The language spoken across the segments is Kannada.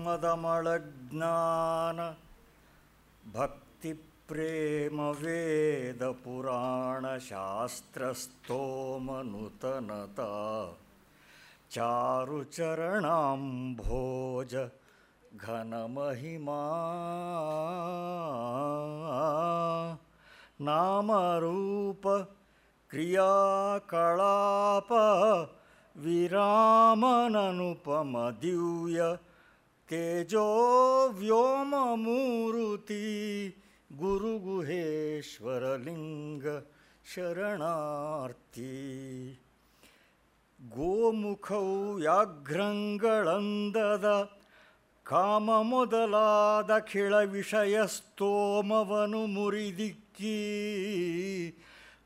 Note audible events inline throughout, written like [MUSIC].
श्रीमदमलज्ञान भक्तिप्रेमवेदपुराणशास्त्रस्तोमनुतनता चारुचरणाम्भोज घनमहिमा नामरूप क्रियाकलाप विरामननुपमदिव्य ತೇಜೋ ವ್ಯೋಮ ಮೂರುತಿ ಗುರುಗುಹೇಶ್ವರಲಿಂಗ ಶರಣಾರ್ಥಿ. ಗೋಮುಖವು ವ್ಯಾಘ್ರಂಗಳಂದದ ಕಾಮ ಮೊದಲಾದ ಖಿಳ ವಿಷಯ ಸ್ತೋಮವನು ಮುರಿದಿಕ್ಕಿ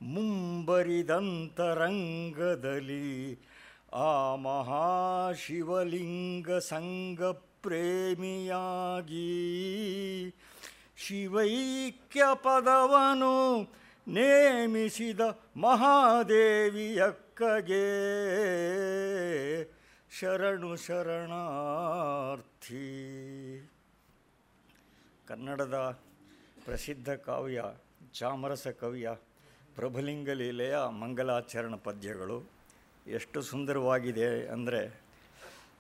ಮುಂಬರಿದಂತರಂಗದಲ್ಲಿ ಆ ಮಹಾಶಿವಲಿಂಗ ಸಂಗ ಪ್ರೇಮಿಯಾಗಿ ಶಿವೈಕ್ಯ ಪದವನು ನೇಮಿಸಿದ ಮಹಾದೇವಿಯಕ್ಕಗೆ ಶರಣು ಶರಣಾರ್ಥಿ. ಕನ್ನಡದ ಪ್ರಸಿದ್ಧ ಕಾವ್ಯ ಚಾಮರಸ ಕವಿಯ ಪ್ರಭುಲಿಂಗಲೀಲೆಯ ಮಂಗಲಾಚರಣ ಪದ್ಯಗಳು ಎಷ್ಟು ಸುಂದರವಾಗಿದೆ ಅಂದರೆ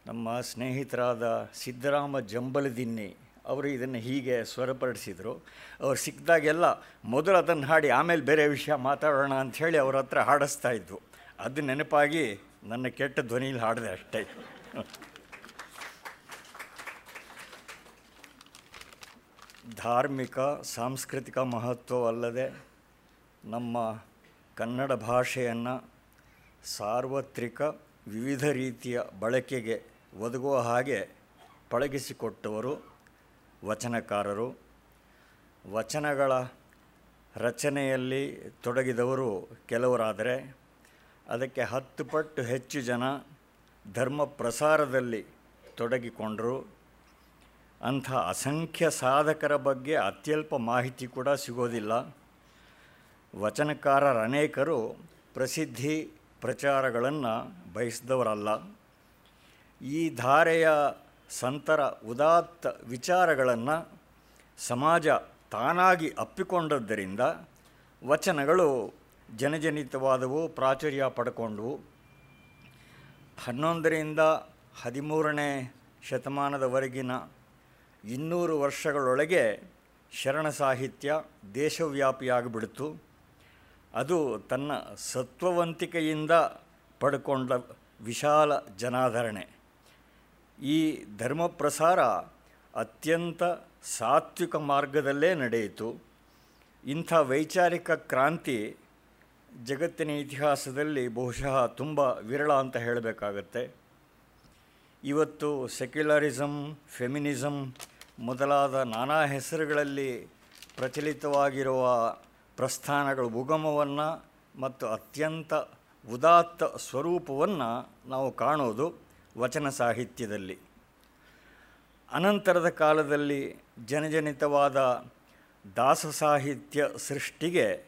ನಮ್ಮ ಸ್ನೇಹಿತರಾದ ಸಿದ್ದರಾಮ ಜಂಬಲದಿನ್ನಿ ಅವರು ಇದನ್ನು ಹೀಗೆ ಸ್ವರಪಡಿಸಿದರು. ಅವ್ರು ಸಿಕ್ಕಿದಾಗೆಲ್ಲ ಮೊದಲು ಅದನ್ನು ಹಾಡಿ ಆಮೇಲೆ ಬೇರೆ ವಿಷಯ ಮಾತಾಡೋಣ ಅಂಥೇಳಿ ಅವ್ರ ಹತ್ರ ಹಾಡಿಸ್ತಾ ಇದ್ವು. ಅದು ನೆನಪಾಗಿ ನನ್ನ ಕೆಟ್ಟ ಧ್ವನಿಯಲ್ಲಿ ಹಾಡಿದೆ ಅಷ್ಟೇ. ಧಾರ್ಮಿಕ, ಸಾಂಸ್ಕೃತಿಕ ಮಹತ್ವವಲ್ಲದೆ ನಮ್ಮ ಕನ್ನಡ ಭಾಷೆಯನ್ನು ಸಾರ್ವತ್ರಿಕ, ವಿವಿಧ ರೀತಿಯ ಬಳಕೆಗೆ ಒದಗುವ ಹಾಗೆ ಪಳಗಿಸಿಕೊಟ್ಟವರು ವಚನಕಾರರು. ವಚನಗಳ ರಚನೆಯಲ್ಲಿ ತೊಡಗಿದವರು ಕೆಲವರಾದರೆ ಅದಕ್ಕೆ ಹತ್ತು ಪಟ್ಟು ಹೆಚ್ಚು ಜನ ಧರ್ಮ ಪ್ರಸಾರದಲ್ಲಿ ತೊಡಗಿಕೊಂಡರು. ಅಂಥ ಅಸಂಖ್ಯ ಸಾಧಕರ ಬಗ್ಗೆ ಅತ್ಯಲ್ಪ ಮಾಹಿತಿ ಕೂಡ ಸಿಗೋದಿಲ್ಲ. ವಚನಕಾರರ ಅನೇಕರು ಪ್ರಸಿದ್ಧಿ ಪ್ರಚಾರಗಳನ್ನು ಬಯಸಿದವರಲ್ಲ. ಈ ಧಾರೆಯ ಸಂತರ ಉದಾತ್ತ ವಿಚಾರಗಳನ್ನು ಸಮಾಜ ತಾನಾಗಿ ಅಪ್ಪಿಕೊಂಡದ್ದರಿಂದ ವಚನಗಳು ಜನಜನಿತವಾದವು, ಪ್ರಾಚುರ್ಯ ಪಡ್ಕೊಂಡವು. ಹನ್ನೊಂದರಿಂದ ಹದಿಮೂರನೇ ಶತಮಾನದವರೆಗಿನ ಇನ್ನೂರು ವರ್ಷಗಳೊಳಗೆ ಶರಣ ಸಾಹಿತ್ಯ ದೇಶವ್ಯಾಪಿಯಾಗಿಬಿಡ್ತು. ಅದು ತನ್ನ ಸತ್ವವಂತಿಕೆಯಿಂದ ಪಡ್ಕೊಂಡ ವಿಶಾಲ ಜನಾದರಣೆ ಈ ಧರ್ಮ ಪ್ರಸಾರ ಅತ್ಯಂತ ಸಾತ್ವಿಕ ಮಾರ್ಗದಲ್ಲೇ ನಡೆಯಿತು. ಇಂಥ ವೈಚಾರಿಕ ಕ್ರಾಂತಿ ಜಗತ್ತಿನ ಇತಿಹಾಸದಲ್ಲಿ ಬಹುಶಃ ತುಂಬ ವಿರಳ ಅಂತ ಹೇಳಬೇಕಾಗತ್ತೆ. ಇವತ್ತು ಸೆಕ್ಯುಲರಿಸಮ್ ಫೆಮಿನಿಸಮ್ ಮೊದಲಾದ ನಾನಾ ಹೆಸರುಗಳಲ್ಲಿ ಪ್ರಚಲಿತವಾಗಿರುವ ಪ್ರಸ್ಥಾನಗಳ ಉಗಮವನ್ನು ಮತ್ತು ಅತ್ಯಂತ ಉದಾತ್ತ ಸ್ವರೂಪವನ್ನು ನಾವು ಕಾಣೋದು. ವಚನ ಸಾಹಿತ್ಯದಲ್ಲಿ. ಅನಂತರದ ಕಾಲದಲ್ಲಿ ಜನಜನಿತವಾದ ದಾಸ ಸಾಹಿತ್ಯ ಸೃಷ್ಟಿಗೆ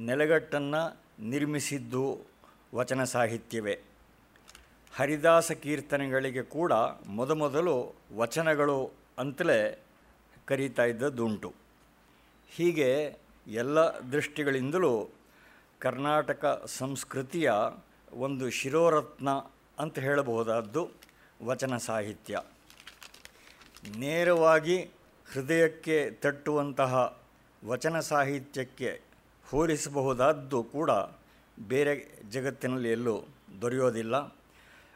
ನೆಲೆಗಟ್ಟನ್ನು ನಿರ್ಮಿಸಿದ್ದು ವಚನ ಸಾಹಿತ್ಯವೇ. ಹರಿದಾಸ ಕೀರ್ತನೆಗಳಿಗೆ ಕೂಡ ಮೊದಮೊದಲು ವಚನಗಳು ಅಂತಲೇ ಕರೀತಾ ಇದ್ದದ್ದುಂಟು. ಹೀಗೆ ಎಲ್ಲ ದೃಷ್ಟಿಗಳಿಂದಲೂ ಕರ್ನಾಟಕ ಸಂಸ್ಕೃತಿಯ ಒಂದು ಶಿರೋರತ್ನ ಅಂತ ಹೇಳಬಹುದಾದ್ದು ವಚನ ಸಾಹಿತ್ಯ. ನೇರವಾಗಿ ಹೃದಯಕ್ಕೆ ತಟ್ಟುವಂತಹ ವಚನ ಸಾಹಿತ್ಯಕ್ಕೆ ಹೋಲಿಸಬಹುದಾದ್ದು ಕೂಡ ಬೇರೆ ಜಗತ್ತಿನಲ್ಲಿ ಎಲ್ಲೂ ದೊರೆಯೋದಿಲ್ಲ.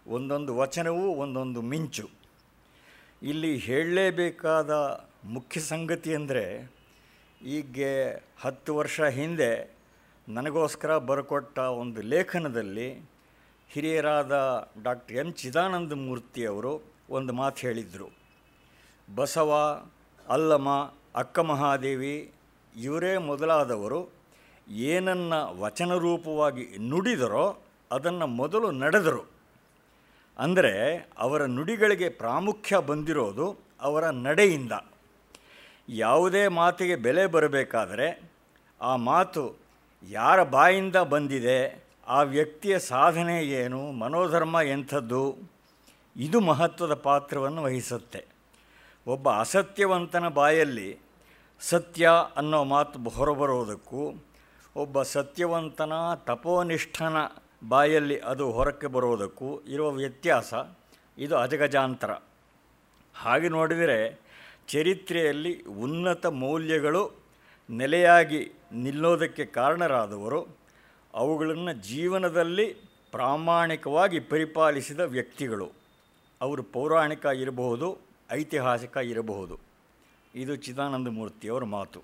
ಒಂದೊಂದು ವಚನವೂ ಒಂದೊಂದು ಮಿಂಚು. ಇಲ್ಲಿ ಹೇಳಲೇಬೇಕಾದ ಮುಖ್ಯ ಸಂಗತಿ ಅಂದರೆ ಈಗ ಹತ್ತು ವರ್ಷ ಹಿಂದೆ ನನಗೋಸ್ಕರ ಬರಕೊಟ್ಟ ಒಂದು ಲೇಖನದಲ್ಲಿ ಹಿರಿಯರಾದ ಡಾಕ್ಟರ್ ಎಂ ಚಿದಾನಂದ ಮೂರ್ತಿಯವರು ಒಂದು ಮಾತು ಹೇಳಿದರು. ಬಸವ ಅಲ್ಲಮ ಅಕ್ಕ ಮಹಾದೇವಿ ಇವರೇ ಮೊದಲಾದವರು ಏನನ್ನು ವಚನ ರೂಪವಾಗಿ ನುಡಿದರೋ ಅದನ್ನು ಮೊದಲು ನಡೆದರು. ಅಂದರೆ ಅವರ ನುಡಿಗಳಿಗೆ ಪ್ರಾಮುಖ್ಯ ಬಂದಿರೋದು ಅವರ ನಡೆಯಿಂದ. ಯಾವುದೇ ಮಾತಿಗೆ ಬೆಲೆ ಬರಬೇಕಾದರೆ ಆ ಮಾತು ಯಾರ ಬಾಯಿಂದ ಬಂದಿದೆ? ಆ ವ್ಯಕ್ತಿಯ ಸಾಧನೆ ಏನು, ಮನೋಧರ್ಮ ಎಂಥದ್ದು, ಇದು ಮಹತ್ವದ ಪಾತ್ರವನ್ನು ವಹಿಸುತ್ತೆ. ಒಬ್ಬ ಅಸತ್ಯವಂತನ ಬಾಯಲ್ಲಿ ಸತ್ಯ ಅನ್ನೋ ಮಾತು ಹೊರಬರುವುದಕ್ಕೂ ಒಬ್ಬ ಸತ್ಯವಂತನ ತಪೋನಿಷ್ಠನ ಬಾಯಲ್ಲಿ ಅದು ಹೊರಕ್ಕೆ ಬರುವುದಕ್ಕೂ ಇರುವ ವ್ಯತ್ಯಾಸ ಇದು ಅಜಗಜಾಂತರ. ಹಾಗೆ ನೋಡಿದರೆ ಚರಿತ್ರೆಯಲ್ಲಿ ಉನ್ನತ ಮೌಲ್ಯಗಳು ನೆಲೆಯಾಗಿ ನಿಲ್ಲೋದಕ್ಕೆ ಕಾರಣರಾದವರು ಅವುಗಳನ್ನು ಜೀವನದಲ್ಲಿ ಪ್ರಾಮಾಣಿಕವಾಗಿ ಪರಿಪಾಲಿಸಿದ ವ್ಯಕ್ತಿಗಳು. ಅವರು ಪೌರಾಣಿಕ ಇರಬಹುದು, ಐತಿಹಾಸಿಕ ಇರಬಹುದು. ಇದು ಚಿದಾನಂದ ಮೂರ್ತಿಯವರ ಮಾತು.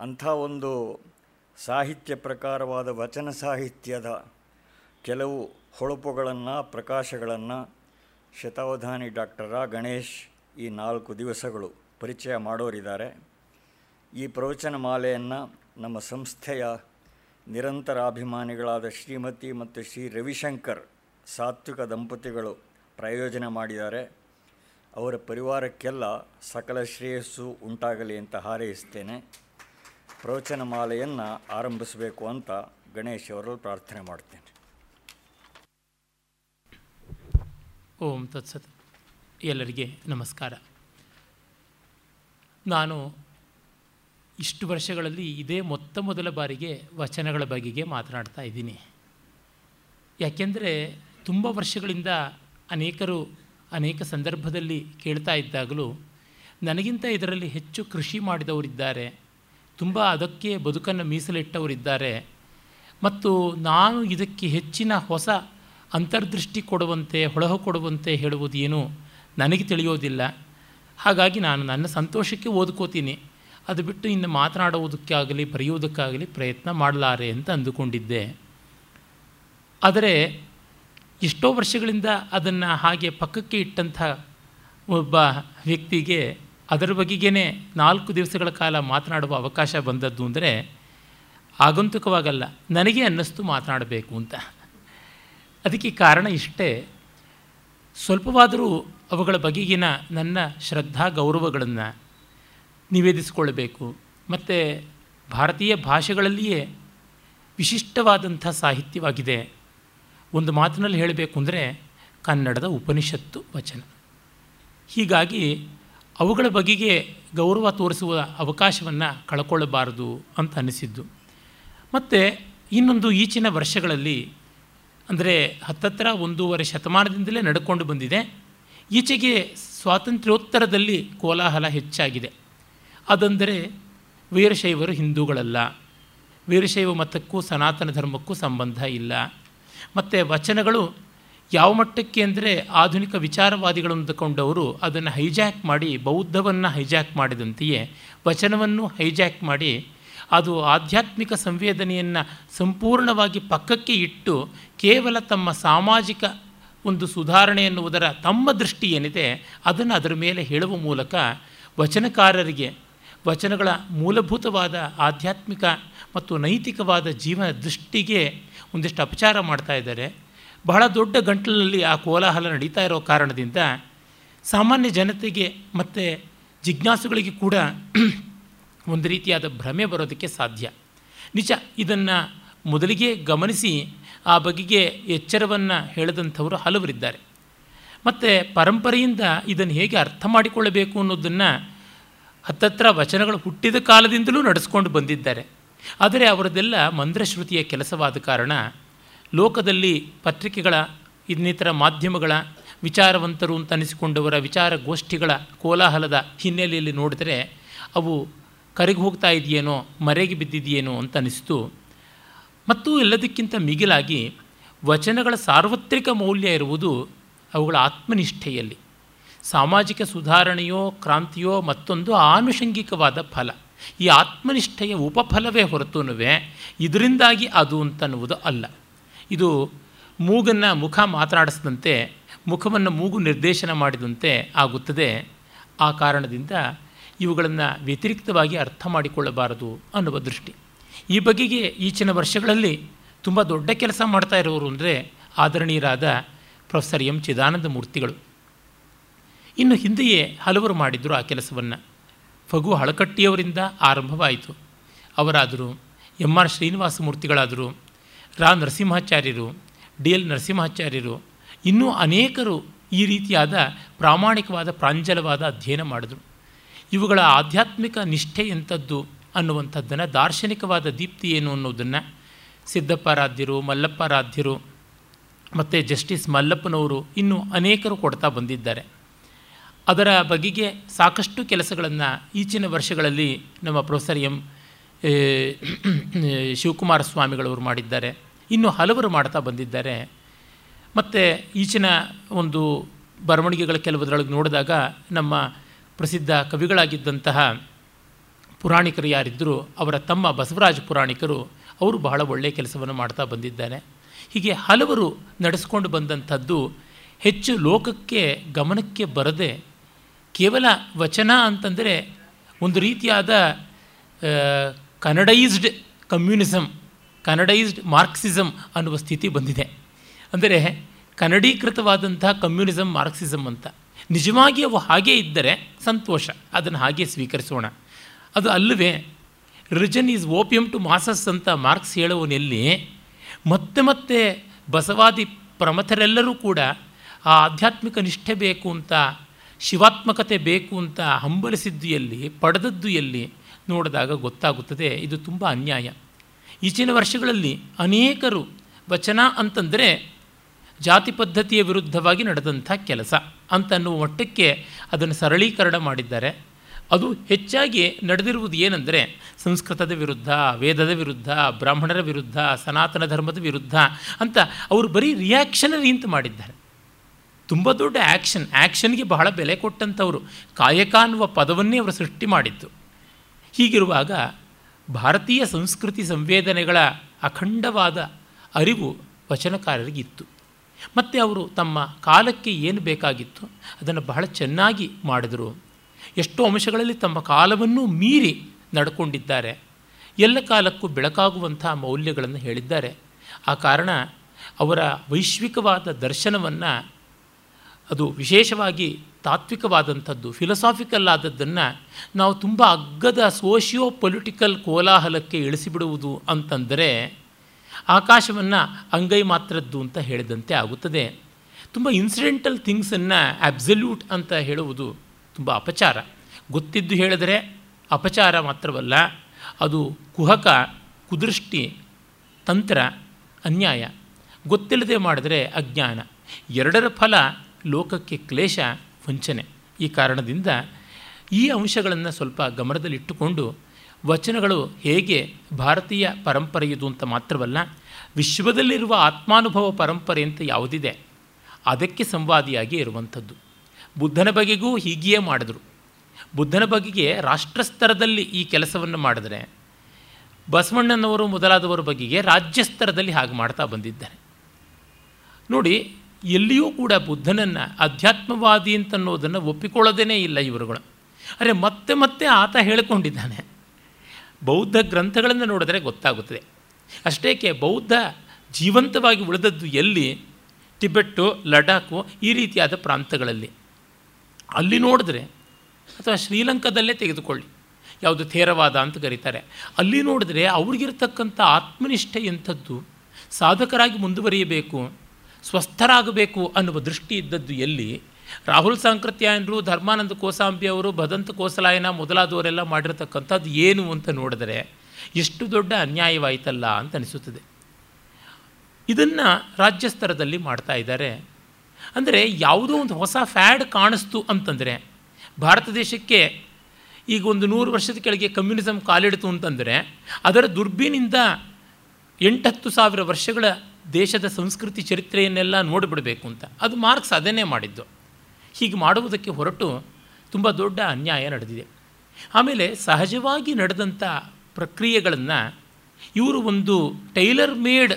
ಅಂಥ ಒಂದು ಸಾಹಿತ್ಯ ಪ್ರಕಾರವಾದ ವಚನ ಸಾಹಿತ್ಯದ ಕೆಲವು ಹೊಳಪುಗಳನ್ನು, ಪ್ರಕಾಶಗಳನ್ನು ಶತಾವಧಾನಿ ಡಾಕ್ಟರ್ ರಾ. ಗಣೇಶ್ ಈ ನಾಲ್ಕು ದಿವಸಗಳು ಪರಿಚಯ ಮಾಡೋರಿದ್ದಾರೆ. ಈ ಪ್ರವಚನ ಮಾಲೆಯನ್ನು ನಮ್ಮ ಸಂಸ್ಥೆಯ ನಿರಂತರ ಅಭಿಮಾನಿಗಳಾದ ಶ್ರೀಮತಿ ಮತ್ತು ಶ್ರೀ ರವಿಶಂಕರ್ ಸಾತ್ವಿಕ ದಂಪತಿಗಳು ಪ್ರಯೋಜನ ಮಾಡಿದ್ದಾರೆ. ಅವರ ಪರಿವಾರಕ್ಕೆಲ್ಲ ಸಕಲ ಶ್ರೇಯಸ್ಸು ಉಂಟಾಗಲಿ ಅಂತ ಹಾರೈಸ್ತೇನೆ ಪ್ರವಚನ ಮಾಲೆಯನ್ನು ಆರಂಭಿಸಬೇಕು ಅಂತ ಗಣೇಶ್ ಅವರಲ್ಲಿ ಪ್ರಾರ್ಥನೆ ಮಾಡ್ತೇನೆ. ಓಂ ತತ್ಸತ್. ಎಲ್ಲರಿಗೆ ನಮಸ್ಕಾರ. ನಾನು ಇಷ್ಟು ವರ್ಷಗಳಲ್ಲಿ ಇದೇ ಮೊತ್ತ ಮೊದಲ ಬಾರಿಗೆ ವಚನಗಳ ಬಗೆಗೆ ಮಾತನಾಡ್ತಾ ಇದ್ದೀನಿ. ಯಾಕೆಂದರೆ ತುಂಬ ವರ್ಷಗಳಿಂದ ಅನೇಕರು ಅನೇಕ ಸಂದರ್ಭದಲ್ಲಿ ಕೇಳ್ತಾ ಇದ್ದಾಗಲೂ ನನಗಿಂತ ಇದರಲ್ಲಿ ಹೆಚ್ಚು ಕೃಷಿ ಮಾಡಿದವರಿದ್ದಾರೆ, ತುಂಬ ಅದಕ್ಕೆ ಬದುಕನ್ನು ಮೀಸಲಿಟ್ಟವರಿದ್ದಾರೆ, ಮತ್ತು ನಾನು ಇದಕ್ಕೆ ಹೆಚ್ಚಿನ ಹೊಸ ಅಂತರ್ದೃಷ್ಟಿ ಕೊಡುವಂತೆ, ಹೊಳಹು ಕೊಡುವಂತೆ ಹೇಳುವುದೇನು ನನಗೆ ತಿಳಿಯೋದಿಲ್ಲ. ಹಾಗಾಗಿ ನಾನು ನನ್ನ ಸಂತೋಷಕ್ಕೆ ಓದ್ಕೋತೀನಿ. ಅದು ಬಿಟ್ಟು ಇನ್ನು ಮಾತನಾಡುವುದಕ್ಕಾಗಲಿ, ಬರೆಯುವುದಕ್ಕಾಗಲಿ ಪ್ರಯತ್ನ ಮಾಡಲಾರೆ ಅಂತ ಅಂದುಕೊಂಡಿದ್ದೆ. ಆದರೆ ಎಷ್ಟೋ ವರ್ಷಗಳಿಂದ ಅದನ್ನು ಹಾಗೆ ಪಕ್ಕಕ್ಕೆ ಇಟ್ಟಂಥ ಒಬ್ಬ ವ್ಯಕ್ತಿಗೆ ಅದರ ಬಗೆಗೇ ನಾಲ್ಕು ದಿವಸಗಳ ಕಾಲ ಮಾತನಾಡುವ ಅವಕಾಶ ಬಂದದ್ದು ಅಂದರೆ ಆಗಂತುಕವಾಗಲ್ಲ, ನನಗೆ ಅನ್ನಿಸ್ತು ಮಾತನಾಡಬೇಕು ಅಂತ. ಅದಕ್ಕೆ ಕಾರಣ ಇಷ್ಟೇ, ಸ್ವಲ್ಪವಾದರೂ ಅವುಗಳ ಬಗೆಗಿನ ನನ್ನ ಶ್ರದ್ಧಾ ಗೌರವಗಳನ್ನು ನಿವೇದಿಸಿಕೊಳ್ಳಬೇಕು. ಮತ್ತು ಭಾರತೀಯ ಭಾಷೆಗಳಲ್ಲಿಯೇ ವಿಶಿಷ್ಟವಾದಂಥ ಸಾಹಿತ್ಯವಾಗಿದೆ. ಒಂದು ಮಾತಿನಲ್ಲಿ ಹೇಳಬೇಕು ಅಂದರೆ ಕನ್ನಡದ ಉಪನಿಷತ್ತು ವಚನ. ಹೀಗಾಗಿ ಅವುಗಳ ಬಗೆಗೆ ಗೌರವ ತೋರಿಸುವ ಅವಕಾಶವನ್ನು ಕಳ್ಕೊಳ್ಳಬಾರದು ಅಂತ ಅನಿಸಿದ್ದು ಮತ್ತು ಇನ್ನೊಂದು ಈಚಿನ ವರ್ಷಗಳಲ್ಲಿ ಅಂದರೆ ಹತ್ತತ್ರ ಒಂದೂವರೆ ಶತಮಾನದಿಂದಲೇ ನಡ್ಕೊಂಡು ಬಂದಿದೆ. ಈಚೆಗೆ ಸ್ವಾತಂತ್ರ್ಯೋತ್ತರದಲ್ಲಿ ಕೋಲಾಹಲ ಹೆಚ್ಚಾಗಿದೆ. ಅದಂದರೆ ವೀರಶೈವರು ಹಿಂದೂಗಳಲ್ಲ. ವೀರಶೈವ ಮತಕ್ಕೂ ಸನಾತನ ಧರ್ಮಕ್ಕೂ ಸಂಬಂಧ ಇಲ್ಲ. ಮತ್ತು ವಚನಗಳು ಯಾವ ಮಟ್ಟಕ್ಕೆ ಅಂದರೆ ಆಧುನಿಕ ವಿಚಾರವಾದಿಗಳು ಅಂದುಕೊಂಡವರು ಅದನ್ನು ಹೈಜಾಕ್ ಮಾಡಿ, ಬೌದ್ಧವನ್ನು ಹೈಜಾಕ್ ಮಾಡಿದಂತೆಯೇ ವಚನವನ್ನು ಹೈಜಾಕ್ ಮಾಡಿ ಅದು ಆಧ್ಯಾತ್ಮಿಕ ಸಂವೇದನೆಯನ್ನು ಸಂಪೂರ್ಣವಾಗಿ ಪಕ್ಕಕ್ಕೆ ಇಟ್ಟು ಕೇವಲ ತಮ್ಮ ಸಾಮಾಜಿಕ ಒಂದು ಸುಧಾರಣೆ ಎನ್ನುವುದರ ತಮ್ಮ ದೃಷ್ಟಿ ಏನಿದೆ ಅದನ್ನು ಅದರ ಮೇಲೆ ಹೇಳುವ ಮೂಲಕ ವಚನಕಾರರಿಗೆ ವಚನಗಳ ಮೂಲಭೂತವಾದ ಆಧ್ಯಾತ್ಮಿಕ ಮತ್ತು ನೈತಿಕವಾದ ಜೀವನ ದೃಷ್ಟಿಗೆ ಒಂದಿಷ್ಟು ಅಪಚಾರ ಮಾಡ್ತಾ ಇದ್ದಾರೆ. ಬಹಳ ದೊಡ್ಡ ಗಂಟಲಿನಲ್ಲಿ ಆ ಕೋಲಾಹಲ ನಡೀತಾ ಇರೋ ಕಾರಣದಿಂದ ಸಾಮಾನ್ಯ ಜನತೆಗೆ ಮತ್ತು ಜಿಜ್ಞಾಸುಗಳಿಗೆ ಕೂಡ [CLEARS THROAT] ಒಂದು ರೀತಿಯಾದ ಭ್ರಮೆ ಬರೋದಕ್ಕೆ ಸಾಧ್ಯ. ನಿಜ, ಇದನ್ನು ಮೊದಲಿಗೆ ಗಮನಿಸಿ ಆ ಬಗೆಗೆ ಎಚ್ಚರವನ್ನು ಹೇಳದಂಥವರು ಹಲವರಿದ್ದಾರೆ. ಮತ್ತು ಪರಂಪರೆಯಿಂದ ಇದನ್ನು ಹೇಗೆ ಅರ್ಥ ಮಾಡಿಕೊಳ್ಳಬೇಕು ಅನ್ನೋದನ್ನು ಹತ್ತತ್ರ ವಚನಗಳು ಹುಟ್ಟಿದ ಕಾಲದಿಂದಲೂ ನಡೆಸ್ಕೊಂಡು ಬಂದಿದ್ದಾರೆ. ಆದರೆ ಅವರದೆಲ್ಲ ಮಂದ್ರಶ್ರುತಿಯ ಕೆಲಸವಾದ ಕಾರಣ ಲೋಕದಲ್ಲಿ ಪತ್ರಿಕೆಗಳ, ಇನ್ನಿತರ ಮಾಧ್ಯಮಗಳ, ವಿಚಾರವಂತರು ಅಂತ ಅನಿಸಿಕೊಂಡವರ ವಿಚಾರಗೋಷ್ಠಿಗಳ ಕೋಲಾಹಲದ ಹಿನ್ನೆಲೆಯಲ್ಲಿ ನೋಡಿದರೆ ಅವು ಕರೆಗೆ ಹೋಗ್ತಾ ಇದೆಯೇನೋ, ಮರೆಗೆ ಬಿದ್ದಿದೆಯೇನೋ ಅಂತ ಅನಿಸ್ತು. ಮತ್ತು ಎಲ್ಲದಕ್ಕಿಂತ ಮಿಗಿಲಾಗಿ ವಚನಗಳ ಸಾರ್ವತ್ರಿಕ ಮೌಲ್ಯ ಇರುವುದು ಅವುಗಳ ಆತ್ಮನಿಷ್ಠೆಯಲ್ಲಿ. ಸಾಮಾಜಿಕ ಸುಧಾರಣೆಯೋ, ಕ್ರಾಂತಿಯೋ, ಮತ್ತೊಂದು ಆನುಷಂಗಿಕವಾದ ಫಲ. ಈ ಆತ್ಮನಿಷ್ಠೆಯ ಉಪಫಲವೇ ಹೊರತುನುವೆ. ಇದರಿಂದಾಗಿ ಅದು ಅಂತನ್ನುವುದು ಅಲ್ಲ. ಇದು ಮೂಗನ್ನು ಮುಖ ಮಾತನಾಡಿಸಿದಂತೆ, ಮುಖವನ್ನು ಮೂಗು ನಿರ್ದೇಶನ ಮಾಡಿದಂತೆ ಆಗುತ್ತದೆ. ಆ ಕಾರಣದಿಂದ ಇವುಗಳನ್ನು ವ್ಯತಿರಿಕ್ತವಾಗಿ ಅರ್ಥ ಮಾಡಿಕೊಳ್ಳಬಾರದು ಅನ್ನುವ ದೃಷ್ಟಿ. ಈ ಬಗೆಗೆ ಈಚಿನ ವರ್ಷಗಳಲ್ಲಿ ತುಂಬ ದೊಡ್ಡ ಕೆಲಸ ಮಾಡ್ತಾ ಇರೋರು ಅಂದರೆ ಆದರಣೀಯರಾದ ಪ್ರೊಫೆಸರ್ ಎಂ ಚಿದಾನಂದ ಮೂರ್ತಿಗಳು. ಇನ್ನು ಹಿಂದೆಯೇ ಹಲವರು ಮಾಡಿದರು ಆ ಕೆಲಸವನ್ನು. ಫಗು ಹಳಕಟ್ಟಿಯವರಿಂದ ಆರಂಭವಾಯಿತು. ಅವರಾದರು ಎಂ ಆರ್ ಶ್ರೀನಿವಾಸ ಮೂರ್ತಿಗಳಾದರು, ರಾ ನರಸಿಂಹಾಚಾರ್ಯರು, ಡಿ ಎಲ್ ನರಸಿಂಹಾಚಾರ್ಯರು, ಇನ್ನೂ ಅನೇಕರು ಈ ರೀತಿಯಾದ ಪ್ರಾಮಾಣಿಕವಾದ ಪ್ರಾಂಜಲವಾದ ಅಧ್ಯಯನ ಮಾಡಿದ್ರು. ಇವುಗಳ ಆಧ್ಯಾತ್ಮಿಕ ನಿಷ್ಠೆ ಎಂಥದ್ದು ಅನ್ನುವಂಥದ್ದನ್ನು ದಾರ್ಶನಿಕವಾದ ದೀಪ್ತಿ ಏನು ಅನ್ನೋದನ್ನು ಸಿದ್ದಪ್ಪಾರಾಧ್ಯರು, ಮಲ್ಲಪ್ಪಾರಾಧ್ಯರು ಮತ್ತು ಜಸ್ಟಿಸ್ ಮಲ್ಲಪ್ಪನವರು ಇನ್ನೂ ಅನೇಕರು ಕೊಡ್ತಾ ಬಂದಿದ್ದಾರೆ. ಅದರ ಬಗೆಗೆ ಸಾಕಷ್ಟು ಕೆಲಸಗಳನ್ನು ಈಚಿನ ವರ್ಷಗಳಲ್ಲಿ ನಮ್ಮ ಪ್ರೊಫೆಸರ್ ಎಂ ಶಿವಕುಮಾರ ಸ್ವಾಮಿಗಳವರು ಮಾಡಿದ್ದಾರೆ. ಇನ್ನು ಹಲವರು ಮಾಡ್ತಾ ಬಂದಿದ್ದಾರೆ. ಮತ್ತು ಈಚಿನ ಒಂದು ಬರವಣಿಗೆಗಳ ಕೆಲವುದರೊಳಗೆ ನೋಡಿದಾಗ ನಮ್ಮ ಪ್ರಸಿದ್ಧ ಕವಿಗಳಾಗಿದ್ದಂತಹ ಪುರಾಣಿಕರು ಯಾರಿದ್ದರೂ ಅವರ ತಮ್ಮ ಬಸವರಾಜ ಪುರಾಣಿಕರು ಅವರು ಬಹಳ ಒಳ್ಳೆಯ ಕೆಲಸವನ್ನು ಮಾಡ್ತಾ ಬಂದಿದ್ದಾರೆ. ಹೀಗೆ ಹಲವರು ನಡೆಸ್ಕೊಂಡು ಬಂದಂಥದ್ದು ಹೆಚ್ಚು ಲೋಕಕ್ಕೆ ಗಮನಕ್ಕೆ ಬರದೆ ಕೇವಲ ವಚನ ಅಂತಂದರೆ ಒಂದು ರೀತಿಯಾದ ಕನ್ನಡೈಸ್ಡ್ ಕಮ್ಯುನಿಸಮ್ ಕನ್ನಡೈಸ್ಡ್ ಮಾರ್ಕ್ಸಿಸಮ್ ಅನ್ನುವ ಸ್ಥಿತಿ ಬಂದಿದೆ. ಅಂದರೆ ಕನ್ನಡೀಕೃತವಾದಂಥ ಕಮ್ಯುನಿಸಮ್ ಮಾರ್ಕ್ಸಿಸಮ್ ಅಂತ. ನಿಜವಾಗಿ ಅವು ಹಾಗೇ ಇದ್ದರೆ ಸಂತೋಷ. ಅದನ್ನು ಹಾಗೆ ಸ್ವೀಕರಿಸೋಣ. ಅದು ಅಲ್ಲವೇ religion is opium to masses ಅಂತ ಮಾರ್ಕ್ಸ್ ಹೇಳುವನಲ್ಲಿ ಮತ್ತೆ ಮತ್ತೆ ಬಸವಾದಿ ಪ್ರಮಥರೆಲ್ಲರೂ ಕೂಡ ಆ ಆಧ್ಯಾತ್ಮಿಕ ನಿಷ್ಠೆ ಬೇಕು ಅಂತ ಶಿವಾತ್ಮಕತೆ ಬೇಕು ಅಂತ ಹಂಬಲಿಸಿದ್ದು ಎಲ್ಲಿ, ಪಡೆದದ್ದು ಎಲ್ಲಿ ನೋಡಿದಾಗ ಗೊತ್ತಾಗುತ್ತದೆ. ಇದು ತುಂಬ ಅನ್ಯಾಯ. ಈಚಿನ ವರ್ಷಗಳಲ್ಲಿ ಅನೇಕರು ವಚನ ಅಂತಂದರೆ ಜಾತಿ ಪದ್ಧತಿಯ ವಿರುದ್ಧವಾಗಿ ನಡೆದಂಥ ಕೆಲಸ ಅಂತನ್ನುವ ಮಟ್ಟಕ್ಕೆ ಅದನ್ನು ಸರಳೀಕರಣ ಮಾಡಿದ್ದಾರೆ. ಅದು ಹೆಚ್ಚಾಗಿ ನಡೆದಿರುವುದು ಏನೆಂದರೆ ಸಂಸ್ಕೃತದ ವಿರುದ್ಧ, ವೇದದ ವಿರುದ್ಧ, ಬ್ರಾಹ್ಮಣರ ವಿರುದ್ಧ, ಸನಾತನ ಧರ್ಮದ ವಿರುದ್ಧ ಅಂತ ಅವರು ಬರೀ ರಿಯಾಕ್ಷನರಿ ಅಂತ ಮಾಡಿದ್ದಾರೆ. ತುಂಬ ದೊಡ್ಡ ಆ್ಯಕ್ಷನ್, ಆ್ಯಕ್ಷನ್ಗೆ ಬಹಳ ಬೆಲೆ ಕೊಟ್ಟಂಥವರು ಕಾಯಕ ಅನ್ನುವ ಪದವನ್ನೇ ಅವರು ಸೃಷ್ಟಿ ಮಾಡಿದ್ದು. ಹೀಗಿರುವಾಗ ಭಾರತೀಯ ಸಂಸ್ಕೃತಿ ಸಂವೇದನೆಗಳ ಅಖಂಡವಾದ ಅರಿವು ವಚನಕಾರರಿಗಿತ್ತು. ಮತ್ತು ಅವರು ತಮ್ಮ ಕಾಲಕ್ಕೆ ಏನು ಬೇಕಾಗಿತ್ತು ಅದನ್ನು ಬಹಳ ಚೆನ್ನಾಗಿ ಮಾಡಿದರು. ಎಷ್ಟೋ ಅಂಶಗಳಲ್ಲಿ ತಮ್ಮ ಕಾಲವನ್ನು ಮೀರಿ ನಡ್ಕೊಂಡಿದ್ದಾರೆ. ಎಲ್ಲ ಕಾಲಕ್ಕೂ ಬೆಳಕಾಗುವಂಥ ಮೌಲ್ಯಗಳನ್ನು ಹೇಳಿದ್ದಾರೆ. ಆ ಕಾರಣ ಅವರ ವೈಶ್ವಿಕವಾದ ದರ್ಶನವನ್ನು ಅದು ವಿಶೇಷವಾಗಿ ತಾತ್ವಿಕವಾದಂಥದ್ದು ಫಿಲಸಾಫಿಕಲ್ ಆದದ್ದನ್ನು ನಾವು ತುಂಬ ಅಗ್ಗದ ಸೋಷಿಯೋ ಪೊಲಿಟಿಕಲ್ ಕೋಲಾಹಲಕ್ಕೆ ಇಳಿಸಿಬಿಡುವುದು ಅಂತಂದರೆ ಆಕಾಶವನ್ನು ಅಂಗೈ ಮಾತ್ರದ್ದು ಅಂತ ಹೇಳಿದಂತೆ ಆಗುತ್ತದೆ. ತುಂಬ ಇನ್ಸಿಡೆಂಟಲ್ ಥಿಂಗ್ಸನ್ನು ಅಬ್ಸಲ್ಯೂಟ್ ಅಂತ ಹೇಳುವುದು ತುಂಬ ಅಪಚಾರ. ಗೊತ್ತಿದ್ದು ಹೇಳಿದರೆ ಅಪಚಾರ ಮಾತ್ರವಲ್ಲ, ಅದು ಕುಹಕ, ಕುದೃಷ್ಟಿ, ತಂತ್ರ, ಅನ್ಯಾಯ. ಗೊತ್ತಿಲ್ಲದೆ ಮಾಡಿದರೆ ಅಜ್ಞಾನ. ಎರಡರ ಫಲ ಲೋಕಕ್ಕೆ ಕ್ಲೇಶ ವಂಚನೆ. ಈ ಕಾರಣದಿಂದ ಈ ಅಂಶಗಳನ್ನು ಸ್ವಲ್ಪ ಗಮನದಲ್ಲಿಟ್ಟುಕೊಂಡು ವಚನಗಳು ಹೇಗೆ ಭಾರತೀಯ ಪರಂಪರೆಯದು ಅಂತ ಮಾತ್ರವಲ್ಲ, ವಿಶ್ವದಲ್ಲಿರುವ ಆತ್ಮಾನುಭವ ಪರಂಪರೆ ಅಂತ ಯಾವುದಿದೆ, ಅದಕ್ಕೆ ಸಂವಾದಿಯಾಗಿ ಇರುವಂಥದ್ದು. ಬುದ್ಧನ ಬಗೆಗೂ ಹೀಗೆಯೇ ಮಾಡಿದ್ರು. ಬುದ್ಧನ ಬಗೆಗೆ ರಾಷ್ಟ್ರಸ್ತರದಲ್ಲಿ ಈ ಕೆಲಸವನ್ನು ಮಾಡಿದರೆ, ಬಸವಣ್ಣನವರು ಮೊದಲಾದವರ ಬಗೆಗೆ ರಾಜ್ಯ ಸ್ತರದಲ್ಲಿ ಹಾಗೆ ಮಾಡ್ತಾ ಬಂದಿದ್ದಾರೆ. ನೋಡಿ ಎಲ್ಲಿಯೂ ಕೂಡ ಬುದ್ಧನನ್ನು ಅಧ್ಯಾತ್ಮವಾದಿ ಅಂತನ್ನೋದನ್ನು ಒಪ್ಪಿಕೊಳ್ಳೋದೇ ಇಲ್ಲ ಇವರುಗಳು. ಅರೆ ಮತ್ತೆ ಮತ್ತೆ ಆತ ಹೇಳಿಕೊಂಡಿದ್ದಾನೆ. ಬೌದ್ಧ ಗ್ರಂಥಗಳನ್ನು ನೋಡಿದರೆ ಗೊತ್ತಾಗುತ್ತದೆ. ಅಷ್ಟೇಕೆ ಬೌದ್ಧ ಜೀವಂತವಾಗಿ ಉಳಿದದ್ದು ಎಲ್ಲಿ? ಟಿಬೆಟ್ಟು ಲಡಾಖು ಈ ರೀತಿಯಾದ ಪ್ರಾಂತಗಳಲ್ಲಿ. ಅಲ್ಲಿ ನೋಡಿದ್ರೆ ಅಥವಾ ಶ್ರೀಲಂಕಾದಲ್ಲೇ ತೆಗೆದುಕೊಳ್ಳಿ. ಯಾವುದು ಥೇರವಾದ ಅಂತ ಕರೀತಾರೆ. ಅಲ್ಲಿ ನೋಡಿದ್ರೆ ಅವ್ರಿಗಿರ್ತಕ್ಕಂಥ ಆತ್ಮನಿಷ್ಠೆ ಎಂಥದ್ದು ಸಾಧಕರಾಗಿ ಮುಂದುವರಿಯಬೇಕು. ಸ್ವಸ್ಥರಾಗಬೇಕು ಅನ್ನುವ ದೃಷ್ಟಿ ಇದ್ದದ್ದು ಎಲ್ಲಿ? ರಾಹುಲ್ ಸಾಂಕೃತ್ಯಾಯನರು ಧರ್ಮಾನಂದ ಕೋಸಾಂಬಿ ಅವರು ಭದಂತ ಕೋಸಲಾಯನ ಮೊದಲಾದವರೆಲ್ಲ ಮಾಡಿರತಕ್ಕಂಥದ್ದು ಏನು ಅಂತ ನೋಡಿದರೆ ಎಷ್ಟು ದೊಡ್ಡ ಅನ್ಯಾಯವಾಯಿತಲ್ಲ ಅಂತ ಅನಿಸುತ್ತದೆ. ಇದನ್ನು ರಾಜ್ಯ ಸ್ತರದಲ್ಲಿ ಮಾಡ್ತಾ ಇದ್ದಾರೆ. ಅಂದರೆ ಯಾವುದೋ ಒಂದು ಹೊಸ ಫ್ಯಾಡ್ ಕಾಣಿಸ್ತು ಅಂತಂದರೆ, ಭಾರತ ದೇಶಕ್ಕೆ ಈಗ ಒಂದು ನೂರು ವರ್ಷದ ಕೆಳಗೆ ಕಮ್ಯುನಿಸಮ್ ಕಾಲಿಡಿತು ಅಂತಂದರೆ, ಅದರ ದುರ್ಬಿನಿಂದ ಎಂಟತ್ತು ಸಾವಿರ ವರ್ಷಗಳ ದೇಶದ ಸಂಸ್ಕೃತಿ ಚರಿತ್ರೆಯನ್ನೆಲ್ಲ ನೋಡಿಬಿಡಬೇಕು ಅಂತ. ಅದು ಮಾರ್ಕ್ಸ್ ಅದನ್ನೇ ಮಾಡಿದ್ದು. ಹೀಗೆ ಮಾಡುವುದಕ್ಕೆ ಹೊರಟು ತುಂಬ ದೊಡ್ಡ ಅನ್ಯಾಯ ನಡೆದಿದೆ. ಆಮೇಲೆ ಸಹಜವಾಗಿ ನಡೆದಂಥ ಪ್ರಕ್ರಿಯೆಗಳನ್ನು ಇವರು ಒಂದು ಟೈಲರ್ ಮೇಡ್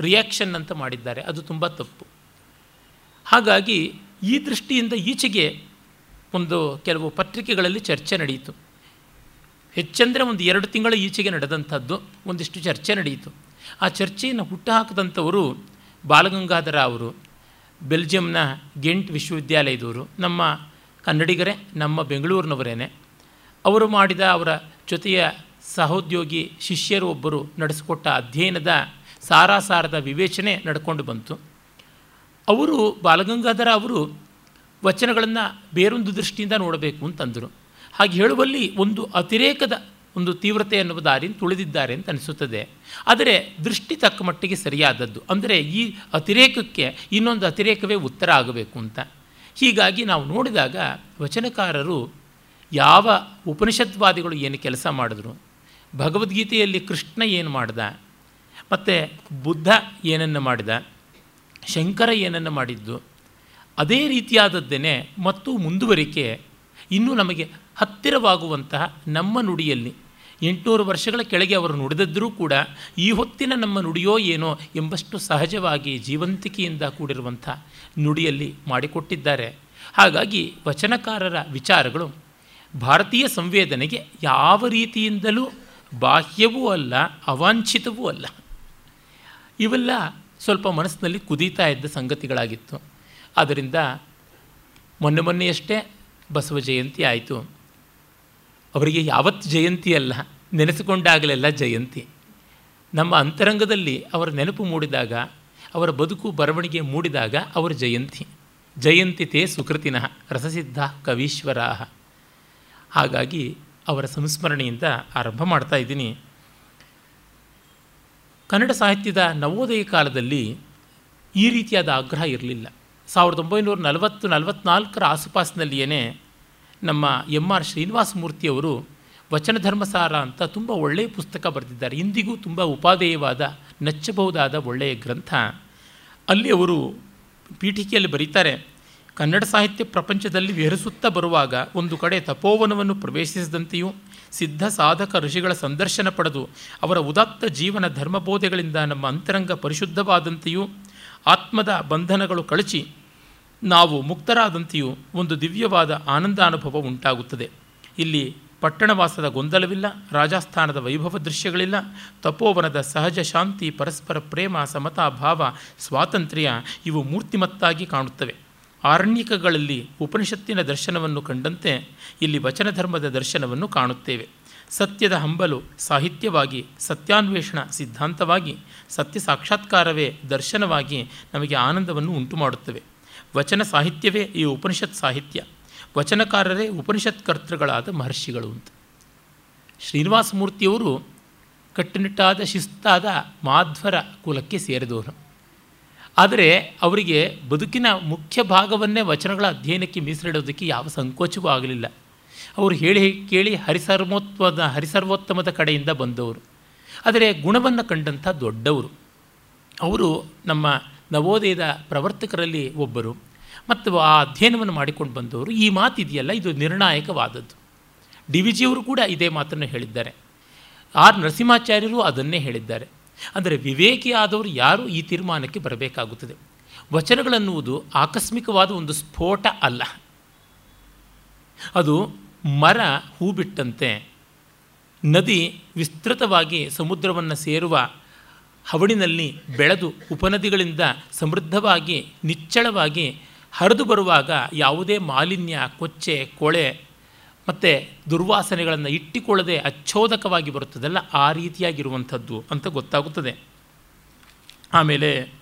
ರಿಯಾಕ್ಷನ್ ಅಂತ ಮಾಡಿದ್ದಾರೆ. ಅದು ತುಂಬ ತಪ್ಪು. ಹಾಗಾಗಿ ಈ ದೃಷ್ಟಿಯಿಂದ ಈಚೆಗೆ ಒಂದು ಕೆಲವು ಪತ್ರಿಕೆಗಳಲ್ಲಿ ಚರ್ಚೆ ನಡೆಯಿತು. ಹೆಚ್ಚೆಂದರೆ ಒಂದು ಎರಡು ತಿಂಗಳ ಈಚೆಗೆ ನಡೆದಂಥದ್ದು ಒಂದಿಷ್ಟು ಚರ್ಚೆ ನಡೆಯಿತು. ಆ ಚರ್ಚೆಯನ್ನು ಹುಟ್ಟುಹಾಕಿದಂಥವರು ಬಾಲಗಂಗಾಧರ ಅವರು, ಬೆಲ್ಜಿಯಂನ ಗೆಂಟ್ ವಿಶ್ವವಿದ್ಯಾಲಯದವರು, ನಮ್ಮ ಕನ್ನಡಿಗರೇ, ನಮ್ಮ ಬೆಂಗಳೂರಿನವರೇನೆ. ಅವರು ಮಾಡಿದ ಅವರ ಜೊತೆಯ ಸಹೋದ್ಯೋಗಿ ಶಿಷ್ಯರು ಒಬ್ಬರು ನಡೆಸಿಕೊಟ್ಟ ಅಧ್ಯಯನದ ಸಾರಾಸಾರದ ವಿವೇಚನೆ ನಡ್ಕೊಂಡು ಬಂತು. ಅವರು ಬಾಲಗಂಗಾಧರ ಅವರು ವಚನಗಳನ್ನು ಬೇರೊಂದು ದೃಷ್ಟಿಯಿಂದ ನೋಡಬೇಕು ಅಂತಂದರು. ಹಾಗೆ ಹೇಳುವಲ್ಲಿ ಒಂದು ಅತಿರೇಕದ ಒಂದು ತೀವ್ರತೆ ಎನ್ನುವ ದಾರಿನ ತುಳಿದಿದ್ದಾರೆ ಅಂತ ಅನಿಸುತ್ತದೆ. ಆದರೆ ದೃಷ್ಟಿ ತಕ್ಕ ಮಟ್ಟಿಗೆ ಸರಿಯಾದದ್ದು. ಅಂದರೆ ಈ ಅತಿರೇಕಕ್ಕೆ, ಇನ್ನೊಂದು ಅತಿರೇಕವೇ ಉತ್ತರ ಆಗಬೇಕು ಅಂತ. ಹೀಗಾಗಿ ನಾವು ನೋಡಿದಾಗ ವಚನಕಾರರು ಯಾವ ಉಪನಿಷತ್ವಾದಿಗಳು ಏನು ಕೆಲಸ ಮಾಡಿದ್ರು? ಭಗವದ್ಗೀತೆಯಲ್ಲಿ ಕೃಷ್ಣ ಏನು ಮಾಡ್ದ? ಮತ್ತು ಬುದ್ಧ ಏನನ್ನು ಮಾಡಿದ? ಶಂಕರ ಏನನ್ನು ಮಾಡಿದ್ದು? ಅದೇ ರೀತಿಯಾದದ್ದೇನೆ ಮತ್ತು ಮುಂದುವರಿಕೆ ಇನ್ನೂ ನಮಗೆ ಹತ್ತಿರವಾಗುವಂತಹ ನಮ್ಮ ನುಡಿಯಲ್ಲಿ ಎಂಟುನೂರು ವರ್ಷಗಳ ಕೆಳಗೆ ಅವರು ನುಡಿದಿದ್ದರೂ ಕೂಡ ಈ ಹೊತ್ತಿನ ನಮ್ಮ ನುಡಿಯೋ ಏನೋ ಎಂಬಷ್ಟು ಸಹಜವಾಗಿ ಜೀವಂತಿಕೆಯಿಂದ ಕೂಡಿರುವಂಥ ನುಡಿಯಲ್ಲಿ ಮಾಡಿಕೊಟ್ಟಿದ್ದಾರೆ. ಹಾಗಾಗಿ ವಚನಕಾರರ ವಿಚಾರಗಳು ಭಾರತೀಯ ಸಂವೇದನೆಗೆ ಯಾವ ರೀತಿಯಿಂದಲೂ ಬಾಹ್ಯವೂ ಅಲ್ಲ, ಅವಾಂಛಿತವೂ ಅಲ್ಲ. ಇವೆಲ್ಲ ಸ್ವಲ್ಪ ಮನಸ್ಸಿನಲ್ಲಿ ಕುದೀತಾ ಇದ್ದ ಸಂಗತಿಗಳಾಗಿತ್ತು. ಆದ್ದರಿಂದ ಮೊನ್ನೆ ಮೊನ್ನೆಯಷ್ಟೇ ಬಸವ ಜಯಂತಿ ಆಯಿತು. ಅವರಿಗೆ ಯಾವತ್ತು ಜಯಂತಿ ಅಲ್ಲ, ನೆನೆಸಿಕೊಂಡಾಗಲೆಲ್ಲ ಜಯಂತಿ. ನಮ್ಮ ಅಂತರಂಗದಲ್ಲಿ ಅವರ ನೆನಪು ಮೂಡಿದಾಗ, ಅವರ ಬದುಕು ಬರವಣಿಗೆ ಮೂಡಿದಾಗ ಅವರ ಜಯಂತಿ. ಜಯಂತಿ ತೇ ಸುಕೃತಿನಃ, ರಸಸಿದ್ಧ ಕವೀಶ್ವರಾಹ. ಹಾಗಾಗಿ ಅವರ ಸಂಸ್ಮರಣೆಯಿಂದ ಆರಂಭ ಮಾಡ್ತಾ ಇದ್ದೀನಿ. ಕನ್ನಡ ಸಾಹಿತ್ಯದ ನವೋದಯ ಕಾಲದಲ್ಲಿ ಈ ರೀತಿಯಾದ ಆಗ್ರಹ ಇರಲಿಲ್ಲ. ಸಾವಿರದ ಒಂಬೈನೂರ ನಲವತ್ತು, ನಲವತ್ನಾಲ್ಕರ ಆಸುಪಾಸಿನಲ್ಲಿಯೇ ನಮ್ಮ ಎಂ ಆರ್ ಶ್ರೀನಿವಾಸ ಮೂರ್ತಿಯವರು ವಚನ ಧರ್ಮಸಾರ ಅಂತ ತುಂಬ ಒಳ್ಳೆಯ ಪುಸ್ತಕ ಬರೆದಿದ್ದಾರೆ. ಇಂದಿಗೂ ತುಂಬ ಉಪಾದೇಯವಾದ, ನಚ್ಚಬಹುದಾದ ಒಳ್ಳೆಯ ಗ್ರಂಥ. ಅಲ್ಲಿ ಅವರು ಪೀಠಿಕೆಯಲ್ಲಿ ಬರೀತಾರೆ, ಕನ್ನಡ ಸಾಹಿತ್ಯ ಪ್ರಪಂಚದಲ್ಲಿ ವಿಹರಿಸುತ್ತಾ ಬರುವಾಗ ಒಂದು ಕಡೆ ತಪೋವನವನ್ನು ಪ್ರವೇಶಿಸಿದಂತೆಯೂ, ಸಿದ್ಧ ಸಾಧಕ ಋಷಿಗಳ ಸಂದರ್ಶನ ಪಡೆದು ಅವರ ಉದಾತ್ತ ಜೀವನ ಧರ್ಮಬೋಧೆಗಳಿಂದ ನಮ್ಮ ಅಂತರಂಗ ಪರಿಶುದ್ಧವಾದಂತೆಯೂ, ಆತ್ಮದ ಬಂಧನಗಳು ಕಳಚಿ ನಾವು ಮುಕ್ತರಾದಂತೆಯೂ ಒಂದು ದಿವ್ಯವಾದ ಆನಂದಾನುಭವ ಉಂಟಾಗುತ್ತದೆ. ಇಲ್ಲಿ ಪಟ್ಟಣವಾಸದ ಗೊಂದಲವಿಲ್ಲ, ರಾಜಸ್ಥಾನದ ವೈಭವ ದೃಶ್ಯಗಳಿಲ್ಲ, ತಪೋವನದ ಸಹಜ ಶಾಂತಿ, ಪರಸ್ಪರ ಪ್ರೇಮ, ಸಮತಾ ಭಾವ, ಸ್ವಾತಂತ್ರ್ಯ ಇವು ಮೂರ್ತಿಮತ್ತಾಗಿ ಕಾಣುತ್ತವೆ. ಆರಣ್ಯಕಗಳಲ್ಲಿ ಉಪನಿಷತ್ತಿನ ದರ್ಶನವನ್ನು ಕಂಡಂತೆ ಇಲ್ಲಿ ವಚನ ಧರ್ಮದ ದರ್ಶನವನ್ನು ಕಾಣುತ್ತೇವೆ. ಸತ್ಯದ ಹಂಬಲು ಸಾಹಿತ್ಯವಾಗಿ, ಸತ್ಯಾನ್ವೇಷಣ ಸಿದ್ಧಾಂತವಾಗಿ, ಸತ್ಯ ಸಾಕ್ಷಾತ್ಕಾರವೇ ದರ್ಶನವಾಗಿ ನಮಗೆ ಆನಂದವನ್ನು ಉಂಟು ಮಾಡುತ್ತವೆ ವಚನ ಸಾಹಿತ್ಯವೇ ಈ ಉಪನಿಷತ್ ಸಾಹಿತ್ಯ. ವಚನಕಾರರೇ ಉಪನಿಷತ್ ಕರ್ತೃಗಳಾದ ಮಹರ್ಷಿಗಳು ಅಂತ. ಶ್ರೀನಿವಾಸ ಮೂರ್ತಿಯವರು ಕಟ್ಟುನಿಟ್ಟಾದ, ಶಿಸ್ತಾದ ಮಾಧ್ವರ ಕುಲಕ್ಕೆ ಸೇರಿದವರು. ಆದರೆ ಅವರಿಗೆ ಬದುಕಿನ ಮುಖ್ಯ ಭಾಗವನ್ನೇ ವಚನಗಳ ಅಧ್ಯಯನಕ್ಕೆ ಮೀಸಲಿಡೋದಕ್ಕೆ ಯಾವ ಸಂಕೋಚವೂ ಆಗಲಿಲ್ಲ. ಅವರು ಹೇಳಿ ಕೇಳಿ ಹರಿಸರ್ವೋತ್ವದ, ಹರಿಸರ್ವೋತ್ತಮದ ಕಡೆಯಿಂದ ಬಂದವರು. ಆದರೆ ಗುಣವನ್ನು ಕಂಡಂಥ ದೊಡ್ಡವರು. ಅವರು ನಮ್ಮ ನವೋದಯದ ಪ್ರವರ್ತಕರಲ್ಲಿ ಒಬ್ಬರು ಮತ್ತು ಆ ಅಧ್ಯಯನವನ್ನು ಮಾಡಿಕೊಂಡು ಬಂದವರು, ಈ ಮಾತಿದೆಯಲ್ಲ ಇದು ನಿರ್ಣಾಯಕವಾದದ್ದು. ಡಿ ವಿ ಜಿಯವರು ಕೂಡ ಇದೇ ಮಾತನ್ನು ಹೇಳಿದ್ದಾರೆ. ಆರ್ ನರಸಿಂಹಾಚಾರ್ಯರು ಅದನ್ನೇ ಹೇಳಿದ್ದಾರೆ. ಅಂದರೆ ವಿವೇಕಿಯಾದವರು ಯಾರು ಈ ತೀರ್ಮಾನಕ್ಕೆ ಬರಬೇಕಾಗುತ್ತದೆ? ವಚನಗಳನ್ನುವುದು ಆಕಸ್ಮಿಕವಾದ ಒಂದು ಸ್ಫೋಟ ಅಲ್ಲ. ಅದು ಮರ ಹೂ ಬಿಟ್ಟಂತೆ ನದಿ ವಿಸ್ತೃತವಾಗಿ ಸಮುದ್ರವನ್ನು ಸೇರುವ ಹವಣಿನಲ್ಲಿ ಬೆಳೆದು ಉಪನದಿಗಳಿಂದ ಸಮೃದ್ಧವಾಗಿ, ನಿಚ್ಚಳವಾಗಿ ಹರಿದು ಬರುವಾಗ ಯಾವುದೇ ಮಾಲಿನ್ಯ, ಕೊಚ್ಚೆ, ಕೊಳೆ ಮತ್ತು ದುರ್ವಾಸನೆಗಳನ್ನು ಇಟ್ಟಿಕೊಳ್ಳದೆ ಅಚ್ಚೋದಕವಾಗಿ ಬರುತ್ತದಲ್ಲ ಆ ರೀತಿಯಾಗಿರುವಂಥದ್ದು ಅಂತ ಗೊತ್ತಾಗುತ್ತದೆ. ಆಮೇಲೆ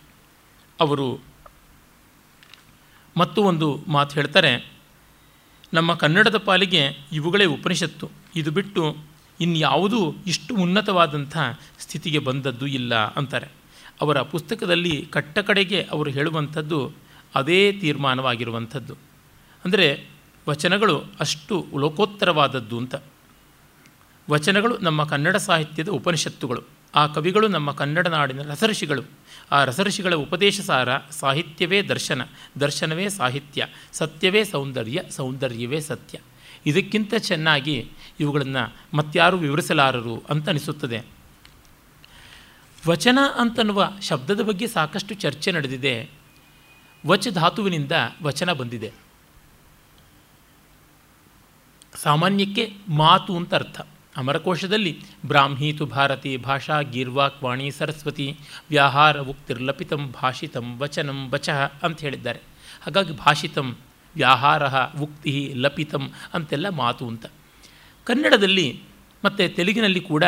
ಅವರು ಮತ್ತು ಒಂದು ಮಾತು ಹೇಳ್ತಾರೆ, ನಮ್ಮ ಕನ್ನಡದ ಪಾಲಿಗೆ ಇವುಗಳೇ ಉಪನಿಷತ್ತು. ಇದು ಬಿಟ್ಟು ಇನ್ಯಾವುದೂ ಇಷ್ಟು ಉನ್ನತವಾದಂಥ ಸ್ಥಿತಿಗೆ ಬಂದದ್ದು ಇಲ್ಲ ಅಂತಾರೆ. ಅವರ ಪುಸ್ತಕದಲ್ಲಿ ಕಟ್ಟ ಕಡೆಗೆ ಅವರು ಹೇಳುವಂಥದ್ದು ಅದೇ ತೀರ್ಮಾನವಾಗಿರುವಂಥದ್ದು. ಅಂದರೆ ವಚನಗಳು ಅಷ್ಟು ಲೋಕೋತ್ತರವಾದದ್ದು ಅಂತ. ವಚನಗಳು ನಮ್ಮ ಕನ್ನಡ ಸಾಹಿತ್ಯದ ಉಪನಿಷತ್ತುಗಳು, ಆ ಕವಿಗಳು ನಮ್ಮ ಕನ್ನಡ ನಾಡಿನ ರಸಋಷಿಗಳು ಆ ರಸಋಷಿಗಳ ಉಪದೇಶ ಸಾರ ಸಾಹಿತ್ಯವೇ ದರ್ಶನ, ದರ್ಶನವೇ ಸಾಹಿತ್ಯ, ಸತ್ಯವೇ ಸೌಂದರ್ಯ, ಸೌಂದರ್ಯವೇ ಸತ್ಯ. ಇದಕ್ಕಿಂತ ಚೆನ್ನಾಗಿ ಇವುಗಳನ್ನು ಮತ್ತ್ಯಾರು ವಿವರಿಸಲಾರರು ಅಂತ ಅನಿಸುತ್ತದೆ. ವಚನ ಅಂತನ್ನುವ ಶಬ್ದದ ಬಗ್ಗೆ ಸಾಕಷ್ಟು ಚರ್ಚೆ ನಡೆದಿದೆ. ವಚ ಧಾತುವಿನಿಂದ ವಚನ ಬಂದಿದೆ. ಸಾಮಾನ್ಯಕ್ಕೆ ಮಾತು ಅಂತ ಅರ್ಥ. ಅಮರಕೋಶದಲ್ಲಿ ಬ್ರಾಹ್ಮೀತು ಭಾರತಿ ಭಾಷಾ ಗೀರ್ವಾಕ್ ವಾಣಿ ಸರಸ್ವತಿ ವ್ಯಾಹಾರ ಉಕ್ತಿರ್ಲಪಿತಂ ಭಾಷಿತಂ ವಚನಂ ವಚಃ ಅಂತ ಹೇಳಿದ್ದಾರೆ. ಹಾಗಾಗಿ ಭಾಷಿತಂ ವ್ಯಾಹಾರ ಉಕ್ತಿ ಲಪಿತಂ ಅಂತೆಲ್ಲ ಮಾತು ಅಂತ. ಕನ್ನಡದಲ್ಲಿ ಮತ್ತು ತೆಲುಗಿನಲ್ಲಿ ಕೂಡ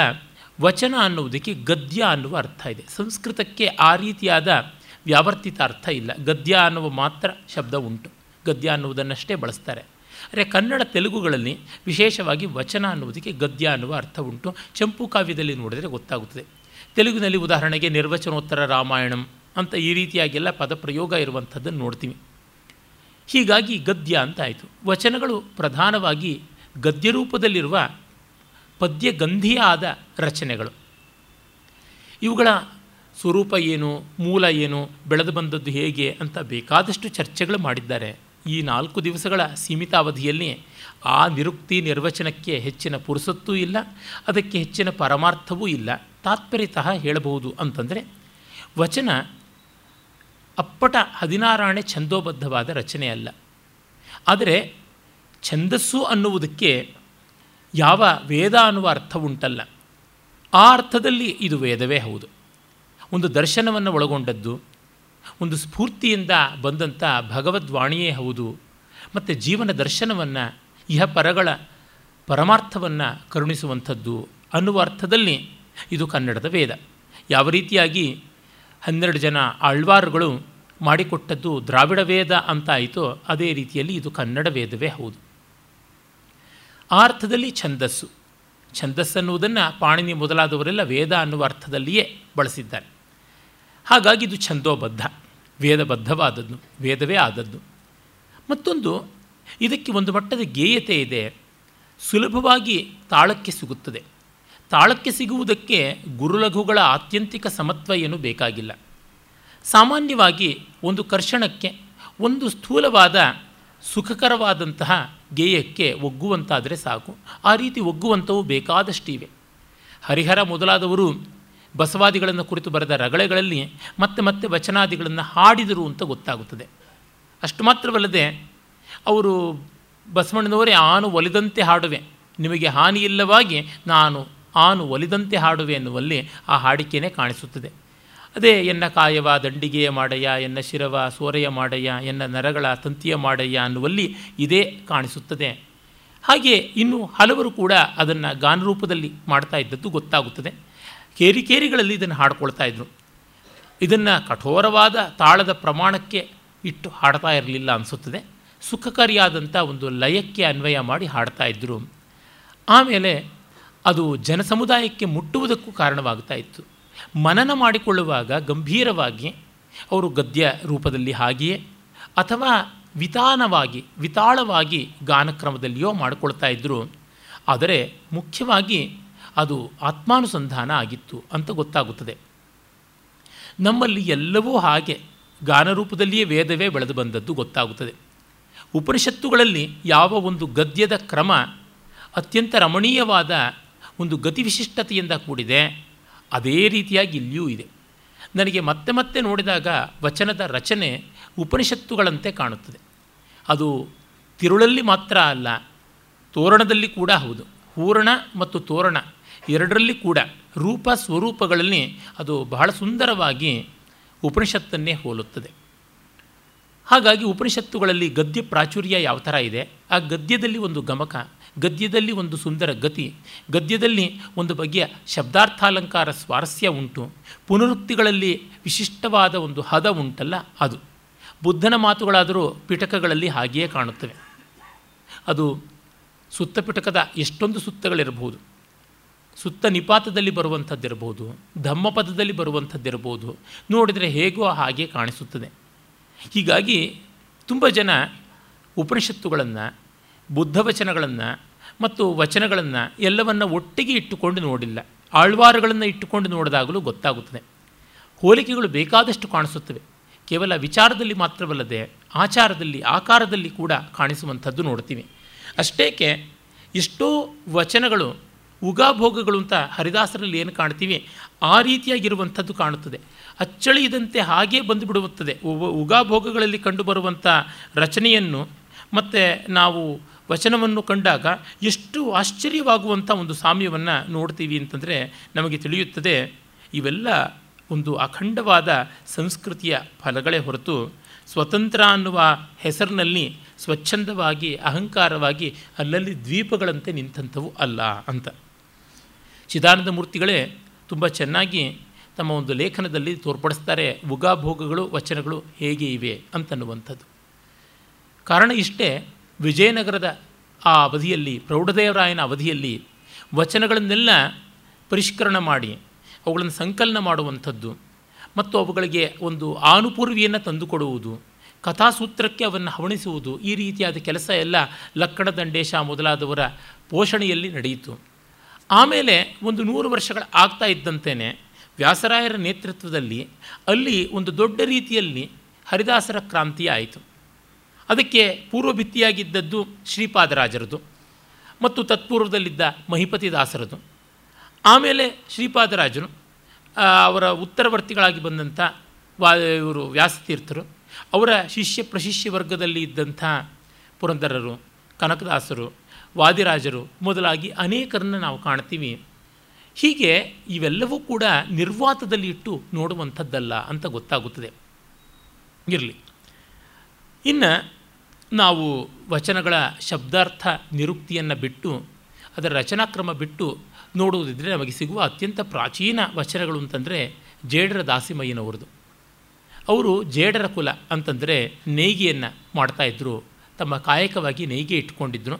ವಚನ ಅನ್ನುವುದಕ್ಕೆ ಗದ್ಯ ಅನ್ನುವ ಅರ್ಥ ಇದೆ. ಸಂಸ್ಕೃತಕ್ಕೆ ಆ ರೀತಿಯಾದ ವ್ಯಾವರ್ತಿತ ಅರ್ಥ ಇಲ್ಲ. ಗದ್ಯ ಅನ್ನುವ ಮಾತ್ರ ಶಬ್ದ ಉಂಟು. ಗದ್ಯ ಅನ್ನುವುದನ್ನಷ್ಟೇ ಬಳಸ್ತಾರೆ. ಅರೆ ಕನ್ನಡ ತೆಲುಗುಗಳಲ್ಲಿ ವಿಶೇಷವಾಗಿ ವಚನ ಅನ್ನುವುದಕ್ಕೆ ಗದ್ಯ ಅನ್ನುವ ಅರ್ಥ ಉಂಟು. ಚಂಪು ಕಾವ್ಯದಲ್ಲಿ ನೋಡಿದರೆ ಗೊತ್ತಾಗುತ್ತದೆ. ತೆಲುಗಿನಲ್ಲಿ ಉದಾಹರಣೆಗೆ ನಿರ್ವಚನೋತ್ತರ ರಾಮಾಯಣಂ ಅಂತ ಈ ರೀತಿಯಾಗೆಲ್ಲ ಪದಪ್ರಯೋಗ ಇರುವಂಥದ್ದನ್ನು ನೋಡ್ತೀವಿ. ಹೀಗಾಗಿ ಗದ್ಯ ಅಂತಾಯಿತು. ವಚನಗಳು ಪ್ರಧಾನವಾಗಿ ಗದ್ಯ ರೂಪದಲ್ಲಿರುವ ಪದ್ಯಗಂಧಿಯ ಆದ ರಚನೆಗಳು. ಇವುಗಳ ಸ್ವರೂಪ ಏನು, ಮೂಲ ಏನು, ಬೆಳೆದು ಬಂದದ್ದು ಹೇಗೆ ಅಂತ ಬೇಕಾದಷ್ಟು ಚರ್ಚೆಗಳು ಮಾಡಿದ್ದಾರೆ. ಈ ನಾಲ್ಕು ದಿವಸಗಳ ಸೀಮಿತ ಅವಧಿಯಲ್ಲಿ ಆ ನಿರುಕ್ತಿ ನಿರ್ವಚನಕ್ಕೆ ಹೆಚ್ಚಿನ ಪುರುಸತ್ತೂ ಇಲ್ಲ, ಅದಕ್ಕೆ ಹೆಚ್ಚಿನ ಪರಮಾರ್ಥವೂ ಇಲ್ಲ. ತಾತ್ಪರ್ಯತಃ ಹೇಳಬಹುದು ಅಂತಂದರೆ, ವಚನ ಅಪ್ಪಟ ಹದಿನಾರಾಣೆ ಛಂದೋಬದ್ಧವಾದ ರಚನೆ ಅಲ್ಲ ಆದರೆ ಛಂದಸ್ಸು ಅನ್ನುವುದಕ್ಕೆ ಯಾವ ವೇದ ಅನ್ನುವ ಅರ್ಥ ಉಂಟಲ್ಲ ಆ ಅರ್ಥದಲ್ಲಿ ಇದು ವೇದವೇ ಹೌದು. ಒಂದು ದರ್ಶನವನ್ನು ಒಳಗೊಂಡದ್ದು, ಒಂದು ಸ್ಫೂರ್ತಿಯಿಂದ ಬಂದಂಥ ಭಗವದ್ವಾಣಿಯೇ ಹೌದು. ಮತ್ತು ಜೀವನ ದರ್ಶನವನ್ನು, ಇಹ ಪರಗಳ ಪರಮಾರ್ಥವನ್ನು ಕರುಣಿಸುವಂಥದ್ದು ಅನ್ನುವ ಅರ್ಥದಲ್ಲಿ ಇದು ಕನ್ನಡದ ವೇದ. ಯಾವ ರೀತಿಯಾಗಿ ಹನ್ನೆರಡು ಜನ ಆಳ್ವಾರುಗಳು ಮಾಡಿಕೊಟ್ಟದ್ದು ದ್ರಾವಿಡ ವೇದ ಅಂತ ಆಯಿತೋ ಅದೇ ರೀತಿಯಲ್ಲಿ ಇದು ಕನ್ನಡ ವೇದವೇ ಹೌದು. ಆ ಅರ್ಥದಲ್ಲಿ ಛಂದಸ್ಸು. ಛಂದಸ್ಸನ್ನುವುದನ್ನು ಪಾಣಿನಿ ಮೊದಲಾದವರೆಲ್ಲ ವೇದ ಅನ್ನುವ ಅರ್ಥದಲ್ಲಿಯೇ ಬಳಸಿದ್ದಾರೆ. ಹಾಗಾಗಿ ಇದು ಛಂದೋಬದ್ಧ, ವೇದಬದ್ಧವಾದದ್ದು, ವೇದವೇ ಆದದ್ದು. ಮತ್ತೊಂದು, ಇದಕ್ಕೆ ಒಂದು ಮಟ್ಟದ ಗೇಯತೆ ಇದೆ. ಸುಲಭವಾಗಿ ತಾಳಕ್ಕೆ ಸಿಗುತ್ತದೆ. ತಾಳಕ್ಕೆ ಸಿಗುವುದಕ್ಕೆ ಗುರುಲಘುಗಳ ಆತ್ಯಂತಿಕ ಸಮತ್ವ ಏನು ಬೇಕಾಗಿಲ್ಲ. ಸಾಮಾನ್ಯವಾಗಿ ಒಂದು ಕರ್ಷಣಕ್ಕೆ, ಒಂದು ಸ್ಥೂಲವಾದ ಸುಖಕರವಾದಂತಹ ಗೇಯಕ್ಕೆ ಒಗ್ಗುವಂತಾದರೆ ಸಾಕು. ಆ ರೀತಿ ಒಗ್ಗುವಂಥವು ಬೇಕಾದಷ್ಟಿವೆ. ಹರಿಹರ ಮೊದಲಾದವರು ಬಸವಾದಿಗಳನ್ನು ಕುರಿತು ಬರೆದ ರಗಳೆಗಳಲ್ಲಿ ಮತ್ತೆ ಮತ್ತೆ ವಚನಾದಿಗಳನ್ನು ಹಾಡಿದರು ಅಂತ ಗೊತ್ತಾಗುತ್ತದೆ. ಅಷ್ಟು ಮಾತ್ರವಲ್ಲದೆ ಅವರು ಬಸವಣ್ಣನವರೇ ಆನು ಒಲಿದಂತೆ ಹಾಡುವೆ. ನಿಮಗೆ ಹಾನಿಯಿಲ್ಲವಾಗಿ ನಾನು ಆನು ಒಲಿದಂತೆ ಹಾಡುವೆ ಎನ್ನುವಲ್ಲಿ ಆ ಹಾಡಿಕೆಯೇ ಕಾಣಿಸುತ್ತದೆ. ಅದೇ ಎನ್ನ ಕಾಯವ ದಂಡಿಗೆಯ ಮಾಡಯ್ಯ, ಎನ್ನ ಶಿರವ ಸೋರೆಯ ಮಾಡಯ್ಯ, ಎನ್ನ ನರಗಳ ತಂತಿಯ ಮಾಡಯ್ಯ ಅನ್ನುವಲ್ಲಿ ಇದೇ ಕಾಣಿಸುತ್ತದೆ. ಹಾಗೆ ಇನ್ನು ಹಲವರು ಕೂಡ ಅದನ್ನು ಗಾನರೂಪದಲ್ಲಿ ಮಾಡ್ತಾ ಇದ್ದದ್ದು ಗೊತ್ತಾಗುತ್ತದೆ. ಕೇರಿ ಕೇರಿಗಳಲ್ಲಿ ಇದನ್ನು ಹಾಡ್ಕೊಳ್ತಾ ಇದ್ದರು ಇದನ್ನು ಕಠೋರವಾದ ತಾಳದ ಪ್ರಮಾಣಕ್ಕೆ ಇಟ್ಟು ಹಾಡ್ತಾ ಇರಲಿಲ್ಲ ಅನಿಸುತ್ತದೆ. ಸುಖಕಾರಿಯಾದಂಥ ಒಂದು ಲಯಕ್ಕೆ ಅನ್ವಯ ಮಾಡಿ ಹಾಡ್ತಾ ಇದ್ದರು ಆಮೇಲೆ ಅದು ಜನಸಮುದಾಯಕ್ಕೆ ಮುಟ್ಟುವುದಕ್ಕೂ ಕಾರಣವಾಗ್ತಾ ಇತ್ತು. ಮನನ ಮಾಡಿಕೊಳ್ಳುವಾಗ ಗಂಭೀರವಾಗಿ ಅವರು ಗದ್ಯ ರೂಪದಲ್ಲಿ ಹಾಗೆಯೇ ಅಥವಾ ವಿತಾನವಾಗಿ, ವಿತಾಳವಾಗಿ ಗಾನಕ್ರಮದಲ್ಲಿಯೋ ಮಾಡಿಕೊಳ್ತಾ ಇದ್ದರು ಆದರೆ ಮುಖ್ಯವಾಗಿ ಅದು ಆತ್ಮಾನುಸಂಧಾನ ಆಗಿತ್ತು ಅಂತ ಗೊತ್ತಾಗುತ್ತದೆ. ನಮ್ಮಲ್ಲಿ ಎಲ್ಲವೂ ಹಾಗೆ ಗಾನರೂಪದಲ್ಲಿಯೇ ವೇದವೇ ಬೆಳೆದು ಬಂದದ್ದು ಗೊತ್ತಾಗುತ್ತದೆ. ಉಪನಿಷತ್ತುಗಳಲ್ಲಿ ಯಾವ ಒಂದು ಗದ್ಯದ ಕ್ರಮ ಅತ್ಯಂತ ರಮಣೀಯವಾದ ಒಂದು ಗತಿವಿಶಿಷ್ಟತೆಯಿಂದ ಕೂಡಿದೆ, ಅದೇ ರೀತಿಯಾಗಿ ಇಲ್ಲಿಯೂ ಇದೆ. ನನಗೆ ಮತ್ತೆ ಮತ್ತೆ ನೋಡಿದಾಗ ವಚನದ ರಚನೆ ಉಪನಿಷತ್ತುಗಳಂತೆ ಕಾಣುತ್ತದೆ. ಅದು ತಿರುಳಲ್ಲಿ ಮಾತ್ರ ಅಲ್ಲ, ತೋರಣದಲ್ಲಿ ಕೂಡ ಹೌದು. ಹೂರಣ ಮತ್ತು ತೋರಣ ಎರಡರಲ್ಲಿ ಕೂಡ ರೂಪ ಸ್ವರೂಪಗಳಲ್ಲಿ ಅದು ಬಹಳ ಸುಂದರವಾಗಿ ಉಪನಿಷತ್ತನ್ನೇ ಹೋಲುತ್ತದೆ. ಹಾಗಾಗಿ ಉಪನಿಷತ್ತುಗಳಲ್ಲಿ ಗದ್ಯ ಪ್ರಾಚುರ್ಯ ಯಾವ ಥರ ಇದೆ? ಆ ಗದ್ಯದಲ್ಲಿ ಒಂದು ಗಮಕ ಗದ್ಯದಲ್ಲಿ ಒಂದು ಸುಂದರ ಗತಿ, ಗದ್ಯದಲ್ಲಿ ಒಂದು ಬಗೆಯ ಶಬ್ದಾರ್ಥಾಲಂಕಾರ ಸ್ವಾರಸ್ಯ ಉಂಟು. ಪುನರುಕ್ತಿಗಳಲ್ಲಿ ವಿಶಿಷ್ಟವಾದ ಒಂದು ಹದ ಉಂಟಲ್ಲ ಅದು. ಬುದ್ಧನ ಮಾತುಗಳಾದರೂ ಪಿಟಕಗಳಲ್ಲಿ ಹಾಗೆಯೇ ಕಾಣುತ್ತವೆ. ಅದು ಸುತ್ತ ಪಿಟಕದ ಎಷ್ಟೊಂದು ಸುತ್ತಗಳಿರಬಹುದು. ಸುತ್ತ ನಿಪಾತದಲ್ಲಿ ಬರುವಂಥದ್ದಿರಬಹುದು, ಧಮ್ಮಪದದಲ್ಲಿ ಬರುವಂಥದ್ದಿರಬಹುದು, ನೋಡಿದರೆ ಹೇಗೋ ಹಾಗೆ ಕಾಣಿಸುತ್ತದೆ. ಹೀಗಾಗಿ ತುಂಬ ಜನ ಉಪನಿಷತ್ತುಗಳನ್ನು ಬುದ್ಧವಚನಗಳನ್ನು ಮತ್ತು ವಚನಗಳನ್ನು ಎಲ್ಲವನ್ನು ಒಟ್ಟಿಗೆ ಇಟ್ಟುಕೊಂಡು ನೋಡಿಲ್ಲ. ಆಳ್ವಾರುಗಳನ್ನು ಇಟ್ಟುಕೊಂಡು ನೋಡಿದಾಗಲೂ ಗೊತ್ತಾಗುತ್ತದೆ. ಹೋಲಿಕೆಗಳು ಬೇಕಾದಷ್ಟು ಕಾಣಿಸುತ್ತವೆ. ಕೇವಲ ವಿಚಾರದಲ್ಲಿ ಮಾತ್ರವಲ್ಲದೆ ಆಚಾರದಲ್ಲಿ, ಆಕಾರದಲ್ಲಿ ಕೂಡ ಕಾಣಿಸುವಂಥದ್ದು ನೋಡ್ತೀವಿ. ಅಷ್ಟೇಕೆ ಎಷ್ಟೋ ವಚನಗಳು ಉಗಾಭೋಗಗಳು ಅಂತ ಹರಿದಾಸರಲ್ಲಿ ಏನು ಕಾಣ್ತೀವಿ? ಆ ರೀತಿಯಾಗಿರುವಂಥದ್ದು ಕಾಣುತ್ತದೆ. ಅಚ್ಚಳಿಯದಂತೆ ಹಾಗೇ ಬಂದುಬಿಡುತ್ತದೆ. ಉಗಾಭೋಗಗಳಲ್ಲಿ ಕಂಡುಬರುವಂಥ ರಚನೆಯನ್ನು ಮತ್ತು ನಾವು ವಚನವನ್ನು ಕಂಡಾಗ ಎಷ್ಟು ಆಶ್ಚರ್ಯವಾಗುವಂಥ ಒಂದು ಸಾಮ್ಯವನ್ನು ನೋಡ್ತೀವಿ ಅಂತಂದರೆ ನಮಗೆ ತಿಳಿಯುತ್ತದೆ, ಇವೆಲ್ಲ ಒಂದು ಅಖಂಡವಾದ ಸಂಸ್ಕೃತಿಯ ಫಲಗಳೇ ಹೊರತು ಸ್ವತಂತ್ರ ಅನ್ನುವ ಹೆಸರಿನಲ್ಲಿ ಸ್ವಚ್ಛಂದವಾಗಿ, ಅಹಂಕಾರವಾಗಿ, ಅಲ್ಲಲ್ಲಿ ದ್ವೀಪಗಳಂತೆ ನಿಂತಂಥವು ಅಲ್ಲ ಅಂತ. ಚಿದಾನಂದ ಮೂರ್ತಿಗಳೇ ತುಂಬ ಚೆನ್ನಾಗಿ ತಮ್ಮ ಒಂದು ಲೇಖನದಲ್ಲಿ ತೋರ್ಪಡಿಸ್ತಾರೆ ಉಗಾಭೋಗಗಳು ವಚನಗಳು ಹೇಗೆ ಇವೆ? ಅಂತನ್ನುವಂಥದ್ದು. ಕಾರಣ ಇಷ್ಟೇ ವಿಜಯನಗರದ ಆ ಅವಧಿಯಲ್ಲಿ, ಪ್ರೌಢದೇವರಾಯನ ಅವಧಿಯಲ್ಲಿ ವಚನಗಳನ್ನೆಲ್ಲ ಪರಿಷ್ಕರಣ ಮಾಡಿ, ಅವುಗಳನ್ನು ಸಂಕಲನ ಮಾಡುವಂಥದ್ದು ಮತ್ತು ಅವುಗಳಿಗೆ ಒಂದು ಆನುಪೂರ್ವಿಯನ್ನು ತಂದುಕೊಡುವುದು, ಕಥಾಸೂತ್ರಕ್ಕೆ ಅವನ್ನು ಹವಣಿಸುವುದು ಈ ರೀತಿಯಾದ ಕೆಲಸ ಎಲ್ಲ ಲಕ್ಕಣ, ದಂಡೇಶ ಮೊದಲಾದವರ ಪೋಷಣೆಯಲ್ಲಿ ನಡೆಯಿತು. ಆಮೇಲೆ ಒಂದು ನೂರು ವರ್ಷಗಳ ಆಗ್ತಾ ಇದ್ದಂತೆಯೇ ವ್ಯಾಸರಾಯರ ನೇತೃತ್ವದಲ್ಲಿ ಅಲ್ಲಿ ಒಂದು ದೊಡ್ಡ ರೀತಿಯಲ್ಲಿ ಹರಿದಾಸರ ಕ್ರಾಂತಿ ಆಯಿತು. ಅದಕ್ಕೆ ಪೂರ್ವಭಿತ್ತಿಯಾಗಿದ್ದದ್ದು ಶ್ರೀಪಾದರಾಜರದು ಮತ್ತು ತತ್ಪೂರ್ವದಲ್ಲಿದ್ದ ಮಹಿಪತಿ ದಾಸರದು ಆಮೇಲೆ ಶ್ರೀಪಾದರಾಜರು ಅವರ ಉತ್ತರವರ್ತಿಗಳಾಗಿ ಬಂದಂಥ ವಾ, ಇವರು ವ್ಯಾಸತೀರ್ಥರು, ಅವರ ಶಿಷ್ಯ ಪ್ರಶಿಷ್ಯ ವರ್ಗದಲ್ಲಿ ಇದ್ದಂಥ ಪುರಂದರರು, ಕನಕದಾಸರು, ವಾದಿರಾಜರು ಮೊದಲಾಗಿ ಅನೇಕರನ್ನು ನಾವು ಕಾಣ್ತೀವಿ. ಹೀಗೆ ಇವೆಲ್ಲವೂ ಕೂಡ ನಿರ್ವಾತದಲ್ಲಿ ಇಟ್ಟು ನೋಡುವಂಥದ್ದಲ್ಲ ಅಂತ ಗೊತ್ತಾಗುತ್ತದೆ. ಇರಲಿ. ಇನ್ನು ನಾವು ವಚನಗಳ ಶಬ್ದಾರ್ಥ ನಿರುಕ್ತಿಯನ್ನು ಬಿಟ್ಟು ಅದರ ರಚನಾಕ್ರಮ ಬಿಟ್ಟು ನೋಡುವುದಿದ್ರೆ ನಮಗೆ ಸಿಗುವ ಅತ್ಯಂತ ಪ್ರಾಚೀನ ವಚನಗಳು ಅಂತಂದರೆ ಜೇಡರ ದಾಸಿಮಯ್ಯನವ್ರದ್ದು. ಅವರು ಜೇಡರ ಕುಲ ಅಂತಂದರೆ ನೇಯ್ಗೆಯನ್ನು ಮಾಡ್ತಾಯಿದ್ರು ತಮ್ಮ ಕಾಯಕವಾಗಿ ನೇಯ್ಗೆ ಇಟ್ಕೊಂಡಿದ್ರು.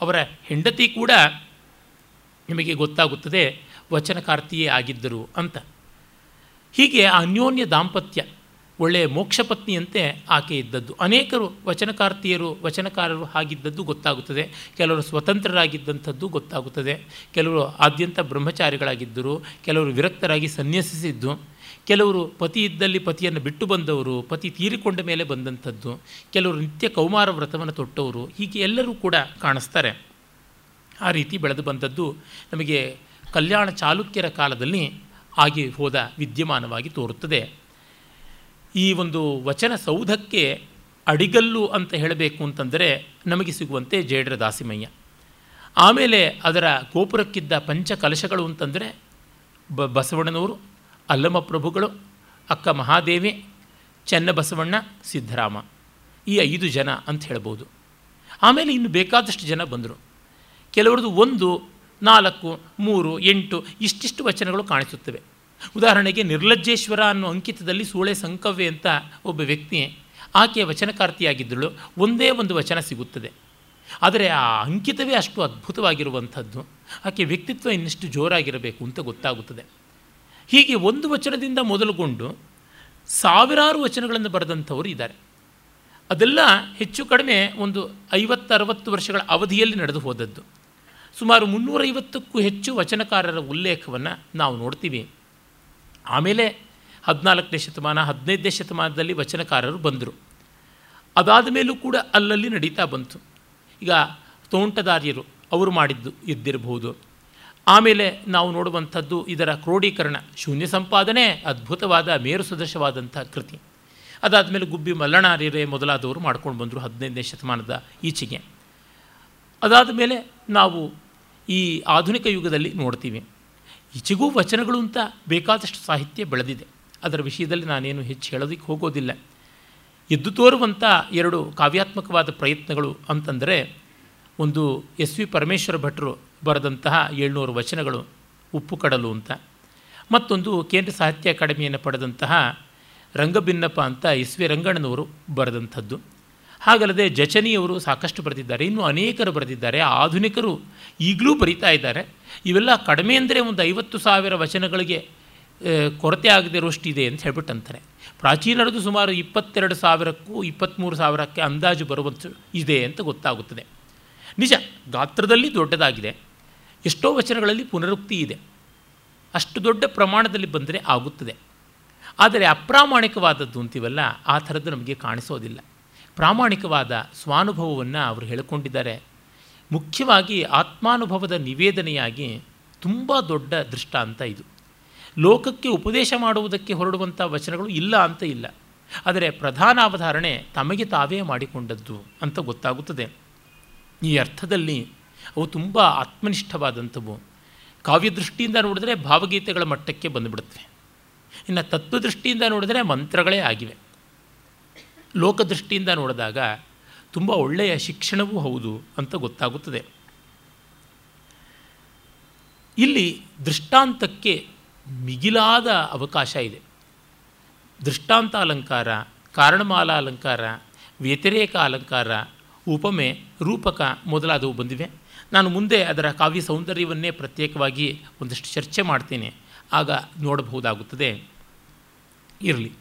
ಅವರ ಹೆಂಡತಿ ಕೂಡ ನಿಮಗೆ ಗೊತ್ತಾಗುತ್ತದೆ ವಚನಕಾರ್ತಿಯೇ ಆಗಿದ್ದರು ಅಂತ. ಹೀಗೆ ಅನ್ಯೋನ್ಯ ದಾಂಪತ್ಯ ಒಳ್ಳೆಯ ಮೋಕ್ಷಪತ್ನಿಯಂತೆ ಆಕೆ ಇದ್ದದ್ದು. ಅನೇಕರು ವಚನಕಾರ್ತಿಯರು, ವಚನಕಾರರು ಆಗಿದ್ದದ್ದು ಗೊತ್ತಾಗುತ್ತದೆ. ಕೆಲವರು ಸ್ವತಂತ್ರರಾಗಿದ್ದಂಥದ್ದು ಗೊತ್ತಾಗುತ್ತದೆ. ಕೆಲವರು ಆದ್ಯಂತ ಬ್ರಹ್ಮಚಾರಿಗಳಾಗಿದ್ದರು. ಕೆಲವರು ವಿರಕ್ತರಾಗಿ ಸನ್ಯಸಿಸಿದ್ದು. ಕೆಲವರು ಪತಿ ಇದ್ದಲ್ಲಿ ಪತಿಯನ್ನು ಬಿಟ್ಟು ಬಂದವರು, ಪತಿ ತೀರಿಕೊಂಡ ಮೇಲೆ ಬಂದಂಥದ್ದು. ಕೆಲವರು ನಿತ್ಯ ಕೌಮಾರ ವ್ರತವನ್ನು ತೊಟ್ಟವರು. ಹೀಗೆ ಎಲ್ಲರೂ ಕೂಡ ಕಾಣಿಸ್ತಾರೆ. ಆ ರೀತಿ ಬೆಳೆದು ಬಂದದ್ದು ನಮಗೆ ಕಲ್ಯಾಣ ಚಾಲುಕ್ಯರ ಕಾಲದಲ್ಲಿ ಆಗಿ ಹೋದ ವಿದ್ಯಮಾನವಾಗಿ ತೋರುತ್ತದೆ. ಈ ಒಂದು ವಚನ ಸೌಧಕ್ಕೆ ಅಡಿಗಲ್ಲು ಅಂತ ಹೇಳಬೇಕು ಅಂತಂದರೆ ನಮಗೆ ಸಿಗುವಂತೆ ಜೇಡರ ದಾಸಿಮಯ್ಯ. ಆಮೇಲೆ ಅದರ ಗೋಪುರಕ್ಕಿದ್ದ ಪಂಚ ಕಲಶಗಳು ಅಂತಂದರೆ ಬ ಬಸವಣ್ಣನವರು ಅಲ್ಲಮ ಪ್ರಭುಗಳು, ಅಕ್ಕ ಮಹಾದೇವಿ ಚೆನ್ನಬಸವಣ್ಣ ಸಿದ್ದರಾಮ ಈ ಐದು ಜನ ಅಂತ ಹೇಳ್ಬೋದು. ಆಮೇಲೆ ಇನ್ನು ಬೇಕಾದಷ್ಟು ಜನ ಬಂದರು. ಕೆಲವರದು ಒಂದು, ನಾಲ್ಕು, ಮೂರು, ಎಂಟು ಇಷ್ಟಿಷ್ಟು ವಚನಗಳು ಕಾಣಿಸುತ್ತವೆ. ಉದಾಹರಣೆಗೆ ನಿರ್ಲಜ್ಜೇಶ್ವರ ಅನ್ನೋ ಅಂಕಿತದಲ್ಲಿ ಸೂಳೆ ಸಂಕವ್ಯ ಅಂತ ಒಬ್ಬ ವ್ಯಕ್ತಿ ಆಕೆಯ ವಚನಕಾರ್ತಿಯಾಗಿದ್ದಳು, ಒಂದೇ ಒಂದು ವಚನ ಸಿಗುತ್ತದೆ. ಆದರೆ ಆ ಅಂಕಿತವೇ ಅಷ್ಟು ಅದ್ಭುತವಾಗಿರುವಂಥದ್ದು. ಆಕೆ ವ್ಯಕ್ತಿತ್ವ ಇನ್ನಷ್ಟು ಜೋರಾಗಿರಬೇಕು ಅಂತ ಗೊತ್ತಾಗುತ್ತದೆ. ಹೀಗೆ ಒಂದು ವಚನದಿಂದ ಮೊದಲುಗೊಂಡು ಸಾವಿರಾರು ವಚನಗಳನ್ನು ಬರೆದಂಥವರು ಇದ್ದಾರೆ. ಅದೆಲ್ಲ ಹೆಚ್ಚು ಕಡಿಮೆ ಒಂದು ಐವತ್ತರವತ್ತು ವರ್ಷಗಳ ಅವಧಿಯಲ್ಲಿ ನಡೆದು ಹೋದದ್ದು. ಸುಮಾರು ಮುನ್ನೂರೈವತ್ತಕ್ಕೂ ಹೆಚ್ಚು ವಚನಕಾರರ ಉಲ್ಲೇಖವನ್ನು ನಾವು ನೋಡ್ತೀವಿ. ಆಮೇಲೆ ಹದಿನಾಲ್ಕನೇ ಶತಮಾನ, ಹದಿನೈದನೇ ಶತಮಾನದಲ್ಲಿ ವಚನಕಾರರು ಬಂದರು. ಅದಾದ ಮೇಲೂ ಕೂಡ ಅಲ್ಲಲ್ಲಿ ನಡೀತಾ ಬಂತು. ಈಗ ತೋಂಟದಾರ್ಯರು ಅವರು ಮಾಡಿದ್ದು ಇದ್ದಿರಬಹುದು ಆಮೇಲೆ ನಾವು ನೋಡುವಂಥದ್ದು ಇದರ ಕ್ರೋಢೀಕರಣ ಶೂನ್ಯ ಸಂಪಾದನೆ, ಅದ್ಭುತವಾದ ಮೇರು ಸದೃಶವಾದಂಥ ಕೃತಿ. ಅದಾದಮೇಲೆ ಗುಬ್ಬಿ ಮಲ್ಲಣಾರ್ಯರೇ ಮೊದಲಾದವರು ಮಾಡ್ಕೊಂಡು ಬಂದರು ಹದಿನೈದನೇ ಶತಮಾನದ ಈಚೆಗೆ. ಅದಾದ ಮೇಲೆ ನಾವು ಈ ಆಧುನಿಕ ಯುಗದಲ್ಲಿ ನೋಡ್ತೀವಿ. ಈಚೆಗೂ ವಚನಗಳು ಅಂತ ಬೇಕಾದಷ್ಟು ಸಾಹಿತ್ಯ ಬೆಳೆದಿದೆ. ಅದರ ವಿಷಯದಲ್ಲಿ ನಾನೇನು ಹೆಚ್ಚು ಹೇಳೋದಕ್ಕೆ ಹೋಗೋದಿಲ್ಲ. ಎದ್ದು ತೋರುವಂಥ ಎರಡು ಕಾವ್ಯಾತ್ಮಕವಾದ ಪ್ರಯತ್ನಗಳು ಅಂತಂದರೆ, ಒಂದು ಎಸ್ ವಿ ಪರಮೇಶ್ವರ ಭಟ್ರು ಬರೆದಂತಹ ಏಳ್ನೂರು ವಚನಗಳು, ಉಪ್ಪು ಕಡಲು ಅಂತ. ಮತ್ತೊಂದು ಕೇಂದ್ರ ಸಾಹಿತ್ಯ ಅಕಾಡೆಮಿಯನ್ನು ಪಡೆದಂತಹ ರಂಗಭಿನ್ನಪ್ಪ ಅಂತ ಎಸ್ ವಿ ರಂಗಣ್ಣನವರು ಬರೆದಂಥದ್ದು. ಹಾಗಲ್ಲದೆ ಜಚನಿಯವರು ಸಾಕಷ್ಟು ಬರೆದಿದ್ದಾರೆ. ಇನ್ನೂ ಅನೇಕರು ಬರೆದಿದ್ದಾರೆ. ಆಧುನಿಕರು ಈಗಲೂ ಬರೀತಾ ಇದ್ದಾರೆ. ಇವೆಲ್ಲ ಕಡಿಮೆ ಅಂದರೆ ಒಂದು ಐವತ್ತು ಸಾವಿರ ವಚನಗಳಿಗೆ ಕೊರತೆ ಆಗದಿರೋಷ್ಟಿದೆ ಅಂತ ಹೇಳ್ಬಿಟ್ಟು ಅಂತಾರೆ ಪ್ರಾಚೀನರದು ಸುಮಾರು ಇಪ್ಪತ್ತೆರಡು ಸಾವಿರಕ್ಕೂ ಇಪ್ಪತ್ತ್ಮೂರು ಸಾವಿರಕ್ಕೆ ಅಂದಾಜು ಬರುವಂಥ ಇದೆ ಅಂತ ಗೊತ್ತಾಗುತ್ತದೆ. ನಿಜ, ಗಾತ್ರದಲ್ಲಿ ದೊಡ್ಡದಾಗಿದೆ. ಎಷ್ಟೋ ವಚನಗಳಲ್ಲಿ ಪುನರುಕ್ತಿ ಇದೆ. ಅಷ್ಟು ದೊಡ್ಡ ಪ್ರಮಾಣದಲ್ಲಿ ಬಂದರೆ ಆಗುತ್ತದೆ. ಆದರೆ ಅಪ್ರಾಮಾಣಿಕವಾದದ್ದು ಅಂತೀವಲ್ಲ, ಆ ಥರದ್ದು ನಮಗೆ ಕಾಣಿಸೋದಿಲ್ಲ. ಪ್ರಾಮಾಣಿಕವಾದ ಸ್ವಾನುಭವವನ್ನು ಅವರು ಹೇಳಿಕೊಂಡಿದ್ದಾರೆ. ಮುಖ್ಯವಾಗಿ ಆತ್ಮಾನುಭವದ ನಿವೇದನೆಯಾಗಿ ತುಂಬ ದೊಡ್ಡ ದೃಷ್ಟಾಂತ ಇದು. ಲೋಕಕ್ಕೆ ಉಪದೇಶ ಮಾಡುವುದಕ್ಕೆ ಹೊರಡುವಂಥ ವಚನಗಳು ಇಲ್ಲ ಅಂತ ಇಲ್ಲ. ಆದರೆ ಪ್ರಧಾನ ಅವಧಾರಣೆ ತಮಗೆ ತಾವೇ ಮಾಡಿಕೊಂಡದ್ದು ಅಂತ ಗೊತ್ತಾಗುತ್ತದೆ. ಈ ಅರ್ಥದಲ್ಲಿ ಅವು ತುಂಬ ಆತ್ಮನಿಷ್ಠವಾದಂಥವು. ಕಾವ್ಯದೃಷ್ಟಿಯಿಂದ ನೋಡಿದ್ರೆ ಭಾವಗೀತೆಗಳ ಮಟ್ಟಕ್ಕೆ ಬಂದುಬಿಡುತ್ತವೆ ಇನ್ನು ತತ್ವದೃಷ್ಟಿಯಿಂದ ನೋಡಿದರೆ ಮಂತ್ರಗಳೇ ಆಗಿವೆ. ಲೋಕದೃಷ್ಟಿಯಿಂದ ನೋಡಿದಾಗ ತುಂಬ ಒಳ್ಳೆಯ ಶಿಕ್ಷಣವೂ ಹೌದು ಅಂತ ಗೊತ್ತಾಗುತ್ತದೆ. ಇಲ್ಲಿ ದೃಷ್ಟಾಂತಕ್ಕೆ ಮಿಗಿಲಾದ ಅವಕಾಶ ಇದೆ. ದೃಷ್ಟಾಂತ ಅಲಂಕಾರ ಕಾರಣಮಾಲಾ ಅಲಂಕಾರ ವ್ಯತಿರೇಕ ಅಲಂಕಾರ ಉಪಮೆ, ರೂಪಕ ಮೊದಲಾದವು ಬಂದಿವೆ. ನಾನು ಮುಂದೆ ಅದರ ಕಾವ್ಯ ಸೌಂದರ್ಯವನ್ನೇ ಪ್ರತ್ಯೇಕವಾಗಿ ಒಂದಷ್ಟು ಚರ್ಚೆ ಮಾಡ್ತೇನೆ. ಆಗ ನೋಡಬಹುದಾಗುತ್ತದೆ. ಇರಲಿ.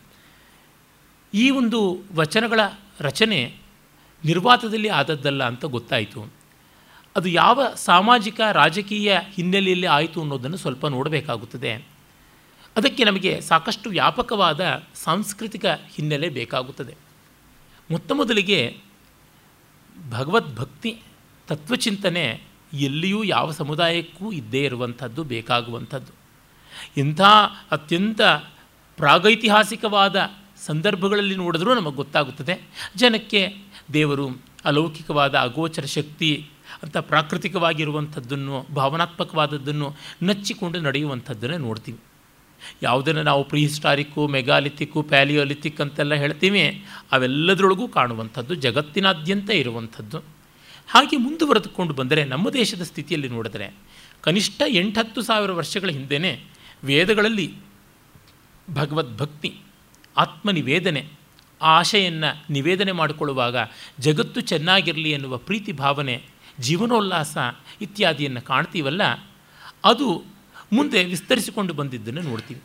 ಈ ಒಂದು ವಚನಗಳ ರಚನೆ ನಿರ್ವಾತದಲ್ಲಿ ಆದದ್ದಲ್ಲ ಅಂತ ಗೊತ್ತಾಯಿತು. ಅದು ಯಾವ ಸಾಮಾಜಿಕ ರಾಜಕೀಯ ಹಿನ್ನೆಲೆಯಲ್ಲಿ ಆಯಿತು ಅನ್ನೋದನ್ನು ಸ್ವಲ್ಪ ನೋಡಬೇಕಾಗುತ್ತದೆ. ಅದಕ್ಕೆ ನಮಗೆ ಸಾಕಷ್ಟು ವ್ಯಾಪಕವಾದ ಸಾಂಸ್ಕೃತಿಕ ಹಿನ್ನೆಲೆ ಬೇಕಾಗುತ್ತದೆ. ಮೊತ್ತ ಮೊದಲಿಗೆ ಭಗವದ್ಭಕ್ತಿ ತತ್ವಚಿಂತನೆ ಎಲ್ಲಿಯೂ ಯಾವ ಸಮುದಾಯಕ್ಕೂ ಇದ್ದೇ ಇರುವಂಥದ್ದು, ಬೇಕಾಗುವಂಥದ್ದು. ಇಂಥ ಅತ್ಯಂತ ಪ್ರಾಗೈತಿಹಾಸಿಕವಾದ ಸಂದರ್ಭಗಳಲ್ಲಿ ನೋಡಿದ್ರೂ ನಮಗೆ ಗೊತ್ತಾಗುತ್ತದೆ. ಜನಕ್ಕೆ ದೇವರು ಅಲೌಕಿಕವಾದ ಅಗೋಚರ ಶಕ್ತಿ ಅಂತ ಪ್ರಾಕೃತಿಕವಾಗಿರುವಂಥದ್ದನ್ನು, ಭಾವನಾತ್ಮಕವಾದದ್ದನ್ನು ನಚ್ಚಿಕೊಂಡು ನಡೆಯುವಂಥದ್ದನ್ನೇ ನೋಡ್ತೀವಿ. ಯಾವುದನ್ನು ನಾವು ಪ್ರಿಹಿಸ್ಟಾರಿಕ್ಕು, ಮೆಗಾಲಿಥಿಕ್ಕು, ಪ್ಯಾಲಿಯೋಲಿಥಿಕ್ ಅಂತೆಲ್ಲ ಹೇಳ್ತೀವಿ, ಅವೆಲ್ಲದರೊಳಗೂ ಕಾಣುವಂಥದ್ದು, ಜಗತ್ತಿನಾದ್ಯಂತ ಇರುವಂಥದ್ದು. ಹಾಗೆ ಮುಂದುವರೆದುಕೊಂಡು ಬಂದರೆ, ನಮ್ಮ ದೇಶದ ಸ್ಥಿತಿಯಲ್ಲಿ ನೋಡಿದರೆ, ಕನಿಷ್ಠ ಎಂಟತ್ತು ಸಾವಿರ ವರ್ಷಗಳ ಹಿಂದೆಯೇ ವೇದಗಳಲ್ಲಿ ಭಗವದ್ಭಕ್ತಿ ಆತ್ಮನಿವೇದನೆ ಆ ಆಶೆಯನ್ನು ನಿವೇದನೆ ಮಾಡಿಕೊಳ್ಳುವಾಗ ಜಗತ್ತು ಚೆನ್ನಾಗಿರಲಿ ಎನ್ನುವ ಪ್ರೀತಿ ಭಾವನೆ, ಜೀವನೋಲ್ಲಾಸ ಇತ್ಯಾದಿಯನ್ನು ಕಾಣ್ತೀವಲ್ಲ, ಅದು ಮುಂದೆ ವಿಸ್ತರಿಸಿಕೊಂಡು ಬಂದಿದ್ದನ್ನು ನೋಡ್ತೀವಿ.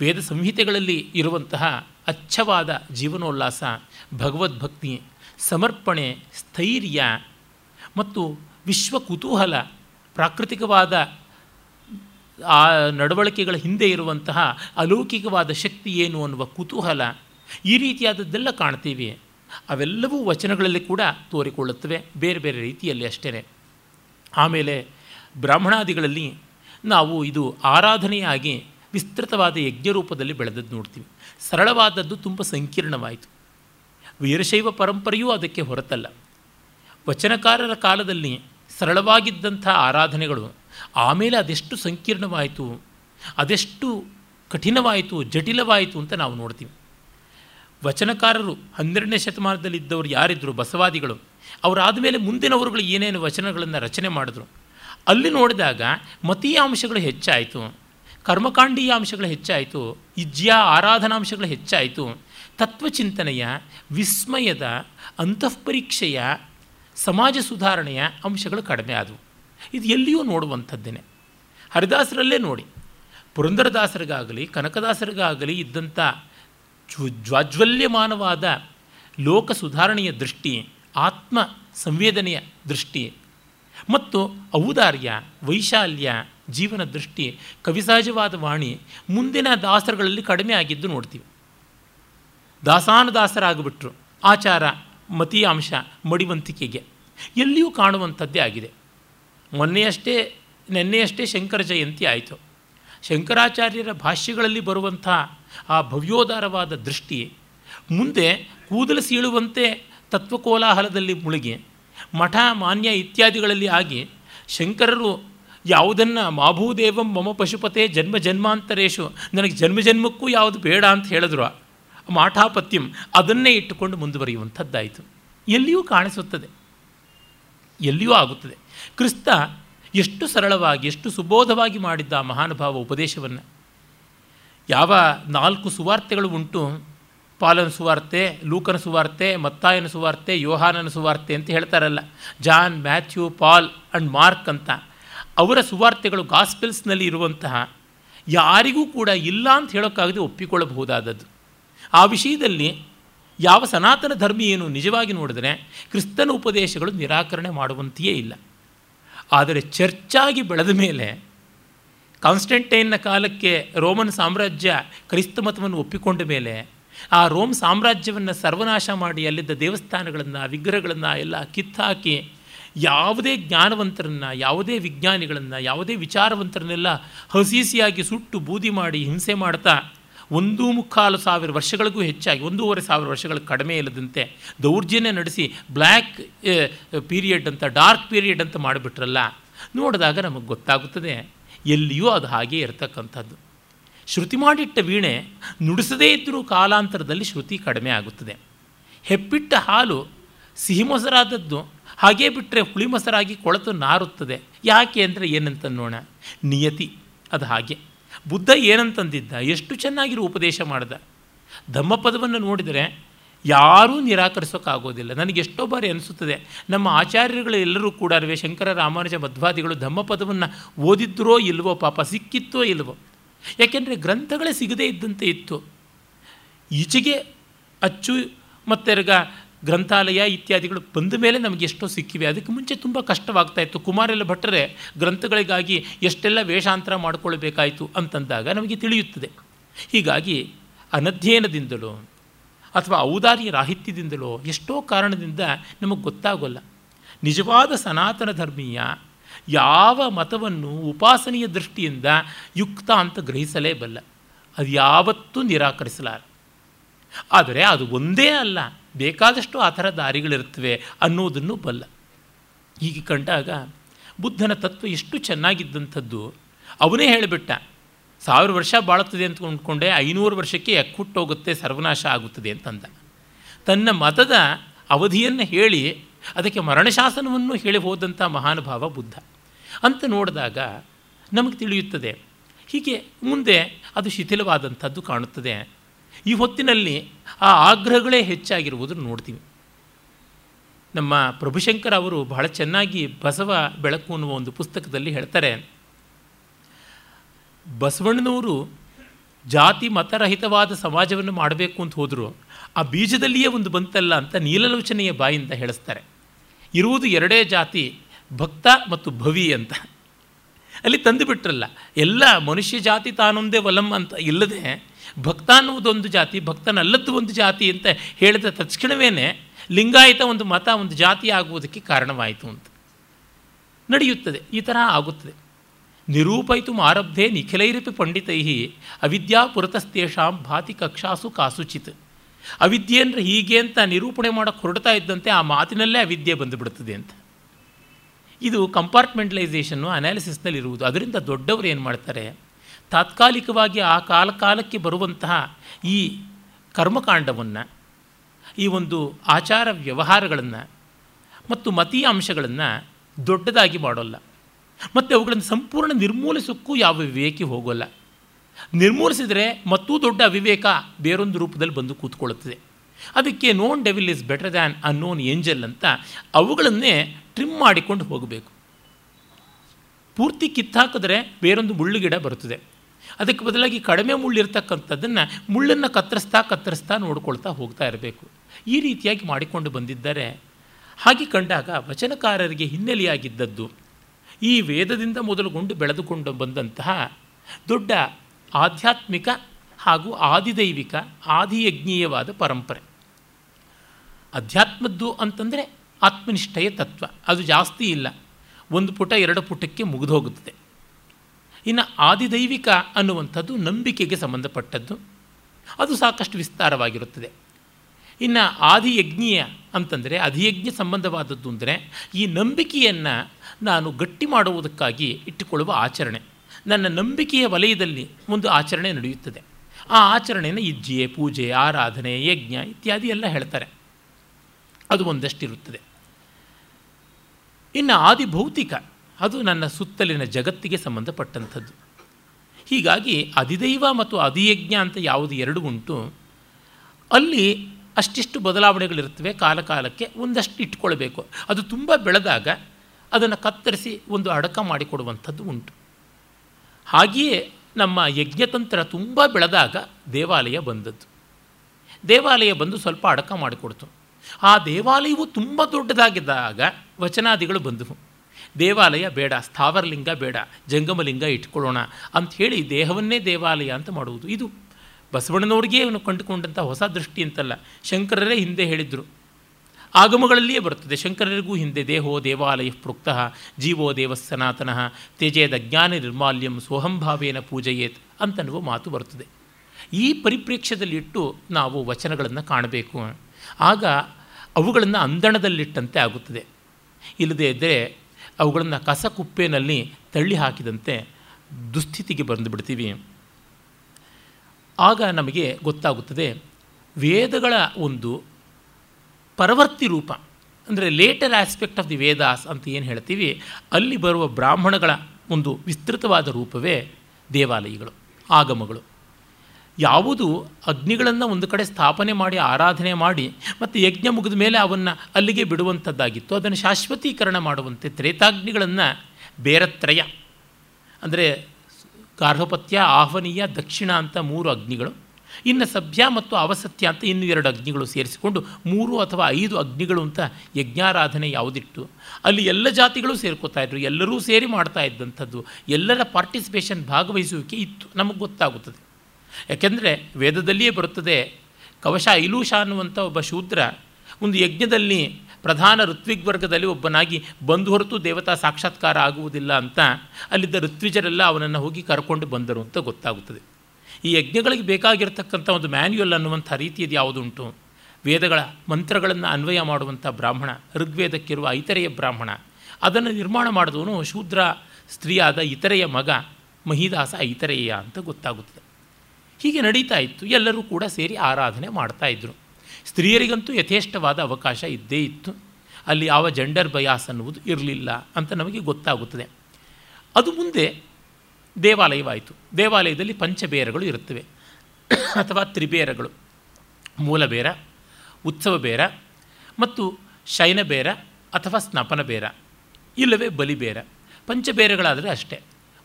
ವೇದ ಸಂಹಿತೆಗಳಲ್ಲಿ ಇರುವಂತಹ ಅಚ್ಛವಾದ ಜೀವನೋಲ್ಲಾಸ, ಭಗವದ್ಭಕ್ತಿ, ಸಮರ್ಪಣೆ, ಸ್ಥೈರ್ಯ ಮತ್ತು ವಿಶ್ವ ಕುತೂಹಲ ಪ್ರಾಕೃತಿಕವಾದ ಆ ನಡವಳಿಕೆಗಳ ಹಿಂದೆ ಇರುವಂತಹ ಅಲೌಕಿಕವಾದ ಶಕ್ತಿ ಏನು ಅನ್ನುವ ಕುತೂಹಲ ಈ ರೀತಿಯಾದದ್ದೆಲ್ಲ ಕಾಣ್ತೀವಿ. ಅವೆಲ್ಲವೂ ವಚನಗಳಲ್ಲಿ ಕೂಡ ತೋರಿಕೊಳ್ಳುತ್ತವೆ, ಬೇರೆ ಬೇರೆ ರೀತಿಯಲ್ಲಿ ಅಷ್ಟೇ ಆಮೇಲೆ ಬ್ರಾಹ್ಮಣಾದಿಗಳಲ್ಲಿ ನಾವು ಇದು ಆರಾಧನೆಯಾಗಿ ವಿಸ್ತೃತವಾದ ಯಜ್ಞರೂಪದಲ್ಲಿ ಬೆಳೆದದ್ದು ನೋಡ್ತೀವಿ. ಸರಳವಾದದ್ದು ತುಂಬ ಸಂಕೀರ್ಣವಾಯಿತು. ವೀರಶೈವ ಪರಂಪರೆಯೂ ಅದಕ್ಕೆ ಹೊರತಲ್ಲ. ವಚನಕಾರರ ಕಾಲದಲ್ಲಿ ಸರಳವಾಗಿದ್ದಂಥ ಆರಾಧನೆಗಳು ಆಮೇಲೆ ಅದೆಷ್ಟು ಸಂಕೀರ್ಣವಾಯಿತು, ಅದೆಷ್ಟು ಕಠಿಣವಾಯಿತು, ಜಟಿಲವಾಯಿತು ಅಂತ ನಾವು ನೋಡ್ತೀವಿ. ವಚನಕಾರರು ಹನ್ನೆರಡನೇ ಶತಮಾನದಲ್ಲಿದ್ದವರು ಯಾರಿದ್ದರು ಬಸವಾದಿಗಳು. ಅವರಾದ ಮೇಲೆ ಮುಂದಿನವರುಗಳು ಏನೇನು ವಚನಗಳನ್ನು ರಚನೆ ಮಾಡಿದ್ರು? ಅಲ್ಲಿ ನೋಡಿದಾಗ ಮತೀಯ ಅಂಶಗಳು ಹೆಚ್ಚಾಯಿತು ಕರ್ಮಕಾಂಡೀಯ ಅಂಶಗಳು ಹೆಚ್ಚಾಯಿತು, ಇಜ್ಯಾ ಆರಾಧನಾಂಶಗಳು ಹೆಚ್ಚಾಯಿತು. ತತ್ವಚಿಂತನೆಯ, ವಿಸ್ಮಯದ, ಅಂತಃಪರೀಕ್ಷೆಯ, ಸಮಾಜ ಸುಧಾರಣೆಯ ಅಂಶಗಳು ಕಡಿಮೆ ಆದವು. ಇದು ಎಲ್ಲಿಯೂ ನೋಡುವಂಥದ್ದೇನೆ. ಹರಿದಾಸರಲ್ಲೇ ನೋಡಿ. ಪುರಂದರದಾಸರಿಗಾಗಲಿ, ಕನಕದಾಸರಿಗಾಗಲಿ ಇದ್ದಂಥ ಜ್ವ ಜ್ವಾಜ್ವಲ್ಯಮಾನವಾದ ಲೋಕ ಸುಧಾರಣೆಯ ದೃಷ್ಟಿ, ಆತ್ಮ ಸಂವೇದನೆಯ ದೃಷ್ಟಿ, ಮತ್ತು ಔದಾರ್ಯ, ವೈಶಾಲ್ಯ, ಜೀವನ ದೃಷ್ಟಿ, ಕವಿಸಹಜವಾದ ವಾಣಿ ಮುಂದಿನ ದಾಸರಗಳಲ್ಲಿ ಕಡಿಮೆ ಆಗಿದ್ದು ನೋಡ್ತೀವಿ. ದಾಸಾನುದಾಸರಾಗಿಬಿಟ್ರು. ಆಚಾರ, ಮತೀಯಾಂಶ, ಮಡಿವಂತಿಕೆಗೆ ಎಲ್ಲಿಯೂ ಕಾಣುವಂಥದ್ದೇ ಆಗಿದೆ. ಮೊನ್ನೆಯಷ್ಟೇ, ನಿನ್ನೆಯಷ್ಟೇ ಶಂಕರ ಜಯಂತಿ ಆಯಿತು. ಶಂಕರಾಚಾರ್ಯರ ಭಾಷ್ಯಗಳಲ್ಲಿ ಬರುವಂಥ ಆ ಭವ್ಯೋದಾರವಾದ ದೃಷ್ಟಿ, ಮುಂದೆ ಕೂದಲು ಸೀಳುವಂತೆ ತತ್ವಕೋಲಾಹಲದಲ್ಲಿ ಮುಳುಗಿ, ಮಠ, ಮಾನ್ಯ ಇತ್ಯಾದಿಗಳಲ್ಲಿ ಆಗಿ ಶಂಕರರು ಯಾವುದನ್ನು ಮಾಭೂದೇವಂ ಮಮ ಪಶುಪತೆ ಜನ್ಮ ಜನ್ಮಾಂತರೇಶು, ನನಗೆ ಜನ್ಮ ಜನ್ಮಕ್ಕೂ ಯಾವುದು ಬೇಡ ಅಂತ ಹೇಳಿದ್ರು, ಮಾಠಾಪತ್ಯಂ ಅದನ್ನೇ ಇಟ್ಟುಕೊಂಡು ಮುಂದುವರಿಯುವಂಥದ್ದಾಯಿತು. ಎಲ್ಲಿಯೂ ಕಾಣಿಸುತ್ತದೆ. ಎಲ್ಲಿಯೂ ಆಗುತ್ತದೆ. ಕ್ರಿಸ್ತ ಎಷ್ಟು ಸರಳವಾಗಿ, ಎಷ್ಟು ಸುಬೋಧವಾಗಿ ಮಾಡಿದ್ದ ಆ ಮಹಾನುಭಾವ ಉಪದೇಶವನ್ನು. ಯಾವ ನಾಲ್ಕು ಸುವಾರ್ತೆಗಳು ಉಂಟು. ಪಾಲನ ಸುವಾರ್ತೆ, ಲೂಕನ ಸುವಾರ್ತೆ, ಮತ್ತಾಯನ ಸುವಾರ್ತೆ, ಯೋಹಾನನ ಸುವಾರ್ತೆ ಅಂತ ಹೇಳ್ತಾರಲ್ಲ. John, Matthew, Paul and Mark ಅಂತ. ಅವರ ಸುವಾರ್ತೆಗಳು ಗಾಸ್ಪೆಲ್ಸ್ನಲ್ಲಿ ಇರುವಂತಹ ಯಾರಿಗೂ ಕೂಡ ಇಲ್ಲ ಅಂತ ಹೇಳೋಕ್ಕಾಗದೆ ಒಪ್ಪಿಕೊಳ್ಳಬಹುದಾದದ್ದು. ಆ ವಿಷಯದಲ್ಲಿ ಯಾವ ಸನಾತನ ಧರ್ಮಿ ಏನು ನಿಜವಾಗಿ ನೋಡಿದರೆ ಕ್ರಿಸ್ತನ ಉಪದೇಶಗಳು ನಿರಾಕರಣೆ ಮಾಡುವಂತೆಯೇ ಇಲ್ಲ. ಆದರೆ ಚರ್ಚಾಗಿ ಬೆಳೆದ ಮೇಲೆ ಕಾನ್ಸ್ಟಂಟೈನ್ನ ಕಾಲಕ್ಕೆ ರೋಮನ್ ಸಾಮ್ರಾಜ್ಯ ಕ್ರೈಸ್ತ ಮತವನ್ನು ಒಪ್ಪಿಕೊಂಡ ಮೇಲೆ ಆ ರೋಮ್ ಸಾಮ್ರಾಜ್ಯವನ್ನು ಸರ್ವನಾಶ ಮಾಡಿ ಅಲ್ಲಿದ್ದ ದೇವಸ್ಥಾನಗಳನ್ನು, ವಿಗ್ರಹಗಳನ್ನು ಎಲ್ಲ ಕಿತ್ತಾಕಿ ಯಾವುದೇ ಜ್ಞಾನವಂತರನ್ನು, ಯಾವುದೇ ವಿಜ್ಞಾನಿಗಳನ್ನು, ಯಾವುದೇ ವಿಚಾರವಂತರನ್ನೆಲ್ಲ ಹಸಿಸಿಯಾಗಿ ಸುಟ್ಟು ಬೂದಿ ಮಾಡಿ ಹಿಂಸೆ ಮಾಡ್ತಾ ಒಂದು ಮುಕ್ಕಾಲು ಸಾವಿರ ವರ್ಷಗಳಿಗೂ ಹೆಚ್ಚಾಗಿ, ಒಂದೂವರೆ ಸಾವಿರ ವರ್ಷಗಳು ಕಡಿಮೆ ಇಲ್ಲದಂತೆ ದೌರ್ಜನ್ಯ ನಡೆಸಿ ಬ್ಲ್ಯಾಕ್ ಪೀರಿಯಡ್ ಅಂತ, ಡಾರ್ಕ್ ಪೀರಿಯಡ್ ಅಂತ ಮಾಡಿಬಿಟ್ರಲ್ಲ. ನೋಡಿದಾಗ ನಮಗೆ ಗೊತ್ತಾಗುತ್ತದೆ, ಎಲ್ಲಿಯೂ ಅದು ಹಾಗೆ ಇರತಕ್ಕಂಥದ್ದು. ಶ್ರುತಿ ಮಾಡಿಟ್ಟ ವೀಣೆ ನುಡಿಸದೇ ಇದ್ದರೂ ಕಾಲಾಂತರದಲ್ಲಿ ಶ್ರುತಿ ಕಡಿಮೆ ಆಗುತ್ತದೆ. ಹೆಪ್ಪಿಟ್ಟ ಹಾಲು ಸಿಹಿ ಮೊಸರಾದದ್ದು, ಹಾಗೇ ಬಿಟ್ಟರೆ ಹುಳಿ ಮೊಸರಾಗಿ ಕೊಳತು ನಾರುತ್ತದೆ. ಯಾಕೆ ಅಂದರೆ ಏನಂತ ನೋಣ ನಿಯತಿ, ಅದು ಹಾಗೆ. ಬುದ್ಧ ಏನಂತಂದಿದ್ದ? ಎಷ್ಟು ಚೆನ್ನಾಗಿರೋ ಉಪದೇಶ ಮಾಡ್ದ? ಧಮ್ಮಪದವನ್ನು ನೋಡಿದರೆ ಯಾರೂ ನಿರಾಕರಿಸೋಕ್ಕಾಗೋದಿಲ್ಲ ನನಗೆ ಎಷ್ಟೋ ಬಾರಿ ಅನಿಸುತ್ತದೆ, ನಮ್ಮ ಆಚಾರ್ಯರುಗಳೆಲ್ಲರೂ ಕೂಡ ಶಂಕರ ರಾಮಾನುಜ ಮಧ್ವಾದಿಗಳು ಧಮ್ಮಪದವನ್ನು ಓದಿದ್ರೋ ಇಲ್ವೋ, ಪಾಪ ಸಿಕ್ಕಿತ್ತೋ ಇಲ್ವೋ. ಯಾಕೆಂದರೆ ಗ್ರಂಥಗಳೇ ಸಿಗದೇ ಇದ್ದಂತೆ ಇತ್ತು. ಈಚೆಗೆ ಅಚ್ಚು ಮತ್ತೆರ್ಗ ಗ್ರಂಥಾಲಯ ಇತ್ಯಾದಿಗಳು ಬಂದ ಮೇಲೆ ನಮಗೆ ಎಷ್ಟೋ ಸಿಕ್ಕಿವೆ. ಅದಕ್ಕೆ ಮುಂಚೆ ತುಂಬ ಕಷ್ಟವಾಗ್ತಾ ಇತ್ತು. ಕುಮಾರೆಲ್ಲ ಭಟ್ಟರೆ ಗ್ರಂಥಗಳಿಗಾಗಿ ಎಷ್ಟೆಲ್ಲ ವೇಷಾಂತರ ಮಾಡಿಕೊಳ್ಬೇಕಾಯಿತು ಅಂತಂದಾಗ ನಮಗೆ ತಿಳಿಯುತ್ತದೆ. ಹೀಗಾಗಿ ಅನಧ್ಯಯನದಿಂದಲೋ ಅಥವಾ ಔದಾರ್ಯ ರಾಹಿತ್ಯದಿಂದಲೋ ಎಷ್ಟೋ ಕಾರಣದಿಂದ ನಮಗೆ ಗೊತ್ತಾಗೋಲ್ಲ. ನಿಜವಾದ ಸನಾತನ ಧರ್ಮೀಯ ಯಾವ ಮತವನ್ನು ಉಪಾಸನೆಯ ದೃಷ್ಟಿಯಿಂದ ಯುಕ್ತ ಅಂತ ಗ್ರಹಿಸಲೇಬಲ್ಲ. ಅದು ಯಾವತ್ತೂ ನಿರಾಕರಿಸಲಾರ. ಆದರೆ ಅದು ಒಂದೇ ಅಲ್ಲ. ಬೇಕಾದಷ್ಟು ಆ ಥರ ದಾರಿಗಳಿರ್ತವೆ ಅನ್ನೋದನ್ನು ಬಲ್ಲ. ಹೀಗೆ ಕಂಡಾಗ ಬುದ್ಧನ ತತ್ವ ಎಷ್ಟು ಚೆನ್ನಾಗಿದ್ದಂಥದ್ದು. ಅವನೇ ಹೇಳಿಬಿಟ್ಟ, ಸಾವಿರ ವರ್ಷ ಬಾಳುತ್ತದೆ ಅಂತ ಅಂದ್ಕೊಂಡೆ, ಐನೂರು ವರ್ಷಕ್ಕೆ ಎಕ್ಕುಟ್ಟೋಗುತ್ತೆ ಸರ್ವನಾಶ ಆಗುತ್ತದೆ ಅಂತಂದ. ತನ್ನ ಮತದ ಅವಧಿಯನ್ನು ಹೇಳಿ, ಅದಕ್ಕೆ ಮರಣಶಾಸನವನ್ನು ಹೇಳಿ ಹೋದಂಥ ಮಹಾನುಭಾವ ಬುದ್ಧ. ಅಂತ ನೋಡಿದಾಗ ನಮಗೆ ತಿಳಿಯುತ್ತದೆ. ಹೀಗೆ ಮುಂದೆ ಅದು ಶಿಥಿಲವಾದಂಥದ್ದು ಕಾಣುತ್ತದೆ. ಈ ಹೊತ್ತಿನಲ್ಲಿ ಆ ಆಗ್ರಹಗಳೇ ಹೆಚ್ಚಾಗಿರುವುದನ್ನು ನೋಡ್ತೀವಿ. ನಮ್ಮ ಪ್ರಭುಶಂಕರ್ ಅವರು ಬಹಳ ಚೆನ್ನಾಗಿ ಬಸವ ಬೆಳಕು ಅನ್ನುವ ಒಂದು ಪುಸ್ತಕದಲ್ಲಿ ಹೇಳ್ತಾರೆ. ಬಸವಣ್ಣನವರು ಜಾತಿ ಮತರಹಿತವಾದ ಸಮಾಜವನ್ನು ಮಾಡಬೇಕು ಅಂತ ಹೋದರು. ಆ ಬೀಜದಲ್ಲಿಯೇ ಒಂದು ಬಂತಲ್ಲ ಅಂತ ನೀಲಲೋಚನೆಯ ಬಾಯಿಂದ ಹೇಳಿಸ್ತಾರೆ. ಇರುವುದು ಎರಡೇ ಜಾತಿ, ಭಕ್ತ ಮತ್ತು ಭವಿ ಅಂತ. ಅಲ್ಲಿ ತಂದುಬಿಟ್ರಲ್ಲ ಎಲ್ಲ ಮನುಷ್ಯ ಜಾತಿ ತಾನೊಂದೇ ವಲಂ ಅಂತ ಇಲ್ಲದೆ ಭಕ್ತ ಅನ್ನುವುದೊಂದು ಜಾತಿ ಭಕ್ತನಲ್ಲದ್ದು ಒಂದು ಜಾತಿ ಅಂತ ಹೇಳಿದ ತಕ್ಷಣವೇ ಲಿಂಗಾಯತ ಒಂದು ಮತ ಒಂದು ಜಾತಿ ಆಗುವುದಕ್ಕೆ ಕಾರಣವಾಯಿತು ಅಂತ. ನಡೆಯುತ್ತದೆ, ಈ ಥರ ಆಗುತ್ತದೆ. ನಿರೂಪಯಿತು ಆರಬ್ಧೆ ನಿಖಿಲೈರಪಿ ಪಂಡಿತೈ ಅವಿದ್ಯಾ ಪುರತಸ್ತೇಷಾಂ ಭಾತಿ ಕಕ್ಷಾಸು ಕಾಸುಚಿತ್. ಅವಿದ್ಯೆ ಅಂದರೆ ಹೀಗೆ ಅಂತ ನಿರೂಪಣೆ ಮಾಡೋಕ್ಕೆ ಹೊರಡ್ತಾ ಇದ್ದಂತೆ ಆ ಮಾತಿನಲ್ಲೇ ಅವಿದ್ಯೆ ಬಂದುಬಿಡುತ್ತದೆ ಅಂತ. ಇದು ಕಂಪಾರ್ಟ್ಮೆಂಟಲೈಸೇಷನ್ನು ಅನಾಲಿಸಿಸ್ನಲ್ಲಿರುವುದು ಅದರಿಂದ ದೊಡ್ಡವರು ಏನು ಮಾಡ್ತಾರೆ? ತಾತ್ಕಾಲಿಕವಾಗಿ ಆ ಕಾಲ ಕಾಲಕ್ಕೆ ಬರುವಂತಹ ಈ ಕರ್ಮಕಾಂಡವನ್ನು, ಈ ಒಂದು ಆಚಾರ ವ್ಯವಹಾರಗಳನ್ನು ಮತ್ತು ಮತೀಯ ಅಂಶಗಳನ್ನು ದೊಡ್ಡದಾಗಿ ಮಾಡೋಲ್ಲ. ಮತ್ತು ಅವುಗಳನ್ನು ಸಂಪೂರ್ಣ ನಿರ್ಮೂಲಿಸೋಕ್ಕೂ ಯಾವ ವಿವೇಕಿ ಹೋಗೋಲ್ಲ. ನಿರ್ಮೂಲಿಸಿದರೆ ಮತ್ತೂ ದೊಡ್ಡ ಅವಿವೇಕ ಬೇರೊಂದು ರೂಪದಲ್ಲಿ ಬಂದು ಕೂತ್ಕೊಳ್ಳುತ್ತದೆ. ಅದಕ್ಕೆ known devil is better than unknown angel ಅಂತ ಅವುಗಳನ್ನೇ ಟ್ರಿಮ್ ಮಾಡಿಕೊಂಡು ಹೋಗಬೇಕು. ಪೂರ್ತಿ ಕಿತ್ತಾಕಿದ್ರೆ ಬೇರೊಂದು ಮುಳ್ಳುಗಿಡ ಬರುತ್ತದೆ. ಅದಕ್ಕೆ ಬದಲಾಗಿ ಕಡಿಮೆ ಮುಳ್ಳಿರ್ತಕ್ಕಂಥದ್ದನ್ನು ಮುಳ್ಳನ್ನು ಕತ್ತರಿಸ್ತಾ ಕತ್ತರಿಸ್ತಾ ನೋಡ್ಕೊಳ್ತಾ ಹೋಗ್ತಾ ಇರಬೇಕು. ಈ ರೀತಿಯಾಗಿ ಮಾಡಿಕೊಂಡು ಬಂದಿದ್ದಾರೆ ಹಾಗೆ ಕಂಡಾಗ ವಚನಕಾರರಿಗೆ ಹಿನ್ನೆಲೆಯಾಗಿದ್ದದ್ದು. ಈ ವೇದದಿಂದ ಮೊದಲುಗೊಂಡು ಬೆಳೆದುಕೊಂಡು ಬಂದಂತಹ ದೊಡ್ಡ ಆಧ್ಯಾತ್ಮಿಕ ಹಾಗೂ ಆದಿದೈವಿಕ, ಆದಿಯಜ್ಞೀಯವಾದ ಪರಂಪರೆ. ಅಧ್ಯಾತ್ಮದ್ದು ಅಂತಂದರೆ ಆತ್ಮನಿಷ್ಠೆಯ ತತ್ವ. ಅದು ಜಾಸ್ತಿ ಇಲ್ಲ. ಒಂದು ಪುಟ ಎರಡು ಪುಟಕ್ಕೆ ಮುಗಿದು ಹೋಗುತ್ತದೆ. ಇನ್ನು ಆದಿದೈವಿಕ ಅನ್ನುವಂಥದ್ದು ನಂಬಿಕೆಗೆ ಸಂಬಂಧಪಟ್ಟದ್ದು. ಅದು ಸಾಕಷ್ಟು ವಿಸ್ತಾರವಾಗಿರುತ್ತದೆ. ಇನ್ನು ಆದಿಯಜ್ಞೀಯ ಅಂತಂದರೆ ಅಧಿಯಜ್ಞ ಸಂಬಂಧವಾದದ್ದು ಅಂದರೆ ಈ ನಂಬಿಕೆಯನ್ನು ನಾನು ಗಟ್ಟಿ ಮಾಡುವುದಕ್ಕಾಗಿ ಇಟ್ಟುಕೊಳ್ಳುವ ಆಚರಣೆ. ನನ್ನ ನಂಬಿಕೆಯ ವಲಯದಲ್ಲಿ ಒಂದು ಆಚರಣೆ ನಡೆಯುತ್ತದೆ. ಆ ಆಚರಣೆಯನ್ನು ಇಜ್ಜೆ, ಪೂಜೆ, ಆರಾಧನೆ, ಯಜ್ಞ ಇತ್ಯಾದಿ ಎಲ್ಲ ಹೇಳ್ತಾರೆ. ಅದು ಒಂದಷ್ಟಿರುತ್ತದೆ. ಇನ್ನು ಆದಿ ಭೌತಿಕ ಅದು ನನ್ನ ಸುತ್ತಲಿನ ಜಗತ್ತಿಗೆ ಸಂಬಂಧಪಟ್ಟಂಥದ್ದು. ಹೀಗಾಗಿ ಅಧಿದೈವ ಮತ್ತು ಅಧಿಯಜ್ಞ ಅಂತ ಯಾವುದು ಎರಡು ಉಂಟು. ಅಲ್ಲಿ ಅಷ್ಟಿಷ್ಟು ಬದಲಾವಣೆಗಳಿರ್ತವೆ ಕಾಲ ಕಾಲಕ್ಕೆ ಒಂದಷ್ಟು ಇಟ್ಕೊಳ್ಬೇಕು ಅದು ತುಂಬ ಬೆಳೆದಾಗ ಅದನ್ನು ಕತ್ತರಿಸಿ ಒಂದು ಅಡಕ ಮಾಡಿಕೊಡುವಂಥದ್ದು ಉಂಟು. ಹಾಗೆಯೇ ನಮ್ಮ ಯಜ್ಞತಂತ್ರ ತುಂಬ ಬೆಳೆದಾಗ ದೇವಾಲಯ ಬಂದದ್ದು. ದೇವಾಲಯ ಬಂದು ಸ್ವಲ್ಪ ಅಡಕ ಮಾಡಿಕೊಡ್ತು. ಆ ದೇವಾಲಯವು ತುಂಬ ದೊಡ್ಡದಾಗಿದ್ದಾಗ ವಚನಾದಿಗಳು ಬಂದವು. ದೇವಾಲಯ ಬೇಡ, ಸ್ಥಾವರಲಿಂಗ ಬೇಡ, ಜಂಗಮಲಿಂಗ ಇಟ್ಕೊಳ್ಳೋಣ ಹೇಳಿ ದೇಹವನ್ನೇ ದೇವಾಲಯ ಅಂತ ಮಾಡುವುದು. ಇದು ಬಸವಣ್ಣನವ್ರಿಗೆ ಇವನು ಕಂಡುಕೊಂಡಂಥ ಹೊಸ ದೃಷ್ಟಿ ಅಂತಲ್ಲ. ಶಂಕರರೇ ಹಿಂದೆ ಹೇಳಿದರು. ಆಗಮಗಳಲ್ಲಿಯೇ ಬರುತ್ತದೆ. ಶಂಕರರಿಗೂ ಹಿಂದೆ ದೇಹೋ ದೇವಾಲಯ ಪ್ರೋಕ್ತ ಜೀವೋ ದೇವ ಸನಾತನಃ ತೇಜೇದ ಜ್ಞಾನ ನಿರ್ಮಾಲ್ಯಂ ಸೋಹಂಭಾವೇನ ಪೂಜೆಯೇತ್ ಅಂತನ್ನುವ ಮಾತು ಬರುತ್ತದೆ. ಈ ಪರಿಪ್ರೇಕ್ಷ್ಯದಲ್ಲಿಟ್ಟು ನಾವು ವಚನಗಳನ್ನು ಕಾಣಬೇಕು. ಆಗ ಅವುಗಳನ್ನು ಅಂದಣದಲ್ಲಿಟ್ಟಂತೆ ಆಗುತ್ತದೆ. ಇಲ್ಲದೇ ಇದ್ದರೆ ಅವುಗಳನ್ನು ಕಸ ಕುಪ್ಪೆನಲ್ಲಿ ತಳ್ಳಿ ಹಾಕಿದಂತೆ ದುಸ್ಥಿತಿಗೆ ಬಂದು ಬಿಡ್ತೀವಿ. ಆಗ ನಮಗೆ ಗೊತ್ತಾಗುತ್ತದೆ, ವೇದಗಳ ಒಂದು ಪರವರ್ತಿ ರೂಪ, ಅಂದರೆ later aspect of the Vedas ಅಂತ ಏನು ಹೇಳ್ತೀವಿ, ಅಲ್ಲಿ ಬರುವ ಬ್ರಾಹ್ಮಣಗಳ ಒಂದು ವಿಸ್ತೃತವಾದ ರೂಪವೇ ದೇವಾಲಯಗಳು, ಆಗಮಗಳು. ಯಾವುದು ಅಗ್ನಿಗಳನ್ನು ಒಂದು ಕಡೆ ಸ್ಥಾಪನೆ ಮಾಡಿ, ಆರಾಧನೆ ಮಾಡಿ, ಮತ್ತು ಯಜ್ಞ ಮುಗಿದ ಮೇಲೆ ಅವನ್ನು ಅಲ್ಲಿಗೆ ಬಿಡುವಂಥದ್ದಾಗಿತ್ತು ಅದನ್ನು ಶಾಶ್ವತೀಕರಣ ಮಾಡುವಂತೆ ತ್ರೇತಾಗ್ನಿಗಳನ್ನು ಬೇರತ್ರಯ, ಅಂದರೆ ಗಾರ್ಹಪತ್ಯ, ಆಹ್ವನೀಯ, ದಕ್ಷಿಣ ಅಂತ ಮೂರು ಅಗ್ನಿಗಳು, ಇನ್ನು ಸಭ್ಯ ಮತ್ತು ಅವಸತ್ಯ ಅಂತ ಇನ್ನು ಎರಡು ಅಗ್ನಿಗಳು ಸೇರಿಸಿಕೊಂಡು ಮೂರು ಅಥವಾ ಐದು ಅಗ್ನಿಗಳು ಅಂತ ಯಜ್ಞಾರಾಧನೆ ಯಾವುದಿಟ್ಟು ಅಲ್ಲಿ ಎಲ್ಲ ಜಾತಿಗಳು ಸೇರ್ಕೋತಾ ಇದ್ರು, ಎಲ್ಲರೂ ಸೇರಿ ಮಾಡ್ತಾ ಇದ್ದಂಥದ್ದು, ಎಲ್ಲರ ಪಾರ್ಟಿಸಿಪೇಷನ್ ಭಾಗವಹಿಸುವಿಕೆ ಇತ್ತು, ನಮಗೆ ಗೊತ್ತಾಗುತ್ತದೆ. ಯಾಕೆಂದರೆ ವೇದದಲ್ಲಿಯೇ ಬರುತ್ತದೆ, ಕವಶ ಐಲೂಷ ಅನ್ನುವಂಥ ಒಬ್ಬ ಶೂದ್ರ ಒಂದು ಯಜ್ಞದಲ್ಲಿ ಪ್ರಧಾನ ಋತ್ವಿಗ್ವರ್ಗದಲ್ಲಿ ಒಬ್ಬನಾಗಿ ಬಂದು ಹೊರತು ದೇವತಾ ಸಾಕ್ಷಾತ್ಕಾರ ಆಗುವುದಿಲ್ಲ ಅಂತ ಅಲ್ಲಿದ್ದ ಋತ್ವಿಜರೆಲ್ಲ ಅವನನ್ನು ಹೋಗಿ ಕರ್ಕೊಂಡು ಬಂದರು ಅಂತ ಗೊತ್ತಾಗುತ್ತದೆ. ಈ ಯಜ್ಞಗಳಿಗೆ ಬೇಕಾಗಿರ್ತಕ್ಕಂಥ ಒಂದು ಮ್ಯಾನ್ಯುಯಲ್ ಅನ್ನುವಂಥ ರೀತಿಯದು ಯಾವುದುಂಟು? ವೇದಗಳ ಮಂತ್ರಗಳನ್ನು ಅನ್ವಯ ಮಾಡುವಂಥ ಬ್ರಾಹ್ಮಣ, ಋಗ್ವೇದಕ್ಕಿರುವ ಐತರೆಯ ಬ್ರಾಹ್ಮಣ, ಅದನ್ನು ನಿರ್ಮಾಣ ಮಾಡಿದವನು ಶೂದ್ರ ಸ್ತ್ರೀಯಾದ ಇತರೆಯ ಮಗ ಮಹಿದಾಸ ಇತರೆಯ ಅಂತ ಗೊತ್ತಾಗುತ್ತದೆ. ಹೀಗೆ ನಡೀತಾ ಇತ್ತು. ಎಲ್ಲರೂ ಕೂಡ ಸೇರಿ ಆರಾಧನೆ ಮಾಡ್ತಾ ಇದ್ದರು ಸ್ತ್ರೀಯರಿಗಂತೂ ಯಥೇಷ್ಟವಾದ ಅವಕಾಶ ಇದ್ದೇ ಇತ್ತು. ಅಲ್ಲಿ ಯಾವ ಜೆಂಡರ್ ಬಯಾಸ್ ಅನ್ನುವುದು ಇರಲಿಲ್ಲ ಅಂತ ನಮಗೆ ಗೊತ್ತಾಗುತ್ತದೆ. ಅದು ಮುಂದೆ ದೇವಾಲಯವಾಯಿತು. ದೇವಾಲಯದಲ್ಲಿ ಪಂಚಬೇರಗಳು ಇರುತ್ತವೆ. ಅಥವಾ ತ್ರಿಬೇರಗಳು. ಮೂಲಬೇರ ಉತ್ಸವ ಬೇರ ಮತ್ತು ಶೈನಬೇರ ಅಥವಾ ಸ್ನಪನ ಬೇರ ಇಲ್ಲವೇ ಬಲಿಬೇರ. ಪಂಚಬೇರಗಳಾದರೆ ಅಷ್ಟೇ.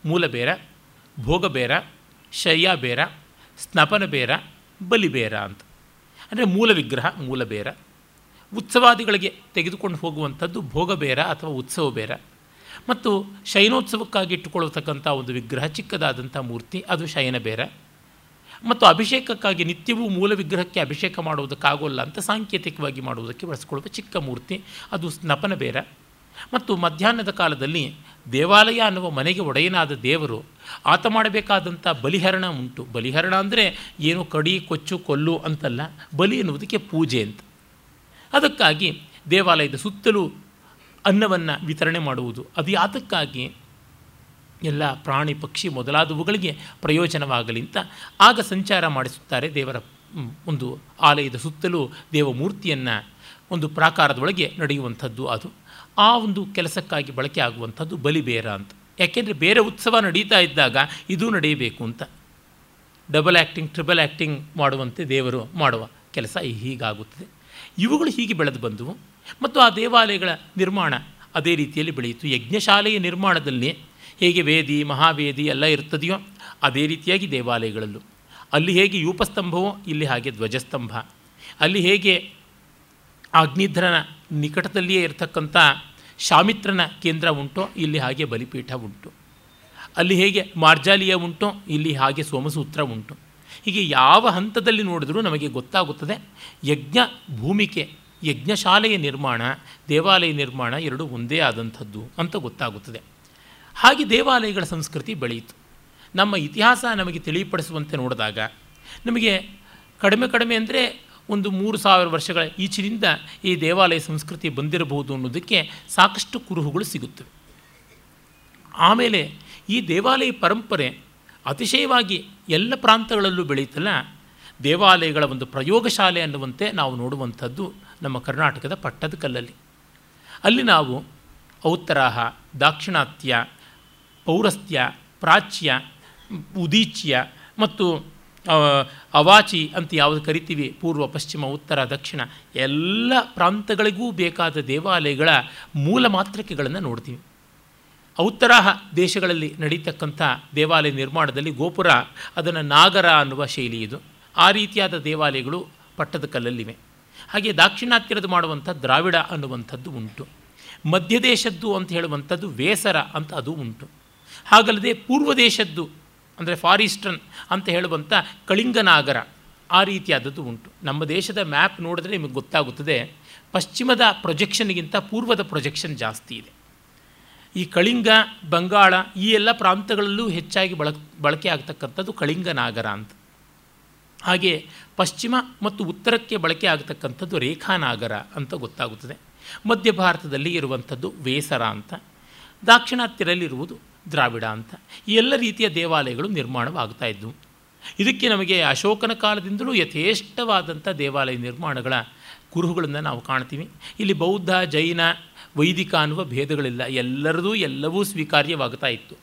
ಮೂಲಬೇರ, ಭೋಗಬೇರ ಶಯ್ಯ ಬೇರ ಸ್ನಪನ ಬೇರ ಬಲಿಬೇರ ಅಂತ. ಅಂದರೆ ಮೂಲ ವಿಗ್ರಹ, ಮೂಲ ಬೇರ. ಉತ್ಸವಾದಿಗಳಿಗೆ ತೆಗೆದುಕೊಂಡು ಹೋಗುವಂಥದ್ದು ಭೋಗಬೇರ ಅಥವಾ ಉತ್ಸವ ಬೇರ. ಮತ್ತು ಶಯನೋತ್ಸವಕ್ಕಾಗಿ ಇಟ್ಟುಕೊಳ್ಳತಕ್ಕಂಥ ಒಂದು ವಿಗ್ರಹ, ಚಿಕ್ಕದಾದಂಥ ಮೂರ್ತಿ, ಅದು ಶಯನ ಬೇರ. ಮತ್ತು ಅಭಿಷೇಕಕ್ಕಾಗಿ ನಿತ್ಯವೂ ಮೂಲ ವಿಗ್ರಹಕ್ಕೆ ಅಭಿಷೇಕ ಮಾಡುವುದಕ್ಕಾಗೋಲ್ಲ ಅಂತ ಸಾಂಕೇತಿಕವಾಗಿ ಮಾಡುವುದಕ್ಕೆ ಬಳಸಿಕೊಳ್ಳುವ ಚಿಕ್ಕ ಮೂರ್ತಿ, ಅದು ಸ್ನಪನ ಬೇರ. ಮತ್ತು ಮಧ್ಯಾಹ್ನದ ಕಾಲದಲ್ಲಿ ದೇವಾಲಯ ಅನ್ನುವ ಮನೆಗೆ ಒಡೆಯನಾದ ದೇವರು ಆತ ಮಾಡಬೇಕಾದಂಥ ಬಲಿಹರಣ ಉಂಟು. ಬಲಿಹರಣ ಅಂದರೆ ಏನು ಕಡಿ, ಕೊಚ್ಚು, ಕೊಲ್ಲು ಅಂತಲ್ಲ, ಬಲಿ ಎನ್ನುವುದಕ್ಕೆ ಪೂಜೆ ಅಂತ. ಅದಕ್ಕಾಗಿ ದೇವಾಲಯದ ಸುತ್ತಲೂ ಅನ್ನವನ್ನು ವಿತರಣೆ ಮಾಡುವುದು. ಅದು ಯಾತಕ್ಕಾಗಿ? ಎಲ್ಲ ಪ್ರಾಣಿ, ಪಕ್ಷಿ ಮೊದಲಾದವುಗಳಿಗೆ ಪ್ರಯೋಜನವಾಗಲಿ ಅಂತ ಆಗ ಸಂಚಾರ ಮಾಡಿಸುತ್ತಾರೆ ದೇವರ ಒಂದು ಆಲಯದ ಸುತ್ತಲೂ ದೇವಮೂರ್ತಿಯನ್ನು ಒಂದು ಪ್ರಾಕಾರದೊಳಗೆ ನಡೆಯುವಂಥದ್ದು ಅದು. ಆ ಒಂದು ಕೆಲಸಕ್ಕಾಗಿ ಬಳಕೆ ಆಗುವಂಥದ್ದು ಬಲಿಬೇರ ಅಂತ. ಯಾಕೆಂದರೆ ಬೇರೆ ಉತ್ಸವ ನಡೀತಾ ಇದ್ದಾಗ ಇದೂ ನಡೆಯಬೇಕು ಅಂತ. ಡಬಲ್ ಆ್ಯಕ್ಟಿಂಗ್ ಟ್ರಿಬಲ್ ಆ್ಯಕ್ಟಿಂಗ್ ಮಾಡುವಂತೆ ದೇವರು ಮಾಡುವ ಕೆಲಸ ಹೀಗಾಗುತ್ತದೆ. ಇವುಗಳು ಹೀಗೆ ಬೆಳೆದು ಬಂದವು. ಮತ್ತು ಆ ದೇವಾಲಯಗಳ ನಿರ್ಮಾಣ ಅದೇ ರೀತಿಯಲ್ಲಿ ಬೆಳೆಯಿತು. ಯಜ್ಞಶಾಲೆಯ ನಿರ್ಮಾಣದಲ್ಲಿ ಹೇಗೆ ವೇದಿ, ಮಹಾವೇದಿ ಎಲ್ಲ ಇರ್ತದೆಯೋ ಅದೇ ರೀತಿಯಾಗಿ ದೇವಾಲಯಗಳಲ್ಲೂ. ಅಲ್ಲಿ ಹೇಗೆ ಯೂಪಸ್ತಂಭವೋ, ಇಲ್ಲಿ ಹಾಗೆ ಧ್ವಜಸ್ತಂಭ. ಅಲ್ಲಿ ಹೇಗೆ ಅಗ್ನಿಧ್ರನ ನಿಕಟದಲ್ಲಿಯೇ ಇರತಕ್ಕಂಥ ಶಾಮಿತ್ರನ ಕೇಂದ್ರ ಉಂಟೋ, ಇಲ್ಲಿ ಹಾಗೆ ಬಲಿಪೀಠ ಉಂಟು. ಅಲ್ಲಿ ಹೇಗೆ ಮಾರ್ಜಾಲಿಯ ಉಂಟು, ಇಲ್ಲಿ ಹಾಗೆ ಸೋಮಸೂತ್ರ ಉಂಟು. ಹೀಗೆ ಯಾವ ಹಂತದಲ್ಲಿ ನೋಡಿದರೂ ನಮಗೆ ಗೊತ್ತಾಗುತ್ತದೆ, ಯಜ್ಞ ಭೂಮಿಕೆ, ಯಜ್ಞಶಾಲೆಯ ನಿರ್ಮಾಣ, ದೇವಾಲಯ ನಿರ್ಮಾಣ ಎರಡೂ ಒಂದೇ ಆದಂಥದ್ದು ಅಂತ ಗೊತ್ತಾಗುತ್ತದೆ. ಹಾಗೆ ದೇವಾಲಯಗಳ ಸಂಸ್ಕೃತಿ ಬೆಳೆಯಿತು. ನಮ್ಮ ಇತಿಹಾಸ ನಮಗೆ ತಿಳಿಪಡಿಸುವಂತೆ ನೋಡಿದಾಗ, ನಮಗೆ ಕಡಿಮೆ ಕಡಿಮೆ ಅಂದರೆ ಒಂದು ಮೂರು ಸಾವಿರ ವರ್ಷಗಳ ಈಚಿನಿಂದ ಈ ದೇವಾಲಯ ಸಂಸ್ಕೃತಿ ಬಂದಿರಬಹುದು ಅನ್ನೋದಕ್ಕೆ ಸಾಕಷ್ಟು ಕುರುಹುಗಳು ಸಿಗುತ್ತವೆ. ಆಮೇಲೆ ಈ ದೇವಾಲಯ ಪರಂಪರೆ ಅತಿಶಯವಾಗಿ ಎಲ್ಲ ಪ್ರಾಂತಗಳಲ್ಲೂ ಬೆಳೀತಲ್ಲ ದೇವಾಲಯಗಳ ಒಂದು ಪ್ರಯೋಗಶಾಲೆ ಅನ್ನುವಂತೆ ನಾವು ನೋಡುವಂಥದ್ದು ನಮ್ಮ ಕರ್ನಾಟಕದ ಪಟ್ಟದಕಲ್ಲಲ್ಲಿ ಅಲ್ಲಿ ನಾವು ಔತ್ತರಾಹ, ದಾಕ್ಷಿಣಾತ್ಯ, ಪೌರಸ್ತ್ಯ, ಪ್ರಾಚ್ಯ, ಉದೀಚ್ಯ ಮತ್ತು ಅವಾಚಿ ಅಂತ ಯಾವುದು ಕರಿತೀವಿ? ಪೂರ್ವ, ಪಶ್ಚಿಮ, ಉತ್ತರ, ದಕ್ಷಿಣ. ಎಲ್ಲ ಪ್ರಾಂತಗಳಿಗೂ ಬೇಕಾದ ದೇವಾಲಯಗಳ ಮೂಲ ಮಾತೃಕೆಗಳನ್ನು ನೋಡ್ತೀವಿ. ಉತ್ತರ ದೇಶಗಳಲ್ಲಿ ನಡೀತಕ್ಕಂಥ ದೇವಾಲಯ ನಿರ್ಮಾಣದಲ್ಲಿ ಗೋಪುರ, ಅದನ್ನು ನಾಗರ ಅನ್ನುವ ಶೈಲಿ ಇದು. ಆ ರೀತಿಯಾದ ದೇವಾಲಯಗಳು ಪಟ್ಟದ ಕಲ್ಲಲ್ಲಿವೆ. ಹಾಗೆ ದಾಕ್ಷಿಣಾತ್ಯರದ್ದು ಮಾಡುವಂಥ ದ್ರಾವಿಡ ಅನ್ನುವಂಥದ್ದು ಉಂಟು. ಮಧ್ಯ ದೇಶದ್ದು ಅಂತ ಹೇಳುವಂಥದ್ದು ವೇಸರ ಅಂತ ಅದು ಉಂಟು. ಹಾಗಲ್ಲದೆ ಪೂರ್ವ ದೇಶದ್ದು ಅಂದರೆ ಫಾರಿಸ್ಟರ್ನ್ ಅಂತ ಹೇಳುವಂಥ ಕಳಿಂಗನಾಗರ ಆ ರೀತಿಯಾದದ್ದು ಉಂಟು. ನಮ್ಮ ದೇಶದ ಮ್ಯಾಪ್ ನೋಡಿದ್ರೆ ನಿಮಗೆ ಗೊತ್ತಾಗುತ್ತದೆ. ಪಶ್ಚಿಮದ ಪ್ರೊಜೆಕ್ಷನ್ಗಿಂತ ಪೂರ್ವದ ಪ್ರೊಜೆಕ್ಷನ್ ಜಾಸ್ತಿ ಇದೆ. ಈ ಕಳಿಂಗ, ಬಂಗಾಳ ಈ ಎಲ್ಲ ಪ್ರಾಂತಗಳಲ್ಲೂ ಹೆಚ್ಚಾಗಿ ಬಳಕೆ ಬಳಕೆ ಆಗ್ತಕ್ಕಂಥದ್ದು ಕಳಿಂಗನಾಗರ ಅಂತ. ಹಾಗೆ ಪಶ್ಚಿಮ ಮತ್ತು ಉತ್ತರಕ್ಕೆ ಬಳಕೆ ಆಗತಕ್ಕಂಥದ್ದು ರೇಖಾನಾಗರ ಅಂತ ಗೊತ್ತಾಗುತ್ತದೆ. ಮಧ್ಯ ಭಾರತದಲ್ಲಿ ಇರುವಂಥದ್ದು ವೇಸರ ಅಂತ. ದಾಕ್ಷಿಣಾತ್ಯರಲ್ಲಿರುವುದು ದ್ರಾವಿಡ ಅಂತ. ಈ ಎಲ್ಲ ರೀತಿಯ ದೇವಾಲಯಗಳು ನಿರ್ಮಾಣವಾಗ್ತಾ ಇದ್ದವು ಇದಕ್ಕೆ ನಮಗೆ ಅಶೋಕನ ಕಾಲದಿಂದಲೂ ಯಥೇಷ್ಟವಾದಂಥ ದೇವಾಲಯ ನಿರ್ಮಾಣಗಳ ಕುರುಹುಗಳನ್ನು ನಾವು ಕಾಣ್ತೀವಿ. ಇಲ್ಲಿ ಬೌದ್ಧ, ಜೈನ, ವೈದಿಕ ಅನ್ನುವ ಭೇದಗಳಿಲ್ಲ. ಎಲ್ಲರದೂ ಎಲ್ಲವೂ ಸ್ವೀಕಾರ್ಯವಾಗ್ತಾ ಇತ್ತು.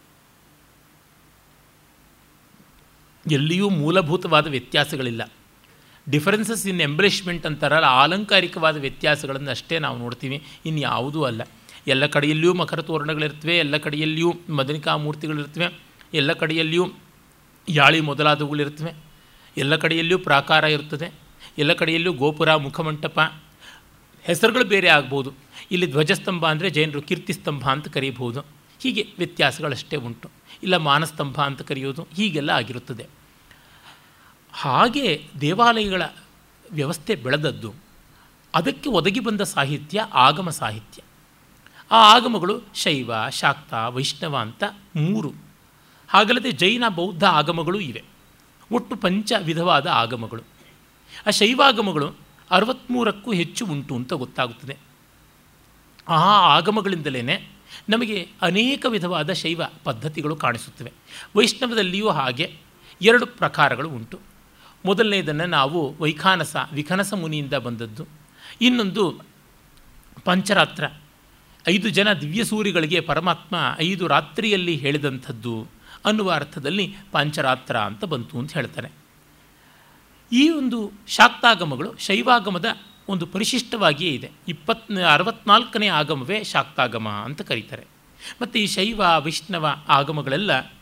ಎಲ್ಲಿಯೂ ಮೂಲಭೂತವಾದ ವ್ಯತ್ಯಾಸಗಳಿಲ್ಲ. ಡಿಫರೆನ್ಸಸ್ ಇನ್ ಎಂಬ್ಲಿಷ್ಮೆಂಟ್ ಅಂತಾರಲ್ಲ, ಆಲಂಕಾರಿಕವಾದ ವ್ಯತ್ಯಾಸಗಳನ್ನು ಅಷ್ಟೇ ನಾವು ನೋಡ್ತೀವಿ. ಇನ್ನು ಯಾವುದೂ ಅಲ್ಲ. ಎಲ್ಲ ಕಡೆಯಲ್ಲಿಯೂ ಮಕರ ತೋರಣಗಳಿರ್ತವೆ ಎಲ್ಲ ಕಡೆಯಲ್ಲಿಯೂ ಮದನಿಕಾ ಮೂರ್ತಿಗಳಿರ್ತವೆ ಎಲ್ಲ ಕಡೆಯಲ್ಲಿಯೂ ಯಾಳಿ ಮೊದಲಾದವುಗಳಿರ್ತವೆ ಎಲ್ಲ ಕಡೆಯಲ್ಲಿಯೂ ಪ್ರಾಕಾರ ಇರ್ತದೆ ಎಲ್ಲ ಕಡೆಯಲ್ಲೂ ಗೋಪುರ, ಮುಖಮಂಟಪ, ಹೆಸರುಗಳು ಬೇರೆ ಆಗ್ಬೋದು. ಇಲ್ಲಿ ಧ್ವಜಸ್ತಂಭ ಅಂದರೆ ಜೈನರು ಕೀರ್ತಿಸ್ತಂಭ ಅಂತ ಕರೀಬಹುದು. ಹೀಗೆ ವ್ಯತ್ಯಾಸಗಳಷ್ಟೇ ಉಂಟು. ಇಲ್ಲ ಮಾನಸ್ತಂಭ ಅಂತ ಕರೆಯೋದು ಹೀಗೆಲ್ಲ ಆಗಿರುತ್ತದೆ. ಹಾಗೆ ದೇವಾಲಯಗಳ ವ್ಯವಸ್ಥೆ ಬೆಳೆದದ್ದು. ಅದಕ್ಕೆ ಒದಗಿ ಬಂದ ಸಾಹಿತ್ಯ, ಆಗಮ ಸಾಹಿತ್ಯ. ಆ ಆಗಮಗಳು ಶೈವ, ಶಾಕ್ತ, ವೈಷ್ಣವ ಅಂತ ಮೂರು. ಹಾಗಲ್ಲದೆ ಜೈನ, ಬೌದ್ಧ ಆಗಮಗಳು ಇವೆ. ಒಟ್ಟು ಪಂಚ ವಿಧವಾದ ಆಗಮಗಳು. ಆ ಶೈವಾಗಮಗಳು ಅರವತ್ತ್ಮೂರಕ್ಕೂ ಹೆಚ್ಚು ಉಂಟು ಅಂತ ಗೊತ್ತಾಗುತ್ತದೆ. ಆ ಆಗಮಗಳಿಂದಲೇ ನಮಗೆ ಅನೇಕ ವಿಧವಾದ ಶೈವ ಪದ್ಧತಿಗಳು ಕಾಣಿಸುತ್ತವೆ. ವೈಷ್ಣವದಲ್ಲಿಯೂ ಹಾಗೆ ಎರಡು ಪ್ರಕಾರಗಳು ಉಂಟು. ಮೊದಲನೇದನ್ನು ನಾವು ವೈಖಾನಸ, ವಿಖನಸ ಮುನಿಯಿಂದ ಬಂದದ್ದು. ಇನ್ನೊಂದು ಪಂಚರಾತ್ರ ಐದು ಜನ ದಿವ್ಯಸೂರಿಗಳಿಗೆ ಪರಮಾತ್ಮ ಐದು ರಾತ್ರಿಯಲ್ಲಿ ಹೇಳಿದಂಥದ್ದು ಅನ್ನುವ ಅರ್ಥದಲ್ಲಿ ಪಾಂಚರಾತ್ರ ಅಂತ ಬಂತು ಅಂತ ಹೇಳ್ತಾರೆ ಈ ಒಂದು ಶಾಕ್ತಾಗಮಗಳು ಶೈವಾಗಮದ ಒಂದು ಪರಿಶಿಷ್ಟವಾಗಿಯೇ ಇದೆ. ಇಪ್ಪತ್, ಅರವತ್ನಾಲ್ಕನೇ ಆಗಮವೇ ಶಾಕ್ತಾಗಮ ಅಂತ ಕರೀತಾರೆ. ಮತ್ತು ಈ ಶೈವ, ವೈಷ್ಣವ ಆಗಮಗಳೆಲ್ಲ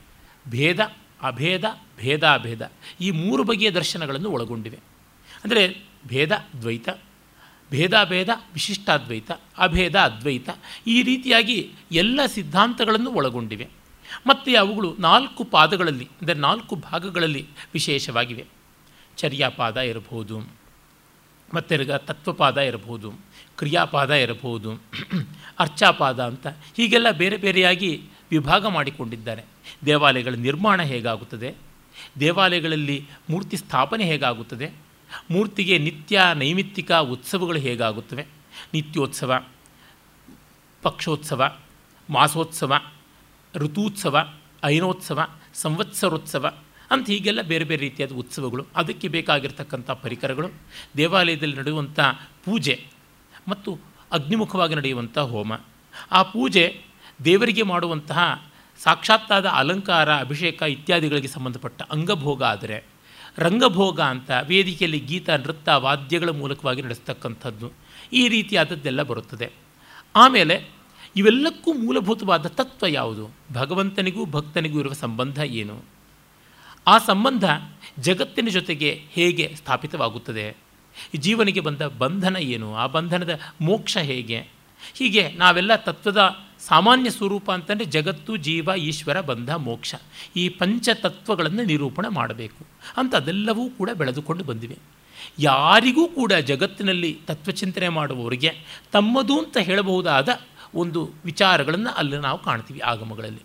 ಭೇದ, ಅಭೇದ, ಭೇದಾಭೇದ ಈ ಮೂರು ಬಗೆಯ ದರ್ಶನಗಳನ್ನು ಒಳಗೊಂಡಿವೆ. ಅಂದರೆ ಭೇದ, ದ್ವೈತ ಭೇದಾಭೇದ ವಿಶಿಷ್ಟಾದ್ವೈತ, ಅಭೇದ ಅದ್ವೈತ ಈ ರೀತಿಯಾಗಿ ಎಲ್ಲ ಸಿದ್ಧಾಂತಗಳನ್ನು ಒಳಗೊಂಡಿವೆ. ಮತ್ತು ಅವುಗಳು ನಾಲ್ಕು ಪಾದಗಳಲ್ಲಿ, ಅಂದರೆ ನಾಲ್ಕು ಭಾಗಗಳಲ್ಲಿ ವಿಶೇಷವಾಗಿವೆ. ಚರ್ಯಾಪಾದ ಇರಬಹುದು ಮತ್ತೆರ್ಗ ತತ್ವಪಾದ ಇರಬಹುದು, ಕ್ರಿಯಾಪಾದ ಇರಬಹುದು, ಅರ್ಚಾಪಾದ ಅಂತ ಹೀಗೆಲ್ಲ ಬೇರೆ ಬೇರೆಯಾಗಿ ವಿಭಾಗ ಮಾಡಿಕೊಂಡಿದ್ದಾರೆ. ದೇವಾಲಯಗಳ ನಿರ್ಮಾಣ ಹೇಗಾಗುತ್ತದೆ? ದೇವಾಲಯಗಳಲ್ಲಿ ಮೂರ್ತಿ ಸ್ಥಾಪನೆ ಹೇಗಾಗುತ್ತದೆ? ಮೂರ್ತಿಗೆ ನಿತ್ಯ ನೈಮಿತ್ತಿಕ ಉತ್ಸವಗಳು ಹೇಗಾಗುತ್ತವೆ? ನಿತ್ಯೋತ್ಸವ, ಪಕ್ಷೋತ್ಸವ, ಮಾಸೋತ್ಸವ, ಋತೂತ್ಸವ, ಐನೋತ್ಸವ, ಸಂವತ್ಸರೋತ್ಸವ ಅಂತ ಹೀಗೆಲ್ಲ ಬೇರೆ ಬೇರೆ ರೀತಿಯಾದ ಉತ್ಸವಗಳು. ಅದಕ್ಕೆ ಬೇಕಾಗಿರ್ತಕ್ಕಂಥ ಪರಿಕರಗಳು, ದೇವಾಲಯದಲ್ಲಿ ನಡೆಯುವಂಥ ಪೂಜೆ ಮತ್ತು ಅಗ್ನಿಮುಖವಾಗಿ ನಡೆಯುವಂಥ ಹೋಮ. ಆ ಪೂಜೆ ದೇವರಿಗೆ ಮಾಡುವಂತಹ ಸಾಕ್ಷಾತ್ತಾದ ಅಲಂಕಾರ, ಅಭಿಷೇಕ ಇತ್ಯಾದಿಗಳಿಗೆ ಸಂಬಂಧಪಟ್ಟ ಅಂಗಭೋಗ ಆದರೆ ರಂಗಭೋಗ ಅಂತ ವೇದಿಕೆಯಲ್ಲಿ ಗೀತ ನೃತ್ಯ ವಾದ್ಯಗಳ ಮೂಲಕವಾಗಿ ನಡೆಸ್ತಕ್ಕಂಥದ್ದು. ಈ ರೀತಿಯಾದದ್ದೆಲ್ಲ ಬರುತ್ತದೆ. ಆಮೇಲೆ ಇವೆಲ್ಲಕ್ಕೂ ಮೂಲಭೂತವಾದ ತತ್ವ ಯಾವುದು? ಭಗವಂತನಿಗೂ ಭಕ್ತನಿಗೂ ಇರುವ ಸಂಬಂಧ ಏನು? ಆ ಸಂಬಂಧ ಜಗತ್ತಿನ ಜೊತೆಗೆ ಹೇಗೆ ಸ್ಥಾಪಿತವಾಗುತ್ತದೆ? ಜೀವನಿಗೆ ಬಂದ ಬಂಧನ ಏನು? ಆ ಬಂಧನದ ಮೋಕ್ಷ ಹೇಗೆ? ಹೀಗೆ ನಾವೆಲ್ಲ ತತ್ವದ ಸಾಮಾನ್ಯ ಸ್ವರೂಪ ಅಂತಂದರೆ ಜಗತ್ತು, ಜೀವ, ಈಶ್ವರ, ಬಂಧ, ಮೋಕ್ಷ ಈ ಪಂಚತತ್ವಗಳನ್ನು ನಿರೂಪಣೆ ಮಾಡಬೇಕು. ಅಂತ ಅದೆಲ್ಲವೂ ಕೂಡ ಬೆಳೆದುಕೊಂಡು ಬಂದಿವೆ. ಯಾರಿಗೂ ಕೂಡ ಜಗತ್ತಿನಲ್ಲಿ ತತ್ವಚಿಂತನೆ ಮಾಡುವವರಿಗೆ ತಮ್ಮದು ಅಂತ ಹೇಳಬಹುದಾದ ಒಂದು ವಿಚಾರಗಳನ್ನು ಅಲ್ಲಿ ನಾವು ಕಾಣ್ತೀವಿ ಆಗಮಗಳಲ್ಲಿ.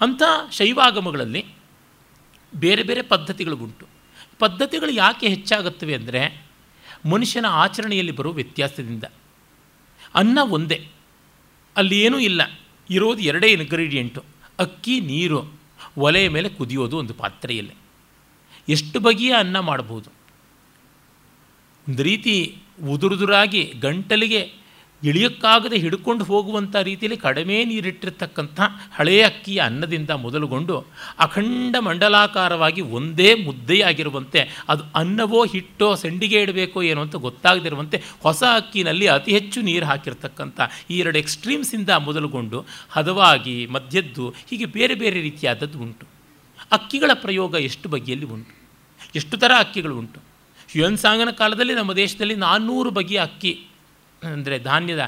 ಅಂಥ ಶೈವಾಗಮಗಳಲ್ಲಿ ಬೇರೆ ಬೇರೆ ಪದ್ಧತಿಗಳು ಉಂಟು ಪದ್ಧತಿಗಳು ಯಾಕೆ ಹೆಚ್ಚಾಗುತ್ತವೆ ಅಂದರೆ ಮನುಷ್ಯನ ಆಚರಣೆಯಲ್ಲಿ ಬರುವ ವ್ಯತ್ಯಾಸದಿಂದ. ಅನ್ನ ಒಂದೇ. ಅಲ್ಲಿ ಏನೂ ಇಲ್ಲ. ಇರೋದು ಎರಡೇ ಇನ್ಗ್ರೀಡಿಯೆಂಟು ಅಕ್ಕಿ, ನೀರು. ಒಲೆಯ ಮೇಲೆ ಕುದಿಯೋದು ಒಂದು ಪಾತ್ರೆಯಲ್ಲಿ. ಎಷ್ಟು ಬಗೆಯ ಅನ್ನ ಮಾಡ್ಬೋದು? ಒಂದು ರೀತಿ ಉದುರುದುರಾಗಿ ಗಂಟಲಿಗೆ ಇಳಿಯೋಕ್ಕಾಗದೆ ಹಿಡ್ಕೊಂಡು ಹೋಗುವಂಥ ರೀತಿಯಲ್ಲಿ ಕಡಿಮೆ ನೀರಿಟ್ಟಿರ್ತಕ್ಕಂಥ ಹಳೆಯ ಅಕ್ಕಿಯ ಅನ್ನದಿಂದ ಮೊದಲುಗೊಂಡು ಅಖಂಡ ಮಂಡಲಾಕಾರವಾಗಿ ಒಂದೇ ಮುದ್ದೆಯಾಗಿರುವಂತೆ ಅದು ಅನ್ನವೋ ಹಿಟ್ಟೋ ಸಂಡಿಗೆ ಇಡಬೇಕೋ ಏನೋ ಅಂತ ಗೊತ್ತಾಗದಿರುವಂತೆ ಹೊಸ ಅಕ್ಕಿನಲ್ಲಿ ಅತಿ ಹೆಚ್ಚು ನೀರು ಹಾಕಿರ್ತಕ್ಕಂಥ ಈ ಎರಡು ಎಕ್ಸ್ಟ್ರೀಮ್ಸಿಂದ ಮೊದಲುಗೊಂಡು ಹದವಾಗಿ ಮಧ್ಯದ್ದು ಹೀಗೆ ಬೇರೆ ಬೇರೆ ರೀತಿಯಾದದ್ದು ಉಂಟು. ಅಕ್ಕಿಗಳ ಪ್ರಯೋಗ ಎಷ್ಟು ಬಗೆಯಲ್ಲಿ ಉಂಟು? ಎಷ್ಟು ಥರ ಅಕ್ಕಿಗಳು ಉಂಟು? ಯುವನ್ ಸಾಂಗನ ಕಾಲದಲ್ಲಿ ನಮ್ಮ ದೇಶದಲ್ಲಿ ನಾನ್ನೂರು ಬಗೆಯ ಅಕ್ಕಿ ಅಂದರೆ ಧಾನ್ಯದ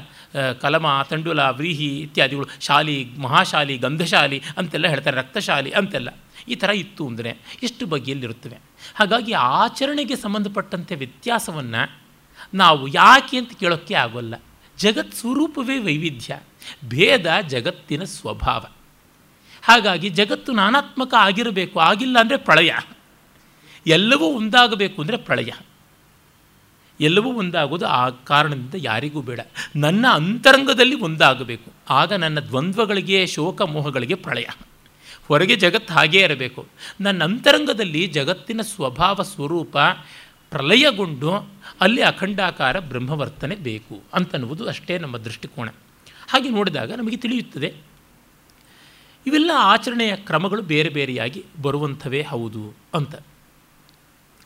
ಕಲಮ, ತಂಡುಲ, ವ್ರೀಹಿ ಇತ್ಯಾದಿಗಳು, ಶಾಲಿ, ಮಹಾಶಾಲಿ, ಗಂಧಶಾಲಿ ಅಂತೆಲ್ಲ ಹೇಳ್ತಾರೆ, ರಕ್ತಶಾಲಿ ಅಂತೆಲ್ಲ. ಈ ಥರ ಇತ್ತು ಅಂದರೆ ಇಷ್ಟು ಬಗೆಯಲ್ಲಿರುತ್ತವೆ. ಹಾಗಾಗಿ ಆಚರಣೆಗೆ ಸಂಬಂಧಪಟ್ಟಂತೆ ವ್ಯತ್ಯಾಸವನ್ನು ನಾವು ಯಾಕೆ ಅಂತ ಕೇಳೋಕ್ಕೆ ಆಗೋಲ್ಲ. ಜಗತ್ ಸ್ವರೂಪವೇ ವೈವಿಧ್ಯ, ಭೇದ ಜಗತ್ತಿನ ಸ್ವಭಾವ. ಹಾಗಾಗಿ ಜಗತ್ತು ನಾನಾತ್ಮಕ ಆಗಿರಬೇಕು, ಆಗಿಲ್ಲ ಅಂದರೆ ಪ್ರಳಯ. ಎಲ್ಲವೂ ಒಂದಾಗಬೇಕು ಅಂದರೆ ಪ್ರಳಯ. ಎಲ್ಲವೂ ಒಂದಾಗೋದು ಆ ಕಾರಣದಿಂದ ಯಾರಿಗೂ ಬೇಡ. ನನ್ನ ಅಂತರಂಗದಲ್ಲಿ ಒಂದಾಗಬೇಕು. ಆಗ ನನ್ನ ದ್ವಂದ್ವಗಳಿಗೆ ಶೋಕ ಮೋಹಗಳಿಗೆ ಪ್ರಳಯ. ಹೊರಗೆ ಜಗತ್ತು ಹಾಗೇ ಇರಬೇಕು. ನನ್ನ ಅಂತರಂಗದಲ್ಲಿ ಜಗತ್ತಿನ ಸ್ವಭಾವ, ಸ್ವರೂಪ ಪ್ರಲಯಗೊಂಡು ಅಲ್ಲಿ ಅಖಂಡಾಕಾರ, ಬ್ರಹ್ಮವರ್ತನೆ ಬೇಕು ಅಂತನ್ನುವುದು ಅಷ್ಟೇ ನಮ್ಮ ದೃಷ್ಟಿಕೋನ. ಹಾಗೆ ನೋಡಿದಾಗ ನಮಗೆ ತಿಳಿಯುತ್ತದೆ. ಇವೆಲ್ಲ ಆಚರಣೆಯ ಕ್ರಮಗಳು ಬೇರೆ ಬೇರೆಯಾಗಿ ಬರುವಂಥವೇ ಹೌದು ಅಂತ.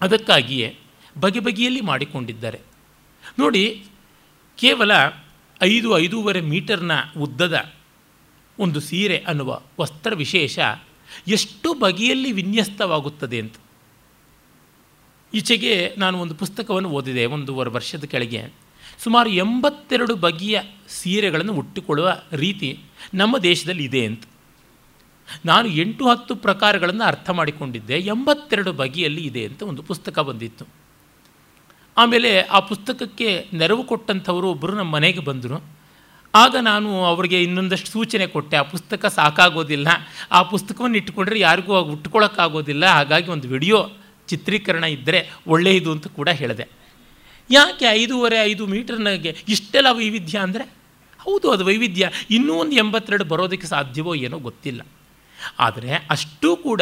ಅದಕ್ಕಾಗಿಯೇ ಬಗೆ ಬಗೆಯಲ್ಲಿ ಮಾಡಿಕೊಂಡಿದ್ದಾರೆ. ನೋಡಿ, ಕೇವಲ ಐದು ಐದೂವರೆ ಮೀಟರ್ನ ಉದ್ದದ ಒಂದು ಸೀರೆ ಅನ್ನುವ ವಸ್ತ್ರ ವಿಶೇಷ ಎಷ್ಟು ಬಗೆಯಲ್ಲಿ ವಿನ್ಯಸ್ತವಾಗುತ್ತದೆ ಅಂತ. ಈಚೆಗೆ ನಾನು ಒಂದು ಪುಸ್ತಕವನ್ನು ಓದಿದೆ, ಒಂದೂವರೆ ವರ್ಷದ ಕೆಳಗೆ. ಸುಮಾರು ಎಂಬತ್ತೆರಡು ಬಗೆಯ ಸೀರೆಗಳನ್ನು ಹುಟ್ಟಿಕೊಳ್ಳುವ ರೀತಿ ನಮ್ಮ ದೇಶದಲ್ಲಿ ಇದೆ ಅಂತ. ನಾನು ಎಂಟು ಹತ್ತು ಪ್ರಕಾರಗಳನ್ನು ಅರ್ಥ ಮಾಡಿಕೊಂಡಿದ್ದೆ, ಎಂಬತ್ತೆರಡು ಬಗೆಯಲ್ಲಿ ಇದೆ ಅಂತ ಒಂದು ಪುಸ್ತಕ ಬಂದಿತ್ತು. ಆಮೇಲೆ ಆ ಪುಸ್ತಕಕ್ಕೆ ನೆರವು ಕೊಟ್ಟಂಥವರು ಒಬ್ಬರು ನಮ್ಮ ಮನೆಗೆ ಬಂದರು. ಆಗ ನಾನು ಅವರಿಗೆ ಇನ್ನೊಂದಷ್ಟು ಸೂಚನೆ ಕೊಟ್ಟೆ, ಆ ಪುಸ್ತಕ ಸಾಕಾಗೋದಿಲ್ಲ, ಆ ಪುಸ್ತಕವನ್ನು ಇಟ್ಟುಕೊಂಡ್ರೆ ಯಾರಿಗೂ ಉಟ್ಕೊಳ್ಳೋಕ್ಕಾಗೋದಿಲ್ಲ ಹಾಗಾಗಿ ಒಂದು ವಿಡಿಯೋ ಚಿತ್ರೀಕರಣ ಇದ್ದರೆ ಒಳ್ಳೆಯದು ಅಂತ ಕೂಡ ಹೇಳಿದೆ. ಯಾಕೆ ಐದೂವರೆ, ಐದು ಮೀಟರ್ನಾಗೆ ಇಷ್ಟೆಲ್ಲ ವೈವಿಧ್ಯ ಅಂದರೆ? ಹೌದು, ಅದು ವೈವಿಧ್ಯ. ಇನ್ನೂ ಒಂದು ಎಂಬತ್ತೆರಡು ಬರೋದಕ್ಕೆ ಸಾಧ್ಯವೋ ಏನೋ ಗೊತ್ತಿಲ್ಲ. ಆದರೆ ಅಷ್ಟೂ ಕೂಡ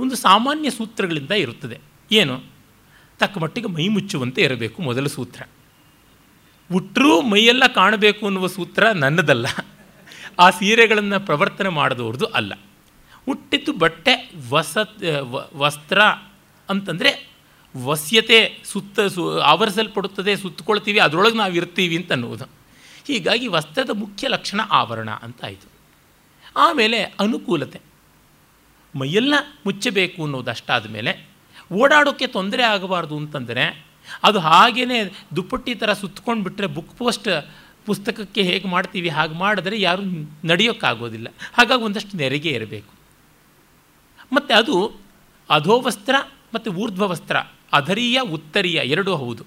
ಒಂದು ಸಾಮಾನ್ಯ ಸೂತ್ರಗಳಿಂದ ಇರುತ್ತದೆ. ಏನು? ತಕ್ಕ ಮಟ್ಟಿಗೆ ಮೈ ಮುಚ್ಚುವಂತೆ ಇರಬೇಕು ಮೊದಲ ಸೂತ್ರ. ಉಟ್ಟರೂ ಮೈಯೆಲ್ಲ ಕಾಣಬೇಕು ಅನ್ನುವ ಸೂತ್ರ ನನ್ನದಲ್ಲ. ಆ ಸೀರೆಗಳನ್ನು ಪ್ರವರ್ತನೆ ಮಾಡಿದವ್ರದ್ದು ಅಲ್ಲ. ಹುಟ್ಟಿದ್ದು ಬಟ್ಟೆ ವಸ ವಸ್ತ್ರ ಅಂತಂದರೆ ವಸ್ಯತೆ ಸುತ್ತ ಸು, ಆವರಿಸಲ್ಪಡುತ್ತದೆ, ಸುತ್ತಕೊಳ್ತೀವಿ, ಅದರೊಳಗೆ ನಾವು ಇರ್ತೀವಿ ಅಂತ ಅನ್ನುವುದು. ಹೀಗಾಗಿ ವಸ್ತ್ರದ ಮುಖ್ಯ ಲಕ್ಷಣ ಆವರಣ ಅಂತ ಆಯಿತು ಆಮೇಲೆ ಅನುಕೂಲತೆ. ಮೈಯೆಲ್ಲ ಮುಚ್ಚಬೇಕು ಅನ್ನೋದಷ್ಟಾದ ಮೇಲೆ ಓಡಾಡೋಕ್ಕೆ ತೊಂದರೆ ಆಗಬಾರ್ದು ಅಂತಂದರೆ ಅದು ಹಾಗೇ ದುಪ್ಪಟ್ಟಿ ಥರ ಸುತ್ತಕೊಂಡು ಬಿಟ್ಟರೆ ಬುಕ್ ಪೋಸ್ಟ್ ಪುಸ್ತಕಕ್ಕೆ ಹೇಗೆ ಮಾಡ್ತೀವಿ, ಹಾಗೆ ಮಾಡಿದ್ರೆ ಯಾರೂ ನಡೆಯೋಕ್ಕಾಗೋದಿಲ್ಲ. ಹಾಗಾಗಿ ಒಂದಷ್ಟು ನೆರಿಗೆ ಇರಬೇಕು. ಮತ್ತು ಅದು ಅಧೋವಸ್ತ್ರ ಮತ್ತು ಊರ್ಧ್ವವಸ್ತ್ರ, ಅಧರೀಯ, ಉತ್ತರೀಯ ಎರಡೂ ಹೌದು.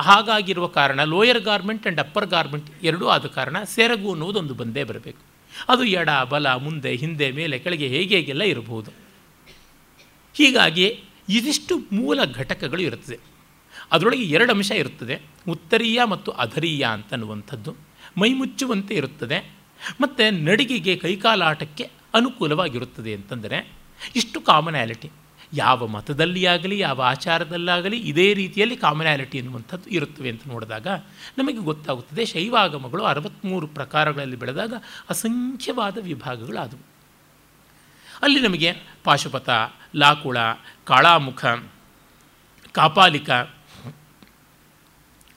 ಹಾಗಾಗಿರುವ ಕಾರಣ lower garment and upper garment ಎರಡೂ ಆದ ಕಾರಣ ಸೆರಗು ಅನ್ನುವುದೊಂದು ಬಂದೇ ಬರಬೇಕು. ಅದು ಎಡ, ಬಲ, ಮುಂದೆ, ಹಿಂದೆ, ಮೇಲೆ, ಕೆಳಗೆ ಹೇಗೆ ಹೇಗೆಲ್ಲ ಇರಬಹುದು. ಹೀಗಾಗಿ ಇದಿಷ್ಟು ಮೂಲ ಘಟಕಗಳು ಇರುತ್ತದೆ. ಅದರೊಳಗೆ ಎರಡು ಅಂಶ ಇರುತ್ತದೆ. ಉತ್ತರೀಯ ಮತ್ತು ಅಧರೀಯ ಅಂತನ್ನುವಂಥದ್ದು. ಮೈ ಮುಚ್ಚುವಂತೆ ಇರುತ್ತದೆ. ಮತ್ತು ನಡಿಗೆಗೆ ಕೈಕಾಲಾಟಕ್ಕೆ ಅನುಕೂಲವಾಗಿರುತ್ತದೆ ಅಂತಂದರೆ ಇಷ್ಟು ಕಾಮನ್ಯಾಲಿಟಿ ಯಾವ ಮತದಲ್ಲಿ ಆಗಲಿ ಯಾವ ಆಚಾರದಲ್ಲಾಗಲಿ ಇದೇ ರೀತಿಯಲ್ಲಿ ಕಾಮನ್ಯಾಲಿಟಿ ಎನ್ನುವಂಥದ್ದು ಇರುತ್ತವೆ ಅಂತ ನೋಡಿದಾಗ ನಮಗೆ ಗೊತ್ತಾಗುತ್ತದೆ. ಶೈವಾಗಮಗಳು ಅರವತ್ತ್ಮೂರು ಪ್ರಕಾರಗಳಲ್ಲಿ ಬೆಳೆದಾಗ ಅಸಂಖ್ಯವಾದ ವಿಭಾಗಗಳಾದವು. ಅಲ್ಲಿ ನಮಗೆ ಪಾಶುಪತ, ಲಾಕುಳ, ಕಾಳಾಮುಖ, ಕಾಪಾಲಿಕ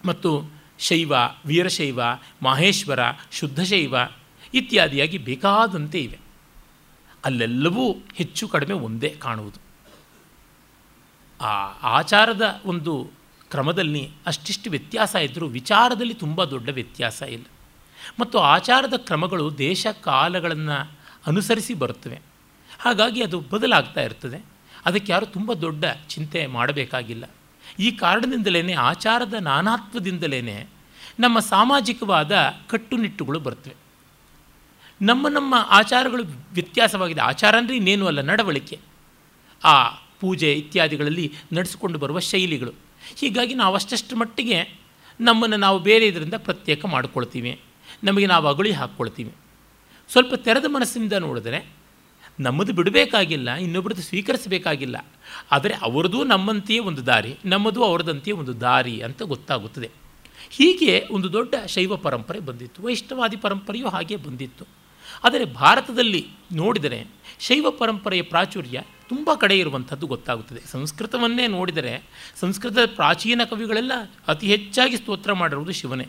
ಮತ್ತು ಶೈವ, ವೀರಶೈವ, ಮಾಹೇಶ್ವರ, ಶುದ್ಧಶೈವ ಇತ್ಯಾದಿಯಾಗಿ ಬೇಕಾದಂತೆ ಇವೆ. ಅಲ್ಲೆಲ್ಲವೂ ಹೆಚ್ಚು ಕಡಿಮೆ ಒಂದೇ ಕಾಣುವುದು. ಆ ಆಚಾರದ ಒಂದು ಕ್ರಮದಲ್ಲಿ ಅಷ್ಟಿಷ್ಟು ವ್ಯತ್ಯಾಸ ಇದ್ದರೂ ವಿಚಾರದಲ್ಲಿ ತುಂಬ ದೊಡ್ಡ ವ್ಯತ್ಯಾಸ ಇಲ್ಲ. ಮತ್ತು ಆಚಾರದ ಕ್ರಮಗಳು ದೇಶ ಕಾಲಗಳನ್ನು ಅನುಸರಿಸಿ ಬರುತ್ತವೆ. ಹಾಗಾಗಿ ಅದು ಬದಲಾಗ್ತಾ ಇರ್ತದೆ. ಅದಕ್ಕೆ ಯಾರು ತುಂಬ ದೊಡ್ಡ ಚಿಂತೆ ಮಾಡಬೇಕಾಗಿಲ್ಲ. ಈ ಕಾರಣದಿಂದಲೇ ಆಚಾರದ ನಾನಾತ್ವದಿಂದಲೇ ನಮ್ಮ ಸಾಮಾಜಿಕವಾದ ಕಟ್ಟುನಿಟ್ಟುಗಳು ಬರ್ತವೆ ನಮ್ಮ ನಮ್ಮ ಆಚಾರಗಳು ವ್ಯತ್ಯಾಸವಾಗಿದೆ. ಆಚಾರ ಅಂದರೆ ಇನ್ನೇನು ಅಲ್ಲ, ನಡವಳಿಕೆ. ಆ ಪೂಜೆ ಇತ್ಯಾದಿಗಳಲ್ಲಿ ನಡೆಸಿಕೊಂಡು ಬರುವ ಶೈಲಿಗಳು. ಹೀಗಾಗಿ ನಾವು ಅಷ್ಟಷ್ಟು ಮಟ್ಟಿಗೆ ನಮ್ಮನ್ನು ನಾವು ಬೇರೆ ಇದರಿಂದ ಪ್ರತ್ಯೇಕ ಮಾಡಿಕೊಳ್ತೀವಿ. ನಮಗೆ ನಾವು ಅಗುಳಿ ಹಾಕ್ಕೊಳ್ತೀವಿ. ಸ್ವಲ್ಪ ತೆರೆದ ಮನಸ್ಸಿಂದ ನೋಡಿದ್ರೆ ನಮ್ಮದು ಬಿಡಬೇಕಾಗಿಲ್ಲ ಇನ್ನೊಬ್ಬರದ್ದು ಸ್ವೀಕರಿಸಬೇಕಾಗಿಲ್ಲ. ಆದರೆ ಅವರದೂ ನಮ್ಮಂತೆಯೇ ಒಂದು ದಾರಿ, ನಮ್ಮದು ಅವರದಂತೆಯೇ ಒಂದು ದಾರಿ ಅಂತ ಗೊತ್ತಾಗುತ್ತದೆ. ಹೀಗೆ ಒಂದು ದೊಡ್ಡ ಶೈವ ಪರಂಪರೆ ಬಂದಿತ್ತು, ವೈಷ್ಣವಾದಿ ಪರಂಪರೆಯೂ ಹಾಗೆ ಬಂದಿತ್ತು. ಆದರೆ ಭಾರತದಲ್ಲಿ ನೋಡಿದರೆ ಶೈವ ಪರಂಪರೆಯ ಪ್ರಾಚುರ್ಯ ತುಂಬ ಕಡೆ ಇರುವಂಥದ್ದು ಗೊತ್ತಾಗುತ್ತದೆ. ಸಂಸ್ಕೃತವನ್ನೇ ನೋಡಿದರೆ, ಸಂಸ್ಕೃತದ ಪ್ರಾಚೀನ ಕವಿಗಳೆಲ್ಲ ಅತಿ ಹೆಚ್ಚಾಗಿ ಸ್ತೋತ್ರ ಮಾಡಿರುವುದು ಶಿವನೇ.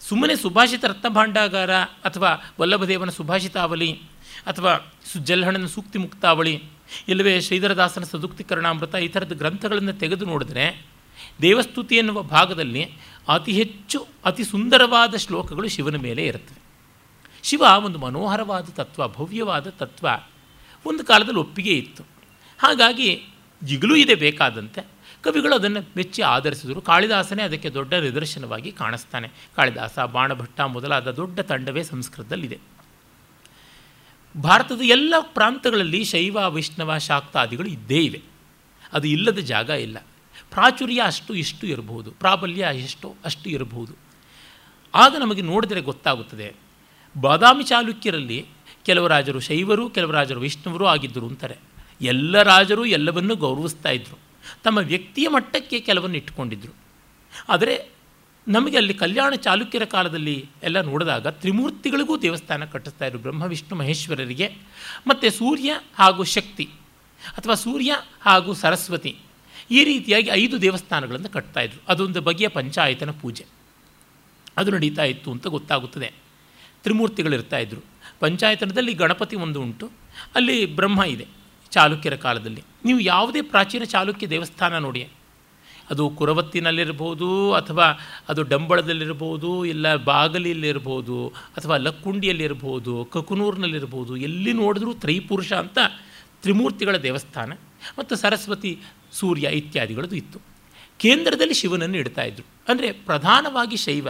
ಸುಮ್ಮನೆ ಸುಭಾಷಿತ ರತ್ನಭಾಂಡಾಗಾರ ಅಥವಾ ವಲ್ಲಭದೇವನ ಸುಭಾಷಿತಾವಲಿ ಅಥವಾ ಸುಜ್ಜಲ್ಹಣ್ಣನ ಸೂಕ್ತಿ ಮುಕ್ತಾವಳಿ, ಇಲ್ಲವೇ ಶ್ರೀಧರದಾಸನ ಸದುಕ್ತಿಕರಣಾಮೃತ ಈ ಥರದ ಗ್ರಂಥಗಳನ್ನು ತೆಗೆದು ನೋಡಿದ್ರೆ ದೇವಸ್ತುತಿ ಎನ್ನುವ ಭಾಗದಲ್ಲಿ ಅತಿ ಹೆಚ್ಚು, ಅತಿ ಸುಂದರವಾದ ಶ್ಲೋಕಗಳು ಶಿವನ ಮೇಲೆ ಇರುತ್ತವೆ. ಶಿವ ಒಂದು ಮನೋಹರವಾದ ತತ್ವ, ಭವ್ಯವಾದ ತತ್ವ, ಒಂದು ಕಾಲದಲ್ಲಿ ಒಪ್ಪಿಗೆ ಇತ್ತು. ಹಾಗಾಗಿ ಈಗಲೂ ಇದೆ ಬೇಕಾದಂತೆ. ಕವಿಗಳು ಅದನ್ನು ಮೆಚ್ಚಿ ಆಧರಿಸಿದರು. ಕಾಳಿದಾಸನೇ ಅದಕ್ಕೆ ದೊಡ್ಡ ನಿದರ್ಶನವಾಗಿ ಕಾಣಿಸ್ತಾನೆ. ಕಾಳಿದಾಸ, ಬಾಣಭಟ್ಟ ಮೊದಲಾದ ದೊಡ್ಡ ತಂಡವೇ ಸಂಸ್ಕೃತದಲ್ಲಿದೆ. ಭಾರತದ ಎಲ್ಲ ಪ್ರಾಂತಗಳಲ್ಲಿ ಶೈವ, ವೈಷ್ಣವ, ಶಾಕ್ತಾದಿಗಳು ಇದ್ದೇ ಇವೆ. ಅದು ಇಲ್ಲದ ಜಾಗ ಇಲ್ಲ. ಪ್ರಾಚುರ್ಯ ಅಷ್ಟು ಇಷ್ಟು ಇರಬಹುದು. ಪ್ರಾಬಲ್ಯ ಎಷ್ಟು ಅಷ್ಟು ಇರಬಹುದು. ಆಗ ನಮಗೆ ನೋಡಿದರೆ ಗೊತ್ತಾಗುತ್ತದೆ, ಬಾದಾಮಿ ಚಾಲುಕ್ಯರಲ್ಲಿ ಕೆಲವು ರಾಜರು ಶೈವರು, ಕೆಲವು ರಾಜರು ವೈಷ್ಣವರು ಆಗಿದ್ದರು ಅಂತಾರೆ. ಎಲ್ಲ ರಾಜರು ಎಲ್ಲವನ್ನೂ ಗೌರವಿಸ್ತಾ ಇದ್ದರು ತಮ್ಮ ವ್ಯಕ್ತಿಯ ಮಟ್ಟಕ್ಕೆ ಕೆಲವನ್ನು ಇಟ್ಕೊಂಡಿದ್ದರು ಆದರೆ ನಮಗೆ ಅಲ್ಲಿ ಕಲ್ಯಾಣ ಚಾಲುಕ್ಯರ ಕಾಲದಲ್ಲಿ ಎಲ್ಲ ನೋಡಿದಾಗ ತ್ರಿಮೂರ್ತಿಗಳಿಗೂ ದೇವಸ್ಥಾನ ಕಟ್ಟಿಸ್ತಾ ಇದ್ರು ಬ್ರಹ್ಮ, ವಿಷ್ಣು, ಮಹೇಶ್ವರರಿಗೆ. ಮತ್ತು ಸೂರ್ಯ ಹಾಗೂ ಶಕ್ತಿ ಅಥವಾ ಸೂರ್ಯ ಹಾಗೂ ಸರಸ್ವತಿ ಈ ರೀತಿಯಾಗಿ ಐದು ದೇವಸ್ಥಾನಗಳನ್ನು ಕಟ್ತಾಯಿದ್ರು ಅದೊಂದು ಬಗೆಯ ಪಂಚಾಯತನ ಪೂಜೆ. ಅದು ನಡೀತಾ ಇತ್ತು ಅಂತ ಗೊತ್ತಾಗುತ್ತದೆ. ತ್ರಿಮೂರ್ತಿಗಳಿರ್ತಾ ಇದ್ದರು ಪಂಚಾಯತನದಲ್ಲಿ ಗಣಪತಿ ಒಂದು ಉಂಟು. ಅಲ್ಲಿ ಬ್ರಹ್ಮ ಇದೆ ಚಾಲುಕ್ಯರ ಕಾಲದಲ್ಲಿ. ನೀವು ಯಾವುದೇ ಪ್ರಾಚೀನ ಚಾಲುಕ್ಯ ದೇವಸ್ಥಾನ ನೋಡಿ. ಅದು ಕುರವತ್ತಿನಲ್ಲಿರ್ಬೋದು ಅಥವಾ ಅದು ಡಂಬಳದಲ್ಲಿರ್ಬೋದು ಇಲ್ಲ ಬಾಗಲಿಯಲ್ಲಿರ್ಬೋದು ಅಥವಾ ಲಕ್ಕುಂಡಿಯಲ್ಲಿರ್ಬೋದು ಕಕುನೂರಿನಲ್ಲಿರ್ಬೋದು ಎಲ್ಲಿ ನೋಡಿದ್ರೂ ತ್ರೈಪುರುಷ ಅಂತ ತ್ರಿಮೂರ್ತಿಗಳ ದೇವಸ್ಥಾನ ಮತ್ತು ಸರಸ್ವತಿ, ಸೂರ್ಯ ಇತ್ಯಾದಿಗಳದ್ದು ಇತ್ತು. ಕೇಂದ್ರದಲ್ಲಿ ಶಿವನನ್ನು ಇಡ್ತಾ ಇದ್ದರು ಅಂದರೆ ಪ್ರಧಾನವಾಗಿ ಶೈವ,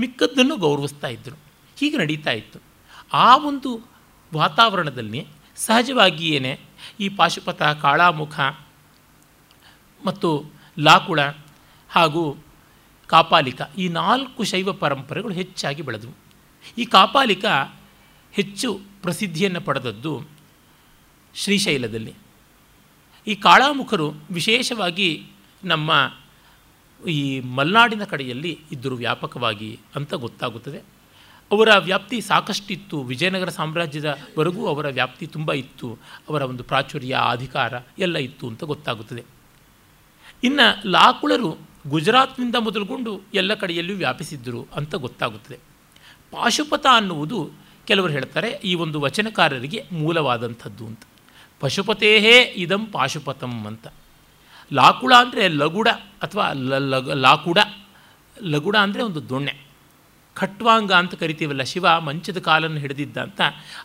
ಮಿಕ್ಕದ್ದನ್ನು ಗೌರವಿಸ್ತಾ ಇದ್ದರು ಹೀಗೆ ನಡೀತಾ ಇತ್ತು. ಆ ಒಂದು ವಾತಾವರಣದಲ್ಲಿ ಸಹಜವಾಗಿಯೇ ಈ ಪಾಶುಪತ, ಕಾಳಾಮುಖ ಮತ್ತು ಲಾಕುಳ ಹಾಗೂ ಕಾಪಾಲಿಕ ಈ ನಾಲ್ಕು ಶೈವ ಪರಂಪರೆಗಳು ಹೆಚ್ಚಾಗಿ ಬೆಳೆದವು. ಈ ಕಾಪಾಲಿಕ ಹೆಚ್ಚು ಪ್ರಸಿದ್ಧಿಯನ್ನು ಪಡೆದದ್ದು ಶ್ರೀಶೈಲದಲ್ಲಿ. ಈ ಕಾಳಾಮುಖರು ವಿಶೇಷವಾಗಿ ನಮ್ಮ ಈ ಮಲೆನಾಡಿನ ಕಡೆಯಲ್ಲಿ ಇದ್ದರು ವ್ಯಾಪಕವಾಗಿ ಅಂತ ಗೊತ್ತಾಗುತ್ತದೆ. ಅವರ ವ್ಯಾಪ್ತಿ ಸಾಕಷ್ಟಿತ್ತು. ವಿಜಯನಗರ ಸಾಮ್ರಾಜ್ಯದವರೆಗೂ ಅವರ ವ್ಯಾಪ್ತಿ ತುಂಬ ಇತ್ತು. ಅವರ ಒಂದು ಪ್ರಾಚುರ್ಯ, ಅಧಿಕಾರ ಎಲ್ಲ ಇತ್ತು ಅಂತ ಗೊತ್ತಾಗುತ್ತದೆ. ಇನ್ನು ಲಾಕುಳರು ಗುಜರಾತ್ನಿಂದ ಮೊದಲುಗೊಂಡು ಎಲ್ಲ ಕಡೆಯಲ್ಲೂ ವ್ಯಾಪಿಸಿದ್ದರು ಅಂತ ಗೊತ್ತಾಗುತ್ತದೆ. ಪಾಶುಪತ ಅನ್ನುವುದು ಕೆಲವರು ಹೇಳ್ತಾರೆ ಈ ಒಂದು ವಚನಕಾರರಿಗೆ ಮೂಲವಾದಂಥದ್ದು ಅಂತ. ಪಶುಪತೇಹೇ ಇದಂ ಪಾಶುಪತಂ ಅಂತ. ಲಾಕುಳ ಅಂದರೆ ಲಗುಡ ಅಥವಾ ಲಾಕುಡ. ಲಗುಡ ಅಂದರೆ ಒಂದು ದೊಣ್ಣೆ. ಖಟ್ವಾಂಗ ಅಂತ ಕರಿತೀವಲ್ಲ ಶಿವ ಮಂಚದ ಕಾಲನ್ನು ಹಿಡಿದಿದ್ದ ಅಂತ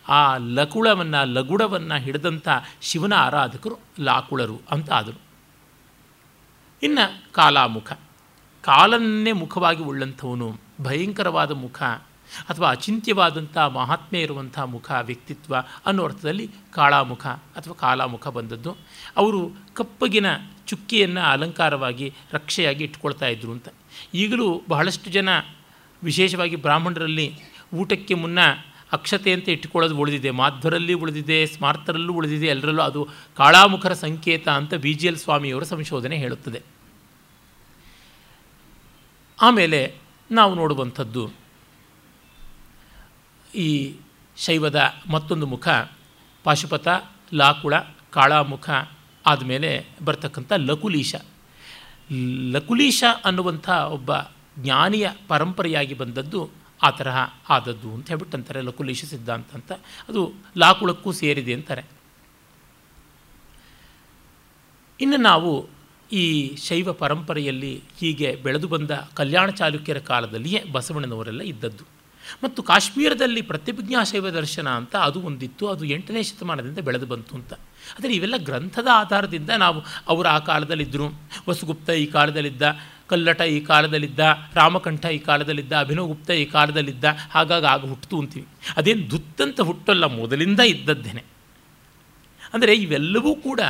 ಆ ಲಕುಳವನ್ನು ಲಗುಡವನ್ನು ಹಿಡಿದಂಥ ಶಿವನ ಆರಾಧಕರು ಲಾಕುಳರು ಅಂತ ಆದರು. ಇನ್ನು ಕಾಲಾಮುಖ. ಕಾಲನ್ನೇ ಮುಖವಾಗಿ ಉಳ್ಳಂಥವನು ಭಯಂಕರವಾದ ಮುಖ ಅಥವಾ ಅಚಿಂತ್ಯವಾದಂಥ ಮಹಾತ್ಮೆ ಇರುವಂಥ ಮುಖ, ವ್ಯಕ್ತಿತ್ವ ಅನ್ನೋ ಅರ್ಥದಲ್ಲಿ ಕಾಳಾಮುಖ ಅಥವಾ ಕಾಲಾಮುಖ ಬಂದದ್ದು. ಅವರು ಕಪ್ಪಗಿನ ಚುಕ್ಕಿಯನ್ನು ಅಲಂಕಾರವಾಗಿ ರಕ್ಷೆಯಾಗಿ ಇಟ್ಕೊಳ್ತಾ ಇದ್ರು ಅಂತ. ಈಗಲೂ ಬಹಳಷ್ಟು ಜನ ವಿಶೇಷವಾಗಿ ಬ್ರಾಹ್ಮಣರಲ್ಲಿ ಊಟಕ್ಕೆ ಮುನ್ನ ಅಕ್ಷತೆ ಅಂತ ಇಟ್ಟುಕೊಳ್ಳೋದು ಉಳಿದಿದೆ. ಮಾಧ್ವರಲ್ಲಿ ಉಳಿದಿದೆ, ಸ್ಮಾರ್ತರಲ್ಲೂ ಉಳಿದಿದೆ, ಎಲ್ಲರಲ್ಲೂ ಅದು ಕಾಳಾಮುಖರ ಸಂಕೇತ ಅಂತ ಬಿ ಜಿ ಎಲ್ ಸ್ವಾಮಿಯವರ ಸಂಶೋಧನೆ ಹೇಳುತ್ತದೆ. ಆಮೇಲೆ ನಾವು ನೋಡುವಂಥದ್ದು ಈ ಶೈವದ ಮತ್ತೊಂದು ಮುಖ, ಪಾಶುಪತ, ಲಾಕುಳ, ಕಾಳಾಮುಖ ಆದಮೇಲೆ ಬರ್ತಕ್ಕಂಥ ಲಕುಲೀಶ. ಲಕುಲೀಶ ಅನ್ನುವಂಥ ಒಬ್ಬ ಜ್ಞಾನಿಯ ಪರಂಪರೆಯಾಗಿ ಬಂದದ್ದು ಆ ತರಹ ಆದದ್ದು ಅಂತ ಹೇಳ್ಬಿಟ್ಟು ಅಂತಾರೆ ಲಕುಲೀಶ ಸಿದ್ಧಾಂತ ಅಂತ. ಅದು ಲಾಕುಳಕ್ಕೂ ಸೇರಿದೆ ಅಂತಾರೆ. ಇನ್ನು ನಾವು ಈ ಶೈವ ಪರಂಪರೆಯಲ್ಲಿ ಹೀಗೆ ಬೆಳೆದು ಬಂದ ಕಲ್ಯಾಣ ಚಾಲುಕ್ಯರ ಕಾಲದಲ್ಲಿಯೇ ಬಸವಣ್ಣನವರೆಲ್ಲ ಇದ್ದದ್ದು. ಮತ್ತು ಕಾಶ್ಮೀರದಲ್ಲಿ ಪ್ರತಿಭಿಜ್ಞಾ ಶೈವ ದರ್ಶನ ಅಂತ ಅದು ಒಂದಿತ್ತು, ಅದು ಎಂಟನೇ ಶತಮಾನದಿಂದ ಬೆಳೆದು ಬಂತು ಅಂತ. ಆದರೆ ಇವೆಲ್ಲ ಗ್ರಂಥದ ಆಧಾರದಿಂದ ನಾವು ಅವರು ಆ ಕಾಲದಲ್ಲಿದ್ದರು ವಸುಗುಪ್ತ ಈ ಕಾಲದಲ್ಲಿದ್ದ ಕಲ್ಲಟ ಈ ಕಾಲದಲ್ಲಿದ್ದ, ರಾಮಕಂಠ ಈ ಕಾಲದಲ್ಲಿದ್ದ ಅಭಿನವಗುಪ್ತ ಈ ಕಾಲದಲ್ಲಿದ್ದ, ಹಾಗಾಗಿ ಆಗ ಹುಟ್ಟಿತು ಅಂತೀವಿ. ಅದೇನು ದುತ್ತಂತ ಹುಟ್ಟಲ್ಲ, ಮೊದಲಿಂದ ಇದ್ದದ್ದೇನೆ. ಅಂದರೆ ಇವೆಲ್ಲವೂ ಕೂಡ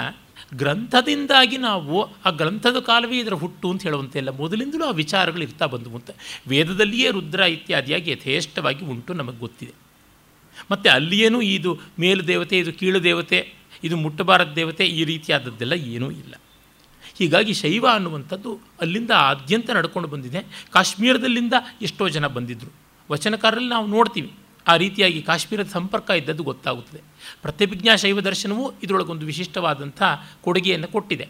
ಗ್ರಂಥದಿಂದಾಗಿ ನಾವು ಆ ಗ್ರಂಥದ ಕಾಲವೇ ಇದರ ಹುಟ್ಟು ಅಂತ ಹೇಳುವಂತೆ ಇಲ್ಲ. ಮೊದಲಿಂದಲೂ ಆ ವಿಚಾರಗಳು ಇರ್ತಾ ಬಂದವು ಅಂತ ವೇದದಲ್ಲಿಯೇ ರುದ್ರ ಇತ್ಯಾದಿಯಾಗಿ ಯಥೇಷ್ಟವಾಗಿ ಉಂಟು ನಮಗೆ ಗೊತ್ತಿದೆ. ಮತ್ತು ಅಲ್ಲಿಯೇನೂ ಇದು ಮೇಲು ದೇವತೆ, ಇದು ಕೀಳು ದೇವತೆ, ಇದು ಮುಟ್ಟಬಾರದ ದೇವತೆ ಈ ರೀತಿಯಾದದ್ದೆಲ್ಲ ಏನೂ ಇಲ್ಲ. ಹೀಗಾಗಿ ಶೈವ ಅನ್ನುವಂಥದ್ದು ಅಲ್ಲಿಂದ ಆದ್ಯಂತ ನಡ್ಕೊಂಡು ಬಂದಿದೆ. ಕಾಶ್ಮೀರದಲ್ಲಿಂದ ಎಷ್ಟೋ ಜನ ಬಂದಿದ್ದರು ವಚನಕಾರರಲ್ಲಿ ನಾವು ನೋಡ್ತೀವಿ. ಆ ರೀತಿಯಾಗಿ ಕಾಶ್ಮೀರದ ಸಂಪರ್ಕ ಇದ್ದದ್ದು ಗೊತ್ತಾಗುತ್ತದೆ. ಪ್ರತಿಭಿಜ್ಞಾ ಶೈವ ದರ್ಶನವು ಇದರೊಳಗೊಂದು ವಿಶಿಷ್ಟವಾದಂಥ ಕೊಡುಗೆಯನ್ನು ಕೊಟ್ಟಿದೆ.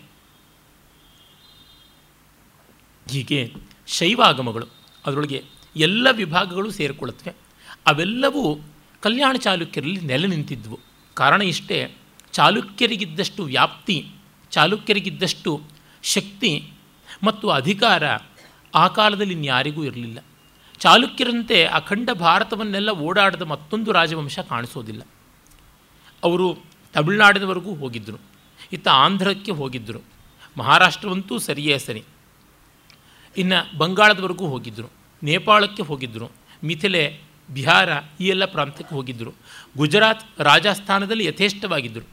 ಹೀಗೆ ಶೈವಾಗಮಗಳು ಅದರೊಳಗೆ ಎಲ್ಲ ವಿಭಾಗಗಳು ಸೇರಿಕೊಳ್ಳುತ್ತವೆ. ಅವೆಲ್ಲವೂ ಕಲ್ಯಾಣ ಚಾಲುಕ್ಯರಲ್ಲಿ ನೆಲೆ ನಿಂತಿದ್ವು. ಕಾರಣ ಇಷ್ಟೇ, ಚಾಲುಕ್ಯರಿಗಿದ್ದಷ್ಟು ವ್ಯಾಪ್ತಿ, ಚಾಲುಕ್ಯರಿಗಿದ್ದಷ್ಟು ಶಕ್ತಿ ಮತ್ತು ಅಧಿಕಾರ ಆ ಕಾಲದಲ್ಲಿ ಇನ್ಯಾರಿಗೂ ಇರಲಿಲ್ಲ. ಚಾಲುಕ್ಯರಂತೆ ಅಖಂಡ ಭಾರತವನ್ನೆಲ್ಲ ಓಡಾಡಿದ ಮತ್ತೊಂದು ರಾಜವಂಶ ಕಾಣಿಸೋದಿಲ್ಲ. ಅವರು ತಮಿಳುನಾಡಿನವರೆಗೂ ಹೋಗಿದ್ದರು ಇತ್ತ ಆಂಧ್ರಕ್ಕೆ ಹೋಗಿದ್ದರು ಮಹಾರಾಷ್ಟ್ರವಂತೂ ಸರಿಯೇ ಸರಿ. ಇನ್ನು ಬಂಗಾಳದವರೆಗೂ ಹೋಗಿದ್ದರು ನೇಪಾಳಕ್ಕೆ ಹೋಗಿದ್ದರು ಮಿಥಿಲೆ, ಬಿಹಾರ ಈ ಎಲ್ಲ ಪ್ರಾಂತ್ಯಕ್ಕೆ ಹೋಗಿದ್ದರು ಗುಜರಾತ್ ರಾಜಸ್ಥಾನದಲ್ಲಿ ಯಥೇಷ್ಟವಾಗಿದ್ದರು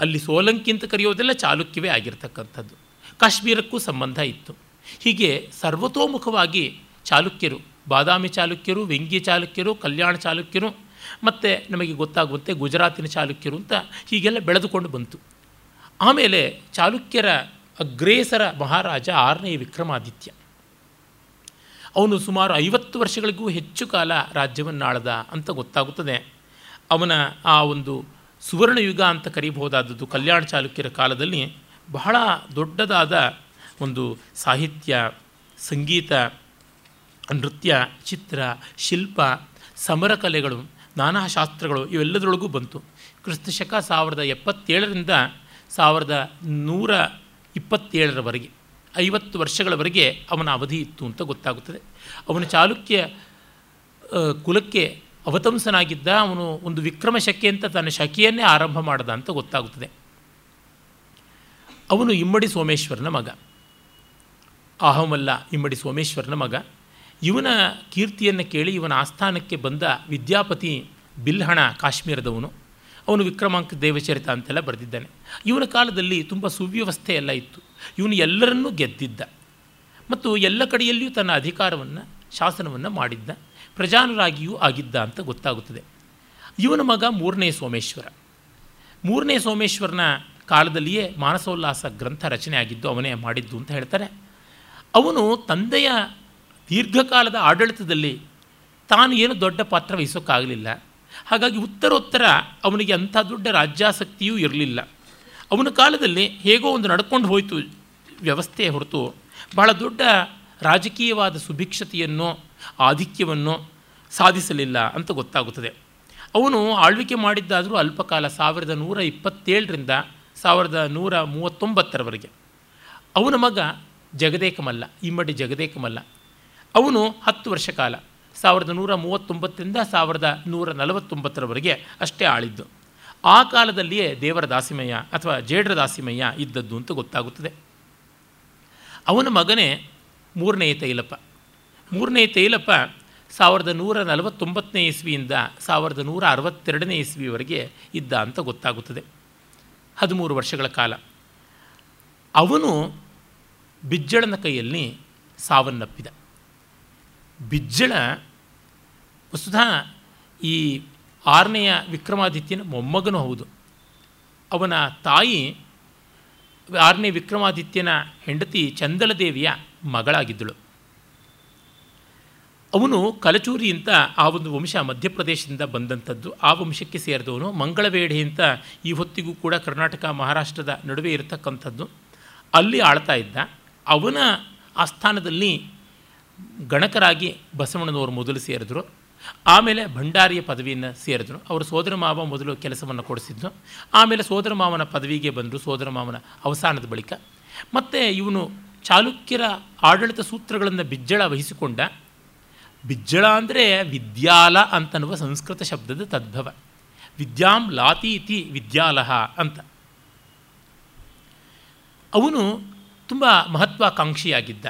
ಅಲ್ಲಿ ಸೋಲಂಕಿ ಅಂತ ಕರೆಯೋದೆಲ್ಲ ಚಾಲುಕ್ಯವೇ ಆಗಿರ್ತಕ್ಕಂಥದ್ದು. ಕಾಶ್ಮೀರಕ್ಕೂ ಸಂಬಂಧ ಇತ್ತು. ಹೀಗೆ ಸರ್ವತೋಮುಖವಾಗಿ ಚಾಲುಕ್ಯರು, ಬಾದಾಮಿ ಚಾಲುಕ್ಯರು, ವ್ಯಂಗ್ಯ ಚಾಲುಕ್ಯರು, ಕಲ್ಯಾಣ ಚಾಲುಕ್ಯರು, ಮತ್ತು ನಮಗೆ ಗೊತ್ತಾಗುವಂತೆ ಗುಜರಾತಿನ ಚಾಲುಕ್ಯರು ಅಂತ ಹೀಗೆಲ್ಲ ಬೆಳೆದುಕೊಂಡು ಬಂತು. ಆಮೇಲೆ ಚಾಲುಕ್ಯರ ಅಗ್ರೇಸರ ಮಹಾರಾಜ ಆರನೇ ವಿಕ್ರಮಾದಿತ್ಯ. ಅವನು ಸುಮಾರು ಐವತ್ತು ವರ್ಷಗಳಿಗೂ ಹೆಚ್ಚು ಕಾಲ ರಾಜ್ಯವನ್ನು ಅಂತ ಗೊತ್ತಾಗುತ್ತದೆ. ಅವನ ಆ ಒಂದು ಸುವರ್ಣಯುಗ ಅಂತ ಕರೀಬಹುದಾದದ್ದು ಕಲ್ಯಾಣ ಚಾಲುಕ್ಯರ ಕಾಲದಲ್ಲಿ ಬಹಳ ದೊಡ್ಡದಾದ ಒಂದು ಸಾಹಿತ್ಯ, ಸಂಗೀತ, ನೃತ್ಯ, ಚಿತ್ರ, ಶಿಲ್ಪ, ಸಮರ ಕಲೆಗಳು, ನಾನಾ ಶಾಸ್ತ್ರಗಳು ಇವೆಲ್ಲದರೊಳಗೂ ಬಂತು. ಕ್ರಿಸ್ತಶಕ ಸಾವಿರದ ಎಪ್ಪತ್ತೇಳರಿಂದ ಸಾವಿರದ ನೂರ ಇಪ್ಪತ್ತೇಳರವರೆಗೆ, ಐವತ್ತು ವರ್ಷಗಳವರೆಗೆ ಅವನ ಅವಧಿ ಇತ್ತು ಅಂತ ಗೊತ್ತಾಗುತ್ತದೆ. ಅವನ ಚಾಲುಕ್ಯ ಕುಲಕ್ಕೆ ಅವತಂಸನಾಗಿದ್ದ ಅವನು ಒಂದು ವಿಕ್ರಮ ಶಕೆ ಅಂತ ತನ್ನ ಶಕೆಯನ್ನೇ ಆರಂಭ ಮಾಡಿದ ಅಂತ ಗೊತ್ತಾಗುತ್ತದೆ. ಅವನು ಇಮ್ಮಡಿ ಸೋಮೇಶ್ವರನ ಮಗ. ಅಹಮಲ್ಲ ಇಮ್ಮಡಿ ಸೋಮೇಶ್ವರನ ಮಗ. ಇವನ ಕೀರ್ತಿಯನ್ನು ಕೇಳಿ ಇವನ ಆಸ್ಥಾನಕ್ಕೆ ಬಂದ ವಿದ್ಯಾಪತಿ ಬಿಲ್ಹಣ ಕಾಶ್ಮೀರದವನು. ಅವನು ವಿಕ್ರಮಾಂಕ ದೇವಚರಿತ ಅಂತೆಲ್ಲ ಬರೆದಿದ್ದಾನೆ. ಇವನ ಕಾಲದಲ್ಲಿ ತುಂಬ ಸುವ್ಯವಸ್ಥೆ ಎಲ್ಲ ಇತ್ತು. ಇವನು ಎಲ್ಲರನ್ನೂ ಗೆದ್ದಿದ್ದ. ಮತ್ತು ಎಲ್ಲ ಕಡೆಯಲ್ಲಿಯೂ ತನ್ನ ಅಧಿಕಾರವನ್ನು, ಶಾಸನವನ್ನು ಮಾಡಿದ್ದ. ಪ್ರಜಾನುರಾಗಿಯೂ ಆಗಿದ್ದ ಅಂತ ಗೊತ್ತಾಗುತ್ತದೆ. ಇವನ ಮಗ ಮೂರನೇ ಸೋಮೇಶ್ವರ. ಮೂರನೇ ಸೋಮೇಶ್ವರನ ಕಾಲದಲ್ಲಿಯೇ ಮಾನಸೋಲ್ಲಾಸ ಗ್ರಂಥ ರಚನೆ ಆಗಿದ್ದು ಅವನೇ ಮಾಡಿದ್ದು ಅಂತ ಹೇಳ್ತಾರೆ. ಅವನು ತಂದೆಯ ದೀರ್ಘಕಾಲದ ಆಡಳಿತದಲ್ಲಿ ತಾನು ಏನು ದೊಡ್ಡ ಪಾತ್ರ ವಹಿಸೋಕ್ಕಾಗಲಿಲ್ಲ ಹಾಗಾಗಿ ಉತ್ತರೋತ್ತರ ಅವನಿಗೆ ಅಂಥ ದೊಡ್ಡ ರಾಜ್ಯಾಸಕ್ತಿಯೂ ಇರಲಿಲ್ಲ. ಅವನ ಕಾಲದಲ್ಲಿ ಹೇಗೋ ಒಂದು ನಡ್ಕೊಂಡು ಹೋಯಿತು ವ್ಯವಸ್ಥೆ ಹೊರತು ಬಹಳ ದೊಡ್ಡ ರಾಜಕೀಯವಾದ ಸುಭಿಕ್ಷತೆಯನ್ನು ಆಧಿಕ್ಯವನ್ನು ಸಾಧಿಸಲಿಲ್ಲ ಅಂತ ಗೊತ್ತಾಗುತ್ತದೆ. ಅವನು ಆಳ್ವಿಕೆ ಮಾಡಿದ್ದಾದರೂ ಅಲ್ಪಕಾಲ ಸಾವಿರದ ನೂರ ಇಪ್ಪತ್ತೇಳರಿಂದ ಸಾವಿರದ ನೂರ ಮೂವತ್ತೊಂಬತ್ತರವರೆಗೆ. ಅವನ ಮಗ ಜಗದೇಕಮಲ್ಲ, ಇಮ್ಮಡಿ ಜಗದೇಕಮಲ್ಲ. ಅವನು ಹತ್ತು ವರ್ಷ ಕಾಲ, ಸಾವಿರದ ನೂರ ಮೂವತ್ತೊಂಬತ್ತರಿಂದ ಸಾವಿರದ ನೂರ ನಲವತ್ತೊಂಬತ್ತರವರೆಗೆ ಅಷ್ಟೇ ಆಳಿದ್ದು. ಆ ಕಾಲದಲ್ಲಿಯೇ ದೇವರ ದಾಸಿಮಯ್ಯ ಅಥವಾ ಜೇಡ್ರ ದಾಸಿಮಯ್ಯ ಇದ್ದದ್ದು ಅಂತ ಗೊತ್ತಾಗುತ್ತದೆ. ಅವನ ಮಗನೇ ಮೂರನೆಯ ತೈಲಪ್ಪ. ಮೂರನೆಯ ತೈಲಪ್ಪ ಸಾವಿರದ ನೂರ ನಲವತ್ತೊಂಬತ್ತನೇ ಇಸ್ವಿಯಿಂದ ಸಾವಿರದ ನೂರ ಅರವತ್ತೆರಡನೇ ಇಸ್ವಿಯವರೆಗೆ ಇದ್ದ ಅಂತ ಗೊತ್ತಾಗುತ್ತದೆ. ಹದಿಮೂರು ವರ್ಷಗಳ ಕಾಲ. ಅವನು ಬಿಜ್ಜಳನ ಕೈಯಲ್ಲಿ ಸಾವನ್ನಪ್ಪಿದ ಬಿಜ್ಜಳ, ವಸ್ತುತಃ ಈ ಆರನೆಯ ವಿಕ್ರಮಾದಿತ್ಯನ ಮೊಮ್ಮಗನೂ ಹೌದು. ಅವನ ತಾಯಿ ಆರನೇ ವಿಕ್ರಮಾದಿತ್ಯನ ಹೆಂಡತಿ ಚಂದಲದೇವಿಯ ಮಗಳಾಗಿದ್ದಳು. ಅವನು ಕಲಚೂರಿ ಅಂತ ಆ ಒಂದು ವಂಶ ಮಧ್ಯಪ್ರದೇಶದಿಂದ ಬಂದಂಥದ್ದು. ಆ ವಂಶಕ್ಕೆ ಸೇರಿದವನು ಮಂಗಳವೇಡಿ ಅಂತ ಈ ಹೊತ್ತಿಗೂ ಕೂಡ ಕರ್ನಾಟಕ, ಮಹಾರಾಷ್ಟ್ರದ ನಡುವೆ ಇರತಕ್ಕಂಥದ್ದು. ಅಲ್ಲಿ ಆಳ್ತಾ ಇದ್ದ. ಅವನ ಆಸ್ಥಾನದಲ್ಲಿ ಗಣಕರಾಗಿ ಬಸವಣ್ಣನವರು ಮೊದಲು ಸೇರಿದ್ರು. ಆಮೇಲೆ ಭಂಡಾರಿಯ ಪದವಿಯನ್ನು ಸೇರಿದ್ರು. ಅವರು ಸೋದರ ಮಾವ ಮೊದಲು ಕೆಲಸವನ್ನು ಕೊಡಿಸಿದ್ದು. ಆಮೇಲೆ ಸೋದರ ಮಾವನ ಪದವಿಗೆ ಬಂದರು, ಸೋದರ ಮಾವನ ಅವಸಾನದ ಬಳಿಕ. ಮತ್ತು ಇವನು ಚಾಲುಕ್ಯರ ಆಡಳಿತ ಸೂತ್ರಗಳನ್ನು ಬಿಜ್ಜಳ ವಹಿಸಿಕೊಂಡ. ಬಿಜ್ಜಳ ಅಂದರೆ ವಿದ್ಯಾಲ ಅಂತನ್ನುವ ಸಂಸ್ಕೃತ ಶಬ್ದದ ತದ್ಭವ. ವಿದ್ಯಾಂ ಲಾತಿ ಇತಿ ವಿದ್ಯಾಲಹ ಅಂತ. ಅವನು ತುಂಬ ಮಹತ್ವಾಕಾಂಕ್ಷಿಯಾಗಿದ್ದ.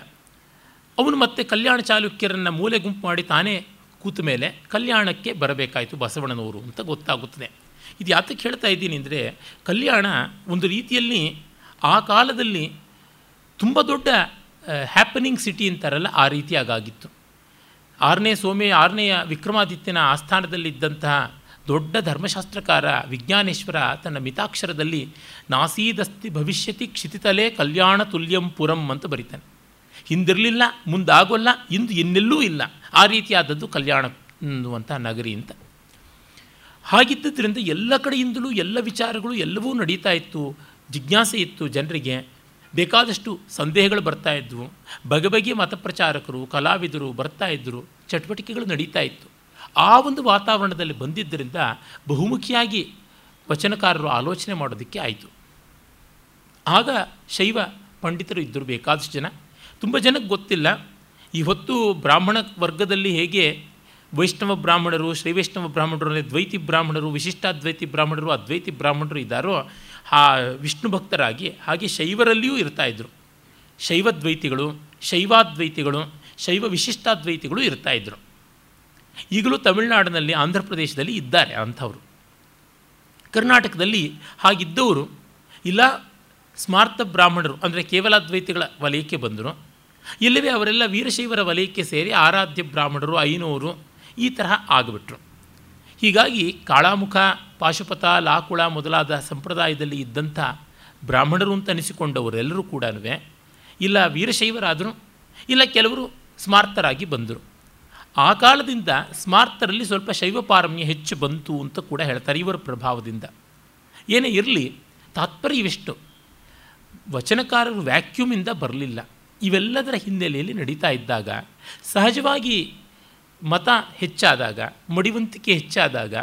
ಅವನು ಮತ್ತೆ ಕಲ್ಯಾಣ ಚಾಲುಕ್ಯರನ್ನು ಮೂಲೆ ಗುಂಪು ಮಾಡಿ ತಾನೇ ಕೂತ ಮೇಲೆ ಕಲ್ಯಾಣಕ್ಕೆ ಬರಬೇಕಾಯಿತು ಬಸವಣ್ಣನವರು ಅಂತ ಗೊತ್ತಾಗುತ್ತದೆ. ಇದು ಯಾತಕ್ಕೆ ಹೇಳ್ತಾ ಇದ್ದೀನಿ ಅಂದರೆ, ಕಲ್ಯಾಣ ಒಂದು ರೀತಿಯಲ್ಲಿ ಆ ಕಾಲದಲ್ಲಿ ತುಂಬ ದೊಡ್ಡ ಹ್ಯಾಪನಿಂಗ್ ಸಿಟಿ ಅಂತಾರಲ್ಲ, ಆ ರೀತಿಯಾಗಿತ್ತು ಆರನೇ ಸೋಮೆ ಆರನೆಯ ವಿಕ್ರಮಾದಿತ್ಯನ ಆಸ್ಥಾನದಲ್ಲಿದ್ದಂತಹ ದೊಡ್ಡ ಧರ್ಮಶಾಸ್ತ್ರಕಾರ ವಿಜ್ಞಾನೇಶ್ವರ ತನ್ನ ಮಿತಾಕ್ಷರದಲ್ಲಿ, ನಾಸೀದಸ್ತಿ ಭವಿಷ್ಯತಿ ಕ್ಷಿತಿತಲೇ ಕಲ್ಯಾಣ ತುಲ್ಯಂ ಪುರಂ ಅಂತ ಬರೀತಾನೆ. ಹಿಂದಿರಲಿಲ್ಲ, ಮುಂದಾಗೋಲ್ಲ, ಇಂದು ಇನ್ನೆಲ್ಲೂ ಇಲ್ಲ. ಆ ರೀತಿಯಾದದ್ದು ಕಲ್ಯಾಣ ಅನ್ನುವಂಥ ನಗರಿ ಅಂತ. ಹಾಗಿದ್ದರಿಂದ ಎಲ್ಲ ಕಡೆಯಿಂದಲೂ ಎಲ್ಲ ವಿಚಾರಗಳು ಎಲ್ಲವೂ ನಡೀತಾ ಇತ್ತು. ಜಿಜ್ಞಾಸೆ ಇತ್ತು ಜನರಿಗೆ. ಬೇಕಾದಷ್ಟು ಸಂದೇಹಗಳು ಬರ್ತಾ ಇದ್ವು. ಬಗೆ ಬಗೆಯ ಮತಪ್ರಚಾರಕರು, ಕಲಾವಿದರು ಬರ್ತಾ ಇದ್ದರು ಚಟುವಟಿಕೆಗಳು ನಡೀತಾ ಇತ್ತು. ಆ ಒಂದು ವಾತಾವರಣದಲ್ಲಿ ಬಂದಿದ್ದರಿಂದ ಬಹುಮುಖಿಯಾಗಿ ವಚನಕಾರರು ಆಲೋಚನೆ ಮಾಡೋದಕ್ಕೆ ಆಯಿತು. ಆಗ ಶೈವ ಪಂಡಿತರು ಇದ್ದರು ಬೇಕಾದಷ್ಟು ಜನ. ತುಂಬ ಜನಕ್ಕೆ ಗೊತ್ತಿಲ್ಲ. ಇವತ್ತು ಬ್ರಾಹ್ಮಣ ವರ್ಗದಲ್ಲಿ ಹೇಗೆ ವೈಷ್ಣವ ಬ್ರಾಹ್ಮಣರು, ಶ್ರೀವೈಷ್ಣವ ಬ್ರಾಹ್ಮಣರು ಅಂದರೆ ದ್ವೈತಿ ಬ್ರಾಹ್ಮಣರು, ವಿಶಿಷ್ಟಾದ್ವೈತಿ ಬ್ರಾಹ್ಮಣರು, ಅದ್ವೈತಿ ಬ್ರಾಹ್ಮಣರು ಇದ್ದಾರೋ, ಆ ವಿಷ್ಣು ಭಕ್ತರಾಗಿ ಹಾಗೆ ಶೈವರಲ್ಲಿಯೂ ಇರ್ತಾಯಿದ್ರು ಶೈವದ್ವೈತಿಗಳು ಶೈವಾದ್ವೈತಿಗಳು ಶೈವ ವಿಶಿಷ್ಟಾದ್ವೈತಿಗಳು ಇರ್ತಾ ಇದ್ದರು ಈಗಲೂ ತಮಿಳುನಾಡಿನಲ್ಲಿ ಆಂಧ್ರ ಪ್ರದೇಶದಲ್ಲಿ ಇದ್ದಾರೆ ಅಂಥವರು. ಕರ್ನಾಟಕದಲ್ಲಿ ಹಾಗಿದ್ದವರು, ಇಲ್ಲ ಸ್ಮಾರ್ಥ ಬ್ರಾಹ್ಮಣರು, ಅಂದರೆ ಕೇವಲ ಅದ್ವೈತಿಗಳ ವಲಯಕ್ಕೆ ಬಂದರು, ಇಲ್ಲವೇ ಅವರೆಲ್ಲ ವೀರಶೈವರ ವಲಯಕ್ಕೆ ಸೇರಿ ಆರಾಧ್ಯ ಬ್ರಾಹ್ಮಣರು, ಐನೂರು, ಈ ತರಹ ಆಗಿಬಿಟ್ರು. ಹೀಗಾಗಿ ಕಾಳಾಮುಖ, ಪಾಶುಪತ, ಲಾಕುಳ ಮೊದಲಾದ ಸಂಪ್ರದಾಯದಲ್ಲಿ ಇದ್ದಂಥ ಬ್ರಾಹ್ಮಣರು ಅಂತ ಅನಿಸಿಕೊಂಡವರೆಲ್ಲರೂ ಕೂಡ ಇಲ್ಲ ವೀರಶೈವರಾದರು, ಇಲ್ಲ ಕೆಲವರು ಸ್ಮಾರ್ತರಾಗಿ ಬಂದರು. ಆ ಕಾಲದಿಂದ ಸ್ಮಾರ್ತರಲ್ಲಿ ಸ್ವಲ್ಪ ಶೈವ ಪಾರಮ್ಯ ಹೆಚ್ಚು ಬಂತು ಅಂತ ಕೂಡ ಹೇಳ್ತಾರೆ ಇವರ ಪ್ರಭಾವದಿಂದ. ಏನೇ ಇರಲಿ, ತಾತ್ಪರ್ಯವಿಷ್ಟು. ವಚನಕಾರರು ವ್ಯಾಕ್ಯೂಮಿಂದ ಬರಲಿಲ್ಲ. ಇವೆಲ್ಲದರ ಹಿನ್ನೆಲೆಯಲ್ಲಿ ನಡೀತಾ ಇದ್ದಾಗ, ಸಹಜವಾಗಿ ಮತ ಹೆಚ್ಚಾದಾಗ, ಮಡಿವಂತಿಕೆ ಹೆಚ್ಚಾದಾಗ,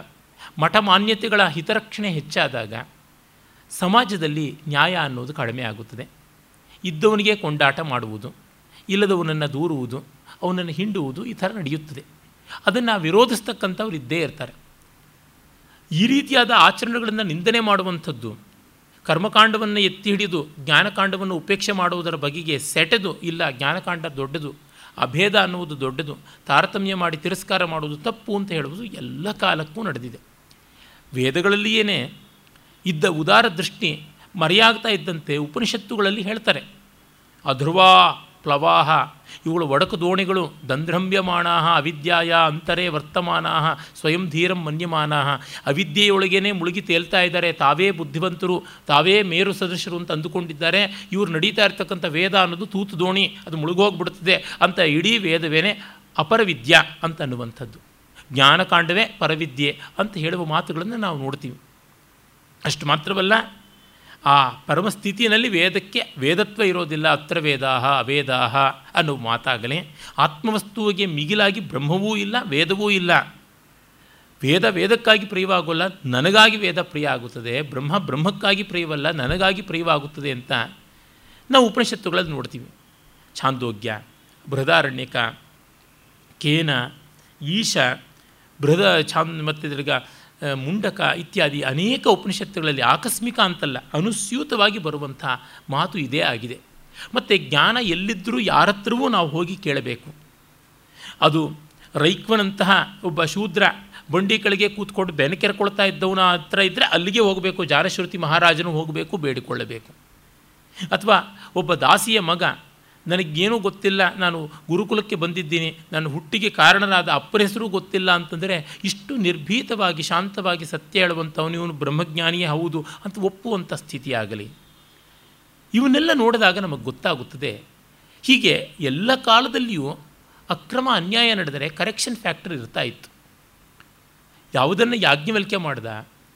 ಮಠ ಮಾನ್ಯತೆಗಳ ಹಿತರಕ್ಷಣೆ ಹೆಚ್ಚಾದಾಗ ಸಮಾಜದಲ್ಲಿ ನ್ಯಾಯ ಅನ್ನೋದು ಕಡಿಮೆ ಆಗುತ್ತದೆ. ಇದ್ದವನಿಗೆ ಕೊಂಡಾಟ ಮಾಡುವುದು ಇಲ್ಲದವನನ್ನು ದೂರುವುದು, ಅವನನ್ನು ಹಿಂಡುವುದು ಈ ಥರ ನಡೆಯುತ್ತದೆ. ಅದನ್ನು ವಿರೋಧಿಸ್ತಕ್ಕಂಥವ್ರು ಇದ್ದೇ ಇರ್ತಾರೆ. ಈ ರೀತಿಯಾದ ಆಚರಣೆಗಳನ್ನು ನಿಂದನೆ ಮಾಡುವಂಥದ್ದು, ಕರ್ಮಕಾಂಡವನ್ನು ಎತ್ತಿ ಹಿಡಿದು ಜ್ಞಾನಕಾಂಡವನ್ನು ಉಪೇಕ್ಷೆ ಮಾಡುವುದರ ಬಗೆಗೆ ಸೆಟೆದು ಇಲ್ಲ ಜ್ಞಾನಕಾಂಡ ದೊಡ್ಡದು, ಅಭೇದ ಅನ್ನುವುದು ದೊಡ್ಡದು, ತಾರತಮ್ಯ ಮಾಡಿ ತಿರಸ್ಕಾರ ಮಾಡುವುದು ತಪ್ಪು ಅಂತ ಹೇಳುವುದು ಎಲ್ಲ ಕಾಲಕ್ಕೂ ನಡೆದಿದೆ. ವೇದಗಳಲ್ಲಿಯೇ ಇದ್ದ ಉದಾರ ದೃಷ್ಟಿ ಮರೆಯಾಗ್ತಾ ಇದ್ದಂತೆ ಉಪನಿಷತ್ತುಗಳಲ್ಲಿ ಹೇಳ್ತಾರೆ. ಅಧ್ರುವ ಪ್ಲವಾಹ. ಇವುಗಳು ಒಡಕು ದೋಣಿಗಳು ದಂಧ್ರಂಬ್ಯಮಾಣಾ ಅವಿದ್ಯಾಯ ಅಂತರೇ ವರ್ತಮಾನ ಸ್ವಯಂ ಧೀರಂ ಮನ್ಯಮಾನ ಅವಿದ್ಯೆಯೊಳಗೇನೆ ಮುಳುಗಿ ತೇಲ್ತಾ ಇದ್ದಾರೆ, ತಾವೇ ಬುದ್ಧಿವಂತರು, ತಾವೇ ಮೇರು ಸದಸ್ಯರು ಅಂತ ಅಂದುಕೊಂಡಿದ್ದಾರೆ. ಇವರು ನಡೀತಾ ಇರ್ತಕ್ಕಂಥ ವೇದ ಅನ್ನೋದು ತೂತು ದೋಣಿ, ಅದು ಮುಳುಗೋಗ್ಬಿಡ್ತದೆ ಅಂತ ಇಡೀ ವೇದವೇನೆ ಅಪರವಿದ್ಯ ಅಂತ ಅನ್ನುವಂಥದ್ದು. ಜ್ಞಾನಕಾಂಡವೇ ಪರವಿದ್ಯೆ ಅಂತ ಹೇಳುವ ಮಾತುಗಳನ್ನು ನಾವು ನೋಡ್ತೀವಿ. ಅಷ್ಟು ಮಾತ್ರವಲ್ಲ ಆ ಪರಮಸ್ಥಿತಿಯಲ್ಲಿ ವೇದಕ್ಕೆ ವೇದತ್ವ ಇರೋದಿಲ್ಲ, ಅತ್ರ ವೇದಾಹ, ಅವೇದಾಹ ಅನ್ನೋ ಮಾತಾಗಲೇ. ಆತ್ಮವಸ್ತುವಿಗೆ ಮಿಗಿಲಾಗಿ ಬ್ರಹ್ಮವೂ ಇಲ್ಲ, ವೇದವೂ ಇಲ್ಲ. ವೇದ ವೇದಕ್ಕಾಗಿ ಪ್ರಿಯವಾಗೋಲ್ಲ, ನನಗಾಗಿ ವೇದ ಪ್ರಿಯ ಆಗುತ್ತದೆ. ಬ್ರಹ್ಮ ಬ್ರಹ್ಮಕ್ಕಾಗಿ ಪ್ರಿಯವಲ್ಲ, ನನಗಾಗಿ ಪ್ರಿಯವಾಗುತ್ತದೆ ಅಂತ ನಾವು ಉಪನಿಷತ್ತುಗಳಲ್ಲಿ ನೋಡ್ತೀವಿ. ಛಾಂದೋಗ್ಯ, ಬೃಹದಾರಣ್ಯಕ, ಕೇನ, ಈಶ, ಬೃಹದ ಛಾಂದ್ ಮತ್ತು ತಿರ್ಗ ಮುಂಡಕ ಇತ್ಯಾದಿ ಅನೇಕ ಉಪನಿಷತ್ತುಗಳಲ್ಲಿ ಆಕಸ್ಮಿಕ ಅಂತಲ್ಲ, ಅನುಸ್ಯೂತವಾಗಿ ಬರುವಂಥ ಮಾತು ಇದೇ ಆಗಿದೆ. ಮತ್ತು ಜ್ಞಾನ ಎಲ್ಲಿದ್ದರೂ ಯಾರತ್ರವೂ ನಾವು ಹೋಗಿ ಕೇಳಬೇಕು. ಅದು ರೈಕ್ವನಂತಹ ಒಬ್ಬ ಶೂದ್ರ ಬಂಡಿಗಳಿಗೆ ಕೂತ್ಕೊಂಡು ಬೆನಕೆರ್ಕೊಳ್ತಾ ಇದ್ದವನ ಹತ್ರ ಇದ್ದರೆ ಅಲ್ಲಿಗೆ ಹೋಗಬೇಕು, ಜಾರಶ್ರುತಿ ಮಹಾರಾಜನು ಹೋಗಬೇಕು, ಬೇಡಿಕೊಳ್ಳಬೇಕು. ಅಥವಾ ಒಬ್ಬ ದಾಸಿಯ ಮಗ ನನಗೇನೂ ಗೊತ್ತಿಲ್ಲ, ನಾನು ಗುರುಕುಲಕ್ಕೆ ಬಂದಿದ್ದೀನಿ, ನನ್ನ ಹುಟ್ಟಿಗೆ ಕಾರಣರಾದ ಅಪ್ಪರ ಹೆಸರು ಗೊತ್ತಿಲ್ಲ ಅಂತಂದರೆ ಇಷ್ಟು ನಿರ್ಭೀತವಾಗಿ, ಶಾಂತವಾಗಿ ಸತ್ಯ ಹೇಳುವಂಥವನು ಇವನು ಬ್ರಹ್ಮಜ್ಞಾನಿಯೇ ಹೌದು ಅಂತ ಒಪ್ಪುವಂಥ ಸ್ಥಿತಿಯಾಗಲಿ. ಇವನ್ನೆಲ್ಲ ನೋಡಿದಾಗ ನಮಗೆ ಗೊತ್ತಾಗುತ್ತದೆ. ಹೀಗೆ ಎಲ್ಲ ಕಾಲದಲ್ಲಿಯೂ ಅಕ್ರಮ ಅನ್ಯಾಯ ನಡೆದರೆ ಕರೆಕ್ಷನ್ ಫ್ಯಾಕ್ಟರ್ ಇರ್ತಾ ಇತ್ತು. ಯಾವುದನ್ನು ಯಾಜ್ಞವಲ್ಕೆ ಮಾಡ್ದ?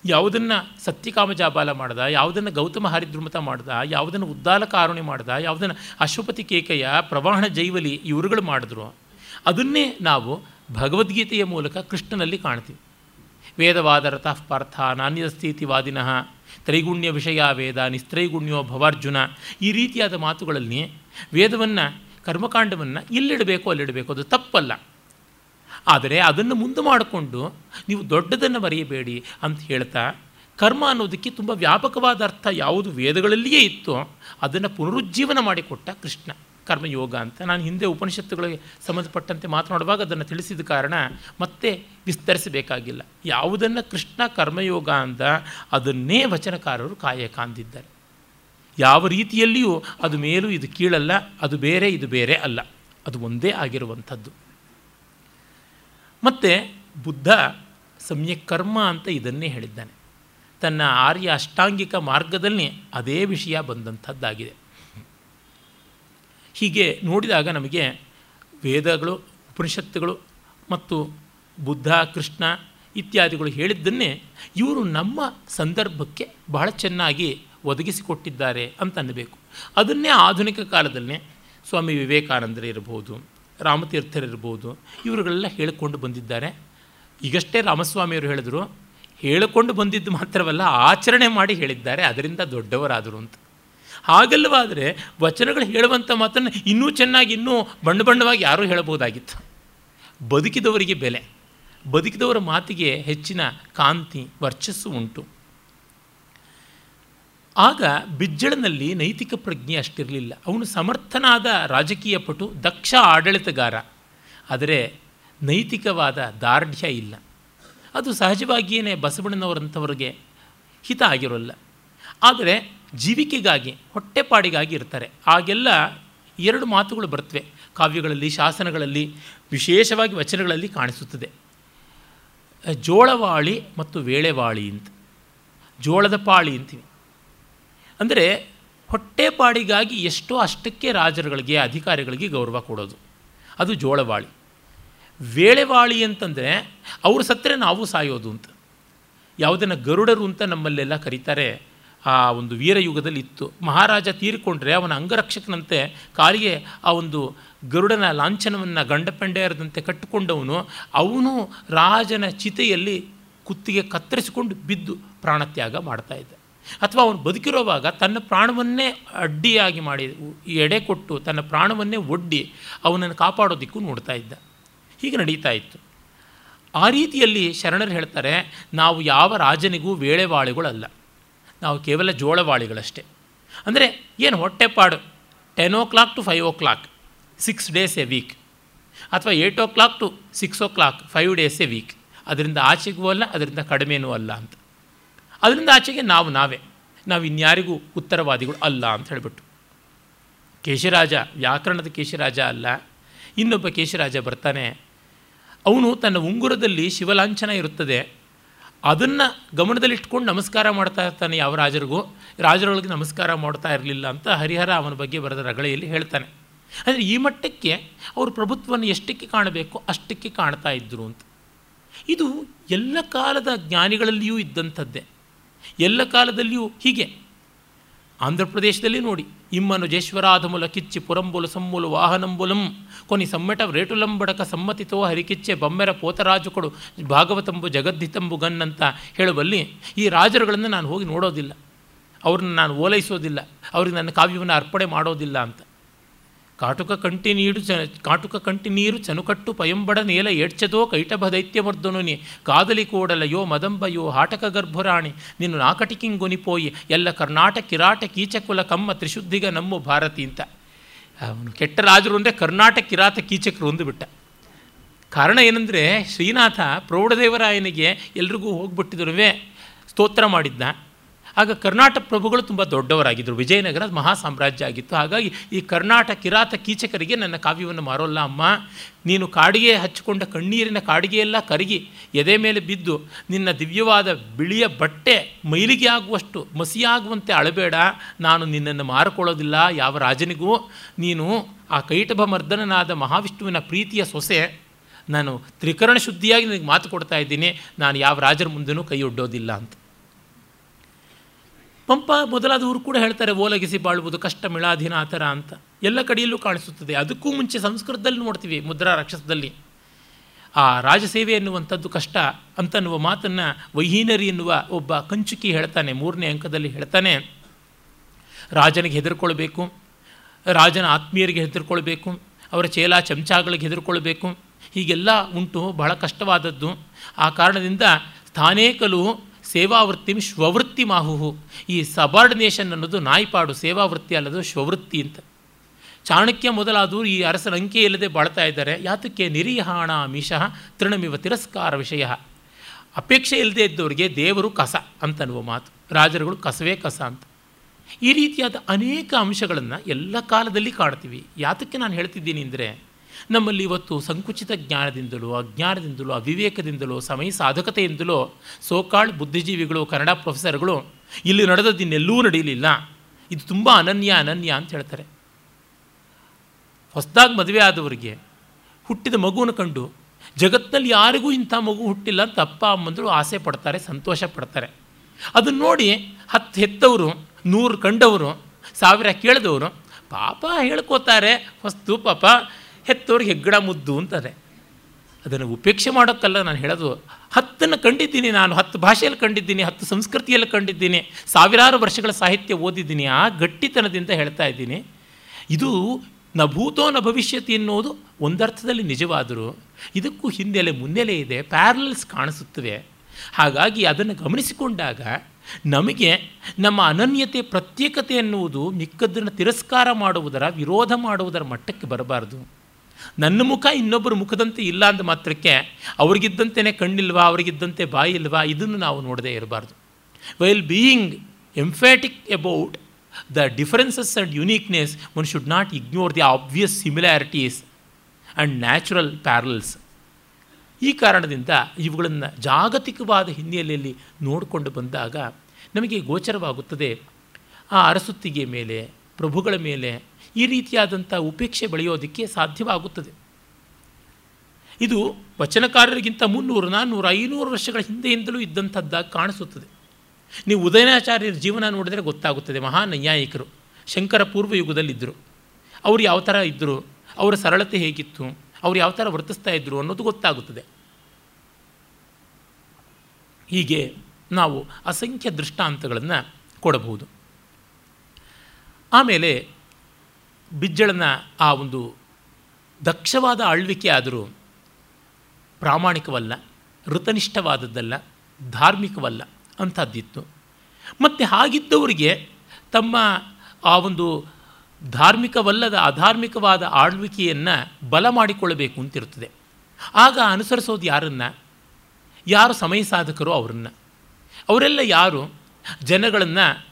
ಯಾವುದನ್ನು ಸತ್ಯಕಾಮಜಾಬಾಲ ಮಾಡ್ದ, ಯಾವುದನ್ನು ಗೌತಮ ಹರಿದ್ರುಮತ ಮಾಡ್ದ, ಯಾವುದನ್ನು ಉದ್ದಾಲ ಕಾರುಣಿ ಮಾಡ್ದ, ಯಾವುದನ್ನು ಅಶ್ವಪತಿ ಕೇಕೆಯ ಪ್ರವಾಹಣ ಜೈವಲಿ ಇವರುಗಳು ಮಾಡಿದ್ರು. ಅದನ್ನೇ ನಾವು ಭಗವದ್ಗೀತೆಯ ಮೂಲಕ ಕೃಷ್ಣನಲ್ಲಿ ಕಾಣ್ತೀವಿ. ವೇದವಾದ ರಥಃ ಪಾರ್ಥ ನಾಣ್ಯಸ್ಥಿತಿವಾದಿನಃ ತ್ರೈಗುಣ್ಯ ವಿಷಯ ವೇದ, ನಿಸ್ತ್ರೈಗುಣ್ಯೋ ಭವಾರ್ಜುನ, ಈ ರೀತಿಯಾದ ಮಾತುಗಳಲ್ಲಿ ವೇದವನ್ನು, ಕರ್ಮಕಾಂಡವನ್ನು ಇಲ್ಲಿಡಬೇಕು ಅಲ್ಲಿಡಬೇಕು ಅದು ತಪ್ಪಲ್ಲ. ಆದರೆ ಅದನ್ನು ಮುಂದೆ ಮಾಡಿಕೊಂಡು ನೀವು ದೊಡ್ಡದನ್ನು ಬರೆಯಬೇಡಿ ಅಂತ ಹೇಳ್ತಾ, ಕರ್ಮ ಅನ್ನೋದಕ್ಕೆ ತುಂಬ ವ್ಯಾಪಕವಾದ ಅರ್ಥ ಯಾವುದು ವೇದಗಳಲ್ಲಿಯೇ ಇತ್ತೋ ಅದನ್ನು ಪುನರುಜ್ಜೀವನ ಮಾಡಿಕೊಟ್ಟ ಕೃಷ್ಣ, ಕರ್ಮಯೋಗ ಅಂತ. ನಾನು ಹಿಂದೆ ಉಪನಿಷತ್ತುಗಳಿಗೆ ಸಂಬಂಧಪಟ್ಟಂತೆ ಮಾತನಾಡುವಾಗ ಅದನ್ನು ತಿಳಿಸಿದ ಕಾರಣ ಮತ್ತೆ ವಿಸ್ತರಿಸಬೇಕಾಗಿಲ್ಲ. ಯಾವುದನ್ನು ಕೃಷ್ಣ ಕರ್ಮಯೋಗ ಅಂತ ಅದನ್ನೇ ವಚನಕಾರರು ಕಾಯಕ ಕಾಂದಿದ್ದಾರೆ ಯಾವ ರೀತಿಯಲ್ಲಿಯೂ ಅದು ಮೇಲೂ ಇದು ಕೀಳಲ್ಲ, ಅದು ಬೇರೆ, ಇದು ಬೇರೆ ಅಲ್ಲ. ಅದು ಒಂದೇ ಆಗಿರುವಂಥದ್ದು. ಮತ್ತು ಬುದ್ಧ ಸಮ್ಯಕ್ ಕರ್ಮ ಅಂತ ಇದನ್ನೇ ಹೇಳಿದ್ದಾನೆ. ತನ್ನ ಆರ್ಯ ಅಷ್ಟಾಂಗಿಕ ಮಾರ್ಗದಲ್ಲಿ ಅದೇ ವಿಷಯ ಬಂದಂಥದ್ದಾಗಿದೆ. ಹೀಗೆ ನೋಡಿದಾಗ ನಮಗೆ ವೇದಗಳು, ಉಪನಿಷತ್ತುಗಳು ಮತ್ತು ಬುದ್ಧ, ಕೃಷ್ಣ ಇತ್ಯಾದಿಗಳು ಹೇಳಿದ್ದನ್ನೇ ಇವರು ನಮ್ಮ ಸಂದರ್ಭಕ್ಕೆ ಬಹಳ ಚೆನ್ನಾಗಿ ಒದಗಿಸಿಕೊಟ್ಟಿದ್ದಾರೆ ಅಂತ ಅನ್ನಬೇಕು. ಅದನ್ನೇ ಆಧುನಿಕ ಕಾಲದಲ್ಲೇ ಸ್ವಾಮಿ ವಿವೇಕಾನಂದರು ಇರಬಹುದು. ರಾಮತೀರ್ಥರಿರ್ಬೋದು, ಇವರುಗಳೆಲ್ಲ ಹೇಳಿಕೊಂಡು ಬಂದಿದ್ದಾರೆ. ಈಗಷ್ಟೇ ರಾಮಸ್ವಾಮಿಯವರು ಹೇಳಿದರು, ಹೇಳಿಕೊಂಡು ಬಂದಿದ್ದು ಮಾತ್ರವಲ್ಲ, ಆಚರಣೆ ಮಾಡಿ ಹೇಳಿದ್ದಾರೆ, ಅದರಿಂದ ದೊಡ್ಡವರಾದರು ಅಂತ. ಹಾಗಲ್ಲವಾದರೆ ವಚನಗಳು ಹೇಳುವಂಥ ಮಾತನ್ನು ಇನ್ನೂ ಚೆನ್ನಾಗಿ, ಇನ್ನೂ ಬಣ್ಣ ಬಣ್ಣವಾಗಿ ಯಾರೂ ಹೇಳಬಹುದಾಗಿತ್ತು. ಬದುಕಿದವರಿಗೆ ಬೆಲೆ, ಬದುಕಿದವರ ಮಾತಿಗೆ ಹೆಚ್ಚಿನ ಕಾಂತಿ, ವರ್ಚಸ್ಸು ಉಂಟು. ಆಗ ಬಿಜ್ಜಳನಲ್ಲಿ ನೈತಿಕ ಪ್ರಜ್ಞೆ ಅಷ್ಟಿರಲಿಲ್ಲ. ಅವನು ಸಮರ್ಥನಾದ ರಾಜಕೀಯ ಪಟು, ದಕ್ಷ ಆಡಳಿತಗಾರ. ಆದರೆ ನೈತಿಕವಾದ ದಾರ್ಢ್ಯ ಇಲ್ಲ. ಅದು ಸಹಜವಾಗಿಯೇ ಬಸವಣ್ಣನವರಂಥವ್ರಿಗೆ ಹಿತ ಆಗಿರೋಲ್ಲ. ಆದರೆ ಜೀವಿಕೆಗಾಗಿ, ಹೊಟ್ಟೆಪಾಡಿಗಾಗಿ ಇರ್ತಾರೆ. ಆಗೆಲ್ಲ ಎರಡು ಮಾತುಗಳು ಬರ್ತವೆ. ಕಾವ್ಯಗಳಲ್ಲಿ, ಶಾಸನಗಳಲ್ಲಿ, ವಿಶೇಷವಾಗಿ ವಚನಗಳಲ್ಲಿ ಕಾಣಿಸುತ್ತದೆ. ಜೋಳವಾಳಿ ಮತ್ತು ವೇಳೆವಾಳಿ ಅಂತ. ಜೋಳದ ಪಾಳಿ ಅಂತೀವಿ. ಅಂದರೆ ಹೊಟ್ಟೆಪಾಡಿಗಾಗಿ ಎಷ್ಟೋ ಅಷ್ಟಕ್ಕೆ ರಾಜರುಗಳಿಗೆ, ಅಧಿಕಾರಿಗಳಿಗೆ ಗೌರವ ಕೊಡೋದು. ಅದು ಜೋಳವಾಳಿ. ವೇಳೆವಾಳಿ ಅಂತಂದರೆ ಅವರು ಸತ್ತರೆ ನಾವು ಸಾಯೋದು ಅಂತ. ಯಾವುದನ್ನು ಗರುಡರು ಅಂತ ನಮ್ಮಲ್ಲೆಲ್ಲ ಕರೀತಾರೆ. ಆ ಒಂದು ವೀರಯುಗದಲ್ಲಿ ಇತ್ತು ಮಹಾರಾಜ ತೀರಿಕೊಂಡ್ರೆ ಅವನ ಅಂಗರಕ್ಷಕನಂತೆ ಕಾಲಿಗೆ ಆ ಒಂದು ಗರುಡನ ಲಾಂಛನವನ್ನು ಗಂಡಪೆಂಡೆಯರದಂತೆ ಕಟ್ಟಿಕೊಂಡವನು, ಅವನು ರಾಜನ ಚಿತೆಯಲ್ಲಿ ಕುತ್ತಿಗೆ ಕತ್ತರಿಸಿಕೊಂಡು ಬಿದ್ದು ಪ್ರಾಣತ್ಯಾಗ ಮಾಡ್ತಾ ಇದ್ದ. ಅಥವಾ ಅವನು ಬದುಕಿರುವಾಗ ತನ್ನ ಪ್ರಾಣವನ್ನೇ ಅಡ್ಡಿಯಾಗಿ ಮಾಡಿ ಎಡೆ ಕೊಟ್ಟು ತನ್ನ ಪ್ರಾಣವನ್ನೇ ಒಡ್ಡಿ ಅವನನ್ನು ಕಾಪಾಡೋದಿಕ್ಕೂ ನೋಡ್ತಾ ಇದ್ದ. ಹೀಗೆ ನಡೀತಾ ಇತ್ತು. ಆ ರೀತಿಯಲ್ಲಿ ಶರಣರು ಹೇಳ್ತಾರೆ, ನಾವು ಯಾವ ರಾಜನಿಗೂ ವೇಳೆವಾಳಿಗಳಲ್ಲ. ನಾವು ಕೇವಲ ಜೋಳವಾಳಿಗಳಷ್ಟೇ. ಅಂದರೆ ಏನು ಹೊಟ್ಟೆಪಾಡು? Ten o'clock to five o'clock six days a week ಅಥವಾ eight o'clock to six o'clock five days a week ಅದರಿಂದ ಆಚೆಗೂ ಅಲ್ಲ, ಅದರಿಂದ ಕಡಿಮೆನೂ ಅಲ್ಲ ಅಂತ. ಅದರಿಂದ ಆಚೆಗೆ ನಾವು, ನಾವೇ. ನಾವು ಇನ್ಯಾರಿಗೂ ಉತ್ತರವಾದಿಗಳು ಅಲ್ಲ ಅಂತ ಹೇಳಿಬಿಟ್ಟು. ಕೇಶರಾಜ, ವ್ಯಾಕರಣದ ಕೇಶರಾಜ ಅಲ್ಲ. ಇನ್ನೊಬ್ಬ ಕೇಶರಾಜ ಬರ್ತಾನೆ. ಅವನು ತನ್ನ ಉಂಗುರದಲ್ಲಿ ಶಿವಲಾಂಛನ ಇರುತ್ತದೆ. ಅದನ್ನು ಗಮನದಲ್ಲಿಟ್ಕೊಂಡು ನಮಸ್ಕಾರ ಮಾಡ್ತಾ ಇರ್ತಾನೆ ಯಾವ ರಾಜರಿಗೂ. ರಾಜರೊಳಗೆ ನಮಸ್ಕಾರ ಮಾಡ್ತಾ ಇರಲಿಲ್ಲ ಅಂತ ಹರಿಹರ ಅವನ ಬಗ್ಗೆ ಬರೆದ ರಗಳೆಯಲ್ಲಿ ಹೇಳ್ತಾನೆ. ಅಂದರೆ ಈ ಮಟ್ಟಕ್ಕೆ ಅವರು ಪ್ರಭುತ್ವವನ್ನು ಎಷ್ಟಕ್ಕೆ ಕಾಣಬೇಕು ಅಷ್ಟಕ್ಕೆ ಕಾಣ್ತಾ ಇದ್ದರು ಅಂತ. ಇದು ಎಲ್ಲ ಕಾಲದ ಜ್ಞಾನಿಗಳಲ್ಲಿಯೂ ಇದ್ದಂಥದ್ದೇ. ಎಲ್ಲ ಕಾಲದಲ್ಲಿಯೂ ಹೀಗೆ. ಆಂಧ್ರ ಪ್ರದೇಶದಲ್ಲಿ ನೋಡಿ ಇಮ್ಮನು ಜೇಶ್ವರಾಧಮುಲ ಕಿಚ್ಚಿ ಪುರಂಬುಲು ಸಮ್ಮುಲು ವಾಹನಂಬುಲಂ, ಕೊನಿ ಸಮ್ಮೆಟ ರೇಟುಲಂಬಡಕ ಸಮ್ಮತಿತೋ ಹರಿಕಿಚ್ಚೆ ಬಮ್ಮೆರ ಪೋತರಾಜುಕೊಡು ಭಾಗವತಂಬು ಜಗದ್ದಿತಂಬು ಗನ್ ಅಂತ ಹೇಳುವಲ್ಲಿ ಈ ರಾಜರುಗಳನ್ನು ನಾನು ಹೋಗಿ ನೋಡೋದಿಲ್ಲ. ಅವ್ರನ್ನ ನಾನು ಓಲೈಸೋದಿಲ್ಲ. ಅವ್ರಿಗೆ ನನ್ನ ಕಾವ್ಯವನ್ನು ಅರ್ಪಣೆ ಮಾಡೋದಿಲ್ಲ ಅಂತ. ಕಾಟುಕ ಕಂಟಿ ನೀಡು ಚ, ಕಾಟುಕ ಕಂಟಿ ನೀರು ಚನುಕಟ್ಟು ಪಯಂಬಡ ನೇಲ ಏಡ್ಚದೋ ಕೈಟಭ ದೈತ್ಯವರ್ಧನುನಿ ಕಾದಲಿ ಕೂಡಲಯೋ ಮದಂಬಯೋ ಹಾಟಕ ಗರ್ಭುರಾಣಿ. ನೀನು ನಾಕಟಿಕಿಂಗೊನಿಪೋಯಿ ಎಲ್ಲ ಕರ್ನಾಟಕ ಕಿರಾಟ ಕೀಚಕುಲ ಕಮ್ಮ ತ್ರಿಶುದ್ಧಿಗ ನಮ್ಮ ಭಾರತಿ ಅಂತ. ಅವನು ಕೆಟ್ಟ ರಾಜರು ಅಂದರೆ ಕರ್ನಾಟಕ ಕಿರಾತ ಕೀಚಕರು ಒಂದು ಬಿಟ್ಟ. ಕಾರಣ ಏನಂದರೆ ಶ್ರೀನಾಥ ಪ್ರೌಢದೇವರಾಯನಿಗೆ ಎಲ್ರಿಗೂ ಹೋಗ್ಬಿಟ್ಟಿದ್ರು. ಸ್ತೋತ್ರ ಮಾಡಿದ್ದ ಆಗ ಕರ್ನಾಟಕ ಪ್ರಭುಗಳು ತುಂಬ ದೊಡ್ಡವರಾಗಿದ್ದರು ವಿಜಯನಗರ ಮಹಾ ಸಾಮ್ರಾಜ್ಯ ಆಗಿತ್ತು. ಹಾಗಾಗಿ ಈ ಕರ್ನಾಟಕ ಕಿರಾತ ಕೀಚಕರಿಗೆ ನನ್ನ ಕಾವ್ಯವನ್ನು ಮಾರೋಲ್ಲ ಅಮ್ಮ. ನೀನು ಕಾಡಿಗೆ ಹಚ್ಚಿಕೊಂಡ ಕಣ್ಣೀರಿನ ಕಾಡಿಗೆಯೆಲ್ಲ ಕರಗಿ ಎದೆ ಮೇಲೆ ಬಿದ್ದು ನಿನ್ನ ದಿವ್ಯವಾದ ಬಿಳಿಯ ಬಟ್ಟೆ ಮೈಲಿಗೆ ಆಗುವಷ್ಟು ಮಸಿಯಾಗುವಂತೆ ಅಳಬೇಡ. ನಾನು ನಿನ್ನನ್ನು ಮಾರಿಕೊಳ್ಳೋದಿಲ್ಲ. ಯಾವ ರಾಜನಿಗೂ ನೀನು ಆ ಕೈಟಭ ಮರ್ದನನಾದ ಮಹಾವಿಷ್ಣುವಿನ ಪ್ರೀತಿಯ ಸೊಸೆ. ನಾನು ತ್ರಿಕರಣ ಶುದ್ಧಿಯಾಗಿ ನಿನಗೆ ಮಾತು ಕೊಡ್ತಾ ಇದ್ದೀನಿ. ನಾನು ಯಾವ ರಾಜರ ಮುಂದೆನೂ ಕೈ ಒಡ್ಡೋದಿಲ್ಲ ಅಂತ. ಪಂಪ ಮೊದಲಾದವರು ಕೂಡ ಹೇಳ್ತಾರೆ, ಓಲಗಿಸಿ ಬಾಳುವುದು ಕಷ್ಟ ಮಿಳಾಧೀನ ಆ ಥರ ಅಂತ. ಎಲ್ಲ ಕಡೆಯಲ್ಲೂ ಕಾಣಿಸುತ್ತದೆ. ಅದಕ್ಕೂ ಮುಂಚೆ ಸಂಸ್ಕೃತದಲ್ಲಿ ನೋಡ್ತೀವಿ, ಮುದ್ರಾ ರಾಕ್ಷಸದಲ್ಲಿ. ಆ ರಾಜಸೇವೆ ಎನ್ನುವಂಥದ್ದು ಕಷ್ಟ ಅಂತನ್ನುವ ಮಾತನ್ನು ವೈಹೀನರಿ ಎನ್ನುವ ಒಬ್ಬ ಕಂಚುಕಿ ಹೇಳ್ತಾನೆ, ಮೂರನೇ ಅಂಕದಲ್ಲಿ ಹೇಳ್ತಾನೆ, ರಾಜನಿಗೆ ಹೆದರ್ಕೊಳ್ಬೇಕು, ರಾಜನ ಆತ್ಮೀಯರಿಗೆ ಹೆದರ್ಕೊಳ್ಬೇಕು, ಅವರ ಚೇಲ ಚಮಚಾಗಳಿಗೆ ಹೆದರ್ಕೊಳ್ಬೇಕು. ಹೀಗೆಲ್ಲ ಉಂಟು, ಬಹಳ ಕಷ್ಟವಾದದ್ದು. ಆ ಕಾರಣದಿಂದ ಸ್ಥಾನೇಕಲು ಸೇವಾವೃತ್ತಿ ಶ್ವವೃತ್ತಿ ಮಾಹುಹು ಈ ಸಬಾರ್ಡಿನೇಷನ್ ಅನ್ನೋದು ನಾಯಿಪಾಡು, ಸೇವಾವೃತ್ತಿ ಅಲ್ಲದು ಶ್ವವೃತ್ತಿ ಅಂತ. ಚಾಣಕ್ಯ ಮೊದಲಾದವರು ಈ ಅರಸರ ಅಂಕೆ ಇಲ್ಲದೆ ಬಾಳ್ತಾ ಇದ್ದಾರೆ. ಯಾತಕ್ಕೆ? ನಿರೀಹಾಣ ಮಿಷಃ ತೃಣಮಿವ ತಿರಸ್ಕಾರ ವಿಷಯ. ಅಪೇಕ್ಷೆ ಇಲ್ಲದೆ ಇದ್ದವರಿಗೆ ದೇವರು ಕಸ ಅಂತನ್ನುವ ಮಾತು. ರಾಜರುಗಳು ಕಸವೇ ಕಸ ಅಂತ. ಈ ರೀತಿಯಾದ ಅನೇಕ ಅಂಶಗಳನ್ನು ಎಲ್ಲ ಕಾಲದಲ್ಲಿ ಕಾಣ್ತೀವಿ. ಯಾತಕ್ಕೆ ನಾನು ಹೇಳ್ತಿದ್ದೀನಿ ಅಂದರೆ ನಮ್ಮಲ್ಲಿ ಇವತ್ತು ಸಂಕುಚಿತ ಜ್ಞಾನದಿಂದಲೋ, ಅಜ್ಞಾನದಿಂದಲೋ, ಅವಿವೇಕದಿಂದಲೋ, ಸಮಯ ಸಾಧಕತೆಯಿಂದಲೋ, ಸೋಕಾಳ್ ಬುದ್ಧಿಜೀವಿಗಳು, ಕನ್ನಡ ಪ್ರೊಫೆಸರ್ಗಳು ಇಲ್ಲಿ ನಡೆದದ್ದಿನ್ನೆಲ್ಲೂ ನಡೆಯಲಿಲ್ಲ. ಇದು ತುಂಬ ಅನನ್ಯ ಅನನ್ಯ ಅಂತ ಹೇಳ್ತಾರೆ. ಹೊಸದಾಗಿ ಮದುವೆ ಆದವರಿಗೆ ಹುಟ್ಟಿದ ಮಗುವನ್ನು ಕಂಡು ಜಗತ್ತಿನಲ್ಲಿ ಯಾರಿಗೂ ಇಂಥ ಮಗು ಹುಟ್ಟಿಲ್ಲ ಅಂತ ಅಪ್ಪ, ಅಮ್ಮಂದರು ಆಸೆ ಪಡ್ತಾರೆ, ಸಂತೋಷ ಪಡ್ತಾರೆ. ಅದನ್ನು ನೋಡಿ ಹತ್ತು ಹೆತ್ತವರು, ನೂರು ಕಂಡವರು, ಸಾವಿರ ಕೇಳಿದವರು ಪಾಪ ಹೇಳ್ಕೋತಾರೆ, ಹೊಸ್ತು ಪಾಪ ಹೆತ್ತವ್ರಿಗೆ ಹೆಗ್ಗಡ ಮುದ್ದು ಅಂತಾರೆ. ಅದನ್ನು ಉಪೇಕ್ಷೆ ಮಾಡೋಕ್ಕಲ್ಲ ನಾನು ಹೇಳೋದು. ಹತ್ತನ್ನು ಕಂಡಿದ್ದೀನಿ ನಾನು, ಹತ್ತು ಭಾಷೆಯಲ್ಲಿ ಕಂಡಿದ್ದೀನಿ, ಹತ್ತು ಸಂಸ್ಕೃತಿಯಲ್ಲಿ ಕಂಡಿದ್ದೀನಿ, ಸಾವಿರಾರು ವರ್ಷಗಳ ಸಾಹಿತ್ಯ ಓದಿದ್ದೀನಿ, ಆ ಗಟ್ಟಿತನದಿಂದ ಹೇಳ್ತಾ ಇದ್ದೀನಿ. ಇದು ನ ಭೂತೋ ನ ಭವಿಷ್ಯತಿ ಎನ್ನುವುದು ಒಂದರ್ಥದಲ್ಲಿ ನಿಜವಾದರೂ ಇದಕ್ಕೂ ಹಿನ್ನೆಲೆ ಮುನ್ನೆಲೆ ಇದೆ ಪ್ಯಾರಲಲ್ಸ್ ಕಾಣಿಸುತ್ತವೆ. ಹಾಗಾಗಿ ಅದನ್ನು ಗಮನಿಸಿಕೊಂಡಾಗ ನಮಗೆ ನಮ್ಮ ಅನನ್ಯತೆ, ಪ್ರತ್ಯೇಕತೆ ಎನ್ನುವುದು ಮಿಕ್ಕದ್ದನ್ನು ತಿರಸ್ಕಾರ ಮಾಡುವುದರ, ವಿರೋಧ ಮಾಡುವುದರ ಮಟ್ಟಕ್ಕೆ ಬರಬಾರ್ದು. ನನ್ನ ಮುಖ ಇನ್ನೊಬ್ಬರ ಮುಖದಂತೆ ಇಲ್ಲ ಅಂದ ಮಾತ್ರಕ್ಕೆ ಅವ್ರಿಗಿದ್ದಂತೆಯೇ ಕಣ್ಣಿಲ್ವಾ, ಅವರಿಗಿದ್ದಂತೆ ಬಾಯಿ ಇಲ್ವಾ ಇದನ್ನು ನಾವು ನೋಡದೇ ಇರಬಾರ್ದು. While being emphatic about the differences and uniqueness one should not ignore the obvious similarities and natural parallels ಈ ಕಾರಣದಿಂದ ಇವುಗಳನ್ನು ಜಾಗತಿಕವಾದ ಹಿನ್ನೆಲೆಯಲ್ಲಿ ನೋಡಿಕೊಂಡು ಬಂದಾಗ ನಮಗೆ ಗೋಚರವಾಗುತ್ತದೆ. ಆ ಅರಸುತ್ತಿಗೆ ಮೇಲೆ, ಪ್ರಭುಗಳ ಮೇಲೆ ಈ ರೀತಿಯಾದಂಥ ಉಪೇಕ್ಷೆ ಬೆಳೆಯೋದಕ್ಕೆ ಸಾಧ್ಯವಾಗುತ್ತದೆ. ಇದು ವಚನಕಾರರಿಗಿಂತ ಮುನ್ನೂರು, ನಾನ್ನೂರು, ಐನೂರು ವರ್ಷಗಳ ಹಿಂದೆಯಿಂದಲೂ ಇದ್ದಂಥದ್ದಾಗಿ ಕಾಣಿಸುತ್ತದೆ. ನೀವು ಉದಯನಾಚಾರ್ಯರ ಜೀವನ ನೋಡಿದರೆ ಗೊತ್ತಾಗುತ್ತದೆ, ಮಹಾನ್ ನ್ಯಾಯಿಕರು, ಶಂಕರ ಪೂರ್ವ ಯುಗದಲ್ಲಿದ್ದರು ಅವರು ಯಾವ ಥರ ಇದ್ದರು, ಅವರ ಸರಳತೆ ಹೇಗಿತ್ತು, ಅವ್ರು ಯಾವ ಥರ ವರ್ತಿಸ್ತಾ ಇದ್ದರು ಅನ್ನೋದು ಗೊತ್ತಾಗುತ್ತದೆ. ಹೀಗೆ ನಾವು ಅಸಂಖ್ಯ ದೃಷ್ಟಾಂತಗಳನ್ನು ಕೊಡಬಹುದು. ಆಮೇಲೆ ಬಿಜ್ಜಳನ ಆ ಒಂದು ದಕ್ಷವಾದ ಆಳ್ವಿಕೆ ಆದರೂ ಪ್ರಾಮಾಣಿಕವಲ್ಲ, ಋತನಿಷ್ಠವಾದದ್ದಲ್ಲ, ಧಾರ್ಮಿಕವಲ್ಲ ಅಂಥದ್ದಿತ್ತು ಮತ್ತು ಹಾಗಿದ್ದವರಿಗೆ ತಮ್ಮ ಆ ಒಂದು ಧಾರ್ಮಿಕವಲ್ಲದ ಅಧಾರ್ಮಿಕವಾದ ಆಳ್ವಿಕೆಯನ್ನು ಬಲ ಮಾಡಿಕೊಳ್ಳಬೇಕು ಅಂತಿರುತ್ತದೆ. ಆಗ ಅನುಸರಿಸೋದು ಯಾರನ್ನು? ಯಾರು ಸಮಯ ಸಾಧಕರು ಅವರನ್ನು? ಅವರೆಲ್ಲ ಯಾರು? ಜನಗಳನ್ನು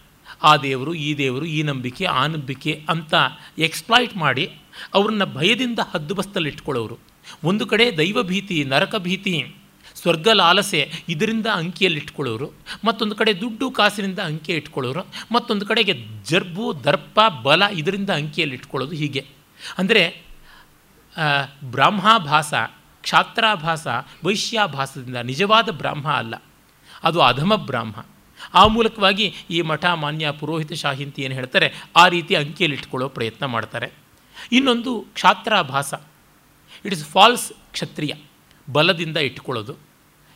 ಆ ದೇವರು, ಈ ದೇವರು, ಈ ನಂಬಿಕೆ, ಆ ನಂಬಿಕೆ ಅಂತ ಎಕ್ಸ್ಪ್ಲಾಯ್ಟ್ ಮಾಡಿ ಅವ್ರನ್ನ ಭಯದಿಂದ ಹದ್ದುಬಸ್ತಲ್ಲಿಟ್ಕೊಳ್ಳೋರು ಒಂದು ಕಡೆ ದೈವ ಭೀತಿ, ನರಕ ಭೀತಿ, ಸ್ವರ್ಗ ಲಾಲಸೆ ಇದರಿಂದ ಅಂಕಿಯಲ್ಲಿಟ್ಕೊಳ್ಳೋರು ಮತ್ತೊಂದು ಕಡೆ ದುಡ್ಡು ಕಾಸಿನಿಂದ ಅಂಕೆ ಇಟ್ಕೊಳ್ಳೋರು. ಮತ್ತೊಂದು ಕಡೆಗೆ ಜರ್ಬು, ದರ್ಪ, ಬಲ ಇದರಿಂದ ಅಂಕಿಯಲ್ಲಿಟ್ಕೊಳ್ಳೋದು ಹೀಗೆ. ಅಂದರೆ ಬ್ರಾಹ್ಮಾಭಾಸ, ಕ್ಷಾತ್ರಾಭಾಸ, ವೈಶ್ಯಾಭಾಸದಿಂದ ನಿಜವಾದ ಬ್ರಾಹ್ಮ ಅಲ್ಲ. ಅದು ಅಧಮ ಬ್ರಾಹ್ಮ. ಆ ಮೂಲಕವಾಗಿ ಈ ಮಠ ಮಾನ್ಯ ಪುರೋಹಿತ ಶಾಹಿ ಅಂತ ಏನು ಹೇಳ್ತಾರೆ, ಆ ರೀತಿ ಅಂಕಿಯಲ್ಲಿ ಇಟ್ಕೊಳ್ಳೋ ಪ್ರಯತ್ನ ಮಾಡ್ತಾರೆ. ಇನ್ನೊಂದು ಕ್ಷಾತ್ರಾಭಾಸ. ಇಟ್ ಇಸ್ ಫಾಲ್ಸ್ ಕ್ಷತ್ರಿಯ, ಬಲದಿಂದ ಇಟ್ಕೊಳ್ಳೋದು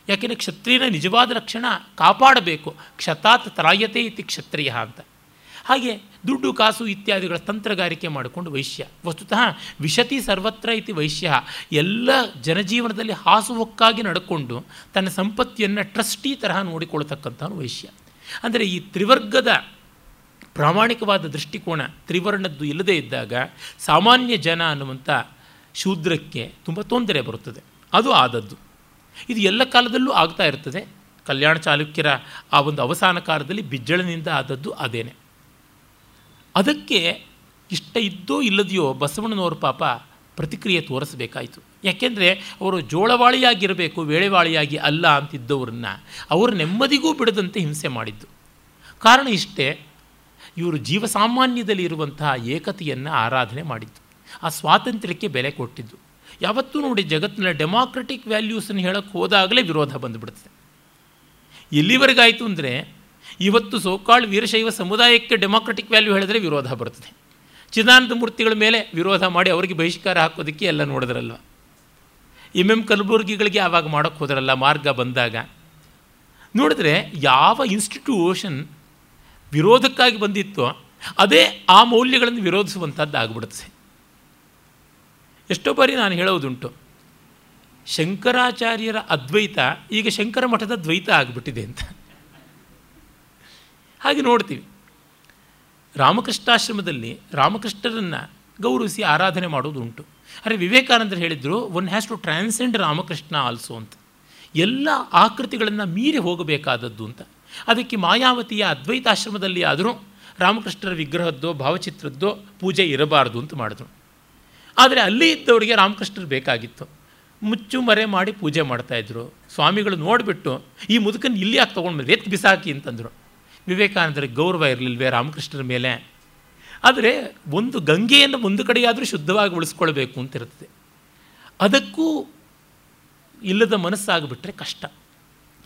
ಯಾಕೆಂದರೆ ಕ್ಷತ್ರಿಯನ ನಿಜವಾದ ಲಕ್ಷಣ ಕಾಪಾಡಬೇಕು. ಕ್ಷತಾತ್ ತ್ರಾಯತೆ ಇತಿ ಕ್ಷತ್ರಿಯ ಅಂತ. ಹಾಗೆ ದುಡ್ಡು, ಕಾಸು ಇತ್ಯಾದಿಗಳ ತಂತ್ರಗಾರಿಕೆ ಮಾಡಿಕೊಂಡು ವೈಶ್ಯ. ವಸ್ತುತಃ ವಿಶತಿ ಸರ್ವತ್ರ ಇತಿ ವೈಶ್ಯ. ಎಲ್ಲ ಜನಜೀವನದಲ್ಲಿ ಹಾಸುಹೊಕ್ಕಾಗಿ ನಡ್ಕೊಂಡು ತನ್ನ ಸಂಪತ್ತಿಯನ್ನು ಟ್ರಸ್ಟಿ ತರಹ ನೋಡಿಕೊಳ್ತಕ್ಕಂಥವನು ವೈಶ್ಯ. ಅಂದರೆ ಈ ತ್ರಿವರ್ಗದ ಪ್ರಾಮಾಣಿಕವಾದ ದೃಷ್ಟಿಕೋನ ತ್ರಿವರ್ಣದ್ದು ಇಲ್ಲದೇ ಇದ್ದಾಗ ಸಾಮಾನ್ಯ ಜನ ಅನ್ನುವಂಥ ಶೂದ್ರಕ್ಕೆ ತುಂಬ ತೊಂದರೆ ಬರುತ್ತದೆ. ಅದು ಆದದ್ದು. ಇದು ಎಲ್ಲ ಕಾಲದಲ್ಲೂ ಆಗ್ತಾ ಇರ್ತದೆ. ಕಲ್ಯಾಣ ಚಾಲುಕ್ಯರ ಆ ಒಂದು ಅವಸಾನ ಕಾಲದಲ್ಲಿ ಬಿಜ್ಜಳನಿಂದ ಆದದ್ದು ಅದೇನೆ. ಅದಕ್ಕೆ ಇಷ್ಟ ಇದ್ದೋ ಇಲ್ಲದೆಯೋ ಬಸವಣ್ಣನವರು ಪಾಪ ಪ್ರತಿಕ್ರಿಯೆ ತೋರಿಸಬೇಕಾಯಿತು. ಯಾಕೆಂದರೆ ಅವರು ಜೋಳವಾಳಿಯಾಗಿರಬೇಕು, ವೇಳೆವಾಳಿಯಾಗಿ ಅಲ್ಲ ಅಂತಿದ್ದವರನ್ನ ಅವರು ನೆಮ್ಮದಿಗೂ ಬಿಡದಂತೆ ಹಿಂಸೆ ಮಾಡಿದ್ದು. ಕಾರಣ ಇಷ್ಟೇ, ಇವರು ಜೀವಸಾಮಾನ್ಯದಲ್ಲಿ ಇರುವಂತಹ ಏಕತೆಯನ್ನು ಆರಾಧನೆ ಮಾಡಿದ್ದು. ಆ ಸ್ವಾತಂತ್ರ್ಯಕ್ಕೆ ಬೆಲೆ ಕೊಟ್ಟಿದ್ದು. ಯಾವತ್ತೂ ನೋಡಿ ಜಗತ್ತಿನ ಡೆಮಾಕ್ರೆಟಿಕ್ ವ್ಯಾಲ್ಯೂಸನ್ನು ಹೇಳೋಕ್ಕೆ ಹೋದಾಗಲೇ ವಿರೋಧ ಬಂದುಬಿಡುತ್ತೆ. ಎಲ್ಲಿವರೆಗಾಯಿತು ಅಂದರೆ ಇವತ್ತು ಸೋಕಾಳ್ ವೀರಶೈವ ಸಮುದಾಯಕ್ಕೆ ಡೆಮಾಕ್ರೆಟಿಕ್ ವ್ಯಾಲ್ಯೂ ಹೇಳಿದ್ರೆ ವಿರೋಧ ಬರ್ತದೆ. ಚಿದಾನಂದ ಮೂರ್ತಿಗಳ ಮೇಲೆ ವಿರೋಧ ಮಾಡಿ ಅವರಿಗೆ ಬಹಿಷ್ಕಾರ ಹಾಕೋದಕ್ಕೆ ಎಲ್ಲ ನೋಡಿದ್ರಲ್ವ? ಎಂ ಎಂ ಕಲಬುರ್ಗಿಗಳಿಗೆ ಆವಾಗ ಮಾಡೋಕ್ಕೆ ಹೋದ್ರಲ್ಲ ಮಾರ್ಗ ಬಂದಾಗ? ನೋಡಿದ್ರೆ ಯಾವ ಇನ್ಸ್ಟಿಟ್ಯೂಷನ್ ವಿರೋಧಕ್ಕಾಗಿ ಬಂದಿತ್ತೋ ಅದೇ ಆ ಮೌಲ್ಯಗಳನ್ನು ವಿರೋಧಿಸುವಂಥದ್ದು ಆಗಿಬಿಡುತ್ತೆ. ಎಷ್ಟೋ ಬಾರಿ ನಾನು ಹೇಳೋದುಂಟು, ಶಂಕರಾಚಾರ್ಯರ ಅದ್ವೈತ ಈಗ ಶಂಕರ ಮಠದ ದ್ವೈತ ಆಗಿಬಿಟ್ಟಿದೆ ಅಂತ. ಹಾಗೆ ನೋಡ್ತೀವಿ. ರಾಮಕೃಷ್ಣಾಶ್ರಮದಲ್ಲಿ ರಾಮಕೃಷ್ಣರನ್ನು ಗೌರವಿಸಿ ಆರಾಧನೆ ಮಾಡೋದು ಉಂಟು ಅರೆ ವಿವೇಕಾನಂದರು ಹೇಳಿದರು one has to transcend Ramakrishna also ಅಂತ. ಎಲ್ಲ ಆಕೃತಿಗಳನ್ನು ಮೀರಿ ಹೋಗಬೇಕಾದದ್ದು ಅಂತ. ಅದಕ್ಕೆ ಮಾಯಾವತಿಯ ಅದ್ವೈತಾಶ್ರಮದಲ್ಲಿ ಆದರೂ ರಾಮಕೃಷ್ಣರ ವಿಗ್ರಹದ್ದೋ, ಭಾವಚಿತ್ರದ್ದೋ ಪೂಜೆ ಇರಬಾರ್ದು ಅಂತ ಮಾಡಿದ್ರು. ಆದರೆ ಅಲ್ಲಿ ಇದ್ದವರಿಗೆ ರಾಮಕೃಷ್ಣರು ಬೇಕಾಗಿತ್ತು. ಮುಚ್ಚು ಮರೆ ಮಾಡಿ ಪೂಜೆ ಮಾಡ್ತಾಯಿದ್ರು ಸ್ವಾಮಿಗಳು ನೋಡಿಬಿಟ್ಟು, ಈ ಮುದುಕನ್ನು ಇಲ್ಲಿ ಯಾಕೆ ತೊಗೊಂಡ್ಬಂದ್ರೆ ಎತ್ತು ಬಿಸಾಕಿ ಅಂತಂದರು. ವಿವೇಕಾನಂದರಿಗೆ ಗೌರವ ಇರಲಿಲ್ವೇ ರಾಮಕೃಷ್ಣರ ಮೇಲೆ? ಆದರೆ ಒಂದು ಗಂಗೆಯನ್ನು ಒಂದು ಕಡೆಯಾದರೂ ಶುದ್ಧವಾಗಿ ಉಳಿಸ್ಕೊಳ್ಬೇಕು ಅಂತ ಇರ್ತದೆ ಅದಕ್ಕೂ ಇಲ್ಲದ ಮನಸ್ಸಾಗಿಬಿಟ್ರೆ ಕಷ್ಟ.